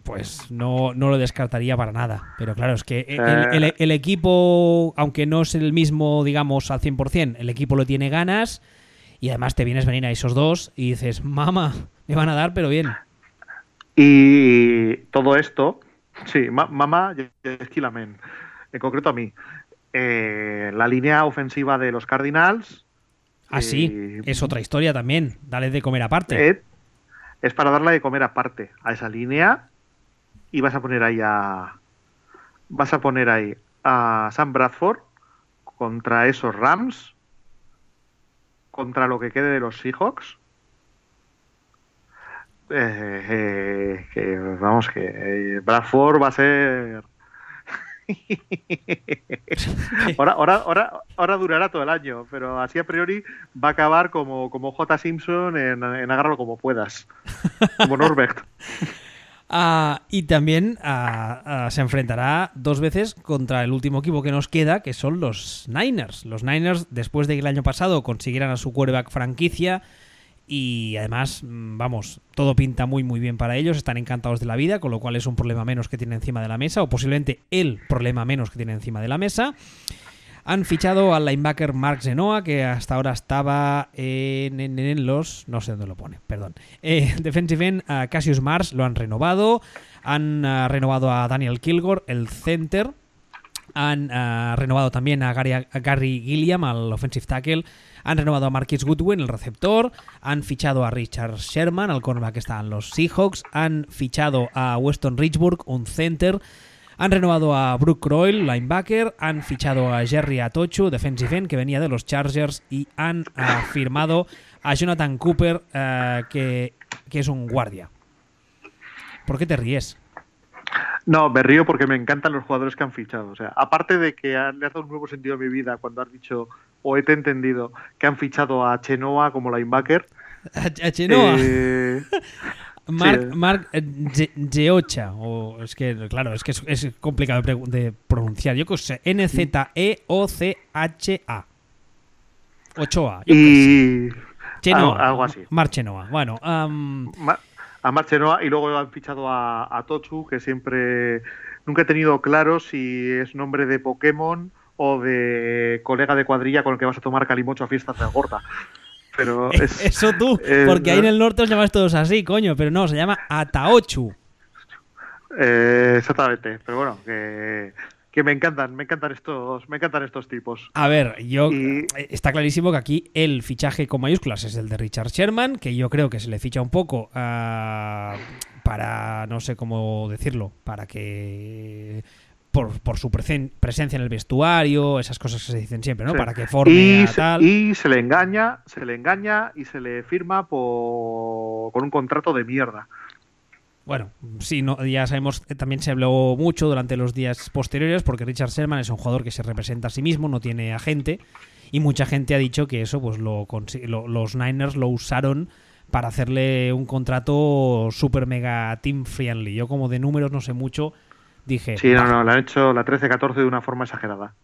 Pues no, no lo descartaría para nada. Pero claro, es que el, el, equipo, aunque no es el mismo, digamos, al 100%, el equipo lo tiene ganas y además te vienes venir a esos dos y dices, mamá, me van a dar, pero bien. Y todo esto, sí, mamá, esquilamen, en concreto a mí. Eh, la línea ofensiva de los Cardinals Ah, sí, eh, es otra historia también. Dale de comer aparte. es para darle de comer aparte a esa línea y vas a poner ahí a. Vas a poner ahí a Sam Bradford contra esos Rams, contra lo que quede de los Seahawks. Eh, eh, que vamos, que Bradford va a ser ahora, ahora, ahora, durará todo el año, pero así a priori va a acabar como, como J. Simpson en, en Agárralo como puedas, como Norbert. Ah, y también ah, ah, se enfrentará dos veces contra el último equipo que nos queda, que son los Niners. Los Niners, después de que el año pasado consiguieran a su quarterback franquicia Y además, mm, vamos, todo pinta muy muy bien para ellos, están encantados de la vida, con lo cual es un problema menos que tienen encima de la mesa, o posiblemente el problema menos que tienen encima de la mesa. Han fichado al linebacker Mark Zenoa, que hasta ahora estaba en, los. No sé dónde lo pone, perdón. Eh, defensive end a Cassius Mars lo han renovado. Han ah, renovado a Daniel Kilgore, el center. Han ah, renovado también a Gary, Gilliam, al offensive tackle. Han renovado a Marquis Goodwin, el receptor. Han fichado a Richard Sherman, al cornerback que está en los Seahawks. Han fichado a Weston Richburg, un center. Han renovado a Brooke Croyle, linebacker, han fichado a Jerry Atochu, defensive end, que venía de los Chargers, y han uh, firmado a Jonathan Cooper, uh, que, que, es un guardia. ¿Por qué te ríes? No, me río porque me encantan los jugadores que han fichado. O sea, aparte de que le has dado un nuevo sentido a mi vida cuando has dicho, o he entendido, que han fichado a Chenoa como linebacker. ¿A, a Chenoa? Eh, Mark, Mark Geocha, eh, o es que, claro, es que es, complicado de, pronunciar. Yo que sé, N-Z-E-O-C-H-A. Ochoa. y. Chenoa. Algo, así. Marchenoa. Bueno. Um... a Marchenoa y luego han fichado a, a Tochu, que siempre. Nunca he tenido claro si es nombre de Pokémon o de colega de cuadrilla con el que vas a tomar calimocho a fiestas de gorda pero Eso tú, porque ahí en el norte os llamáis todos así, coño, pero no, se llama Ataochu. Eh, exactamente, pero bueno, que, que, me encantan, me encantan estos, me encantan estos tipos. A ver, yo está clarísimo que aquí el fichaje con mayúsculas es el de Richard Sherman, que yo creo que se le ficha un poco uh, para, no sé cómo decirlo, para que por, su presencia en el vestuario, esas cosas que se dicen siempre, ¿no? Para que forme y, tal. Y se le engaña, se le engaña y se le firma por, con un contrato de mierda. Bueno, sí, no, ya sabemos, también se habló mucho durante los días posteriores porque Richard Sherman es un jugador que se representa a sí mismo, no tiene agente y mucha gente ha dicho que eso, pues lo, los Niners lo usaron para hacerle un contrato super mega team friendly. Yo como de números no sé mucho, dije... Sí, no, no, la han hecho la 13-14 de una forma exagerada.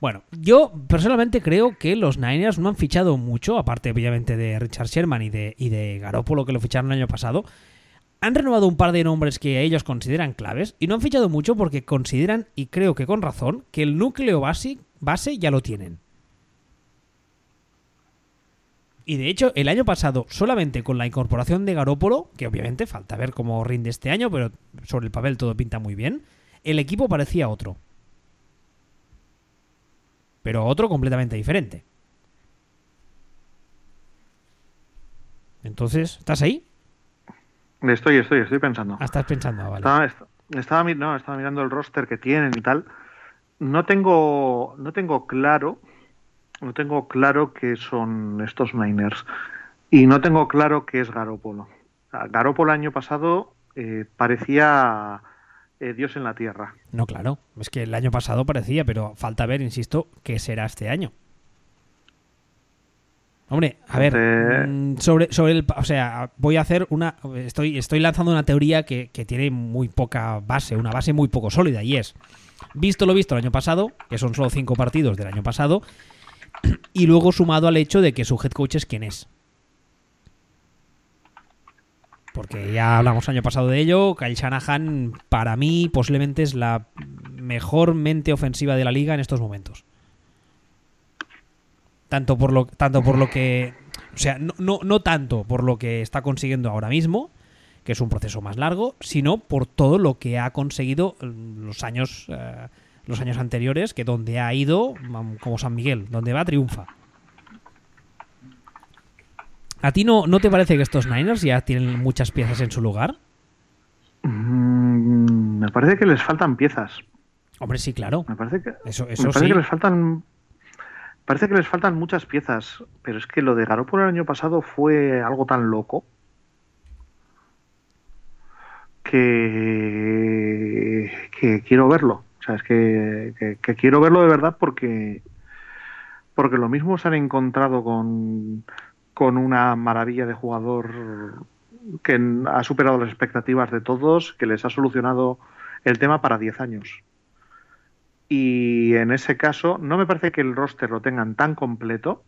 Bueno, yo personalmente creo que los Niners no han fichado mucho, aparte obviamente de Richard Sherman y de, y de Garoppolo que lo ficharon el año pasado. Han renovado un par de nombres que ellos consideran claves y no han fichado mucho porque consideran, y creo que con razón, que el núcleo base, base ya lo tienen. Y de hecho, el año pasado, solamente con la incorporación de Garópolo, que obviamente falta ver cómo rinde este año, pero sobre el papel todo pinta muy bien, el equipo parecía otro. Pero otro completamente diferente. Entonces, ¿estás ahí? Estoy, estoy, estoy pensando. Ah, estás pensando, ah, vale. Estaba, no, estaba mirando el roster que tienen y tal. No tengo, no tengo claro no tengo claro qué son estos miners y no tengo claro qué es Garópolo. Garópolo el año pasado eh, parecía eh, Dios en la tierra. No, claro, es que el año pasado parecía, pero falta ver, insisto, qué será este año. Hombre, a ver, mm, sobre, sobre el, o sea, voy a hacer una, estoy, estoy lanzando una teoría que, que tiene muy poca base, una base muy poco sólida, y es, visto lo visto el año pasado, que son solo cinco partidos del año pasado, y luego sumado al hecho de que su head coach es quien es. Porque ya hablamos año pasado de ello, Kyle Shanahan para mí posiblemente es la mejor mente ofensiva de la liga en estos momentos. Tanto por lo, tanto por lo que... O sea, no, no, tanto por lo que está consiguiendo ahora mismo, que es un proceso más largo, sino por todo lo que ha conseguido los años... Eh, los años anteriores, que donde ha ido, como San Miguel, donde va triunfa. ¿A ti no, no te parece que estos Niners ya tienen muchas piezas en su lugar? Mm, me parece que les faltan piezas. Hombre, sí, claro. Me parece que, eso, eso parece que les faltan. Parece que les faltan muchas piezas, pero es que lo de Garoppolo el año pasado fue algo tan loco que, que quiero verlo sea, es que, quiero verlo de verdad porque, porque lo mismo se han encontrado con, con una maravilla de jugador que ha superado las expectativas de todos, que les ha solucionado el tema para 10 años. Y en ese caso, no me parece que el roster lo tengan tan completo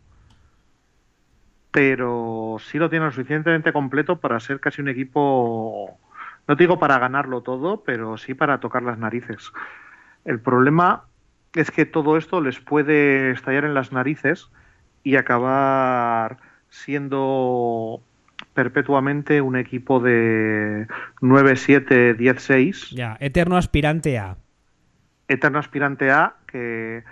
pero sí lo tiene lo suficientemente completo para ser casi un equipo, no te digo para ganarlo todo, pero sí para tocar las narices. El problema es que todo esto les puede estallar en las narices y acabar siendo perpetuamente un equipo de 9-7, 10-6. Ya, eterno aspirante a. Eterno aspirante a, que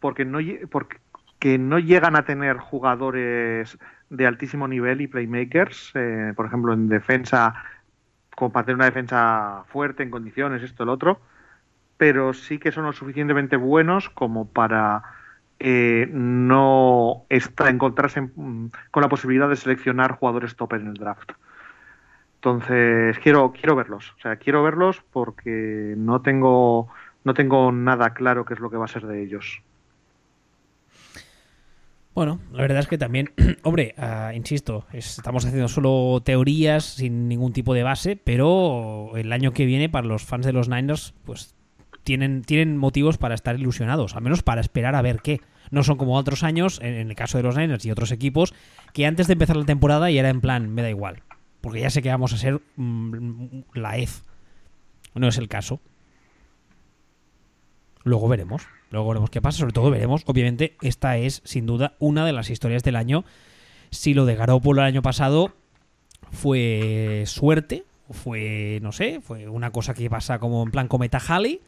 porque no, porque no llegan a tener jugadores de altísimo nivel y playmakers, eh, por ejemplo, en defensa, tener una defensa fuerte en condiciones, esto, el otro, pero sí que son lo suficientemente buenos como para eh, no está, encontrarse con la posibilidad de seleccionar jugadores top en el draft. Entonces, quiero, quiero verlos. O sea, quiero verlos porque no tengo, no tengo nada claro qué es lo que va a ser de ellos. Bueno, la verdad es que también, hombre, ah, insisto, estamos haciendo solo teorías sin ningún tipo de base, pero el año que viene para los fans de los Niners, pues tienen, tienen motivos para estar ilusionados, al menos para esperar a ver qué. No son como otros años, en, el caso de los Niners y otros equipos, que antes de empezar la temporada ya era en plan, me da igual, porque ya sé que vamos a ser mm, la EZ. No es el caso. Luego veremos. Luego veremos qué pasa. Sobre todo veremos, obviamente, esta es sin duda una de las historias del año. Si lo de Garoppolo el año pasado fue suerte, fue, no sé, fue una cosa que pasa como en plan cometa Halley,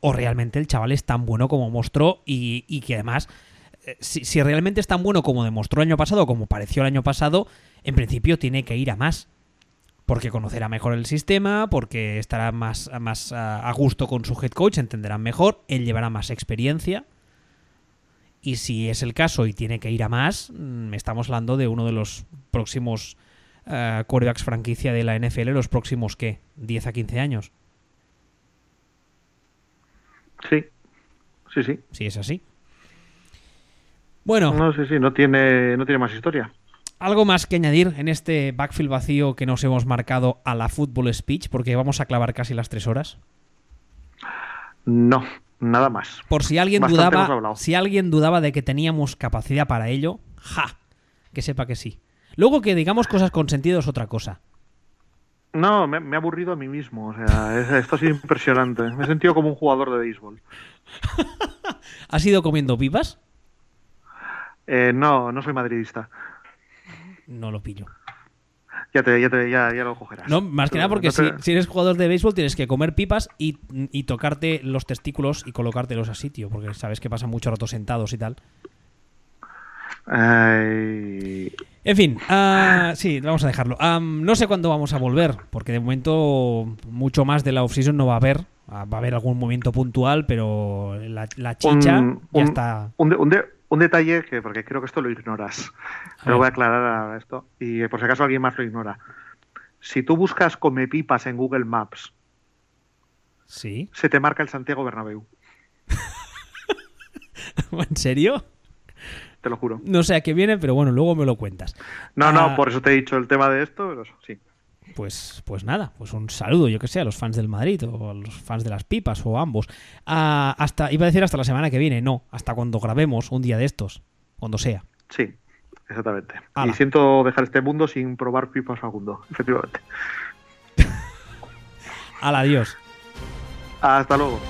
o realmente el chaval es tan bueno como mostró y, que además, eh, si, realmente es tan bueno como demostró el año pasado, como pareció el año pasado, en principio tiene que ir a más. Porque conocerá mejor el sistema, porque estará más, más a gusto con su head coach, entenderán mejor, él llevará más experiencia. Y si es el caso y tiene que ir a más, mm, estamos hablando de uno de los próximos uh, quarterbacks franquicia de la NFL, los próximos, ¿qué? ¿10 a 15 años? Sí, sí, sí. Sí, es así. Bueno. No, sí, sí, no tiene, no tiene más historia. ¿Algo más que añadir en este backfield vacío que nos hemos marcado a la Football Speech? Porque vamos a clavar casi las tres horas. No, nada más. Por si alguien dudaba, si alguien dudaba de que teníamos capacidad para ello, ja, que sepa que sí. Luego que digamos cosas con sentido es otra cosa. No, me, he aburrido a mí mismo. O sea, esto ha sido impresionante. Me he sentido como un jugador de béisbol. ¿Has ido comiendo pipas? Eh, no, no soy madridista. No lo pillo. Ya, te, ya, te, ya, lo cogerás. No, más que nada porque si, eres jugador de béisbol tienes que comer pipas y, y, tocarte los testículos y colocártelos a sitio, porque sabes que pasan mucho rato sentados y tal. En fin, uh, sí, vamos a dejarlo. no sé cuándo vamos a volver, porque de momento mucho más de la off-season no va a haber. Ah, va a haber algún momento puntual, pero la, chicha ya está. Un, detalle que, porque creo que esto lo ignoras, lo voy a aclarar a esto, y por si acaso alguien más lo ignora. Si tú buscas come pipas en Google Maps, ¿Sí? se te marca el Santiago Bernabéu. ¿En serio? te lo juro. No sé a qué viene, pero bueno, luego me lo cuentas. No, no, ah, por eso te he dicho el tema de esto, pero sí. Pues, pues nada, pues un saludo, yo que sé, a los fans del Madrid o a los fans de las pipas o ambos. Ah, hasta, iba a decir hasta la semana que viene, no, hasta cuando grabemos un día de estos, cuando sea. Sí, exactamente. Y siento dejar este mundo sin probar pipas Facundo, efectivamente. Al adiós. Hasta luego.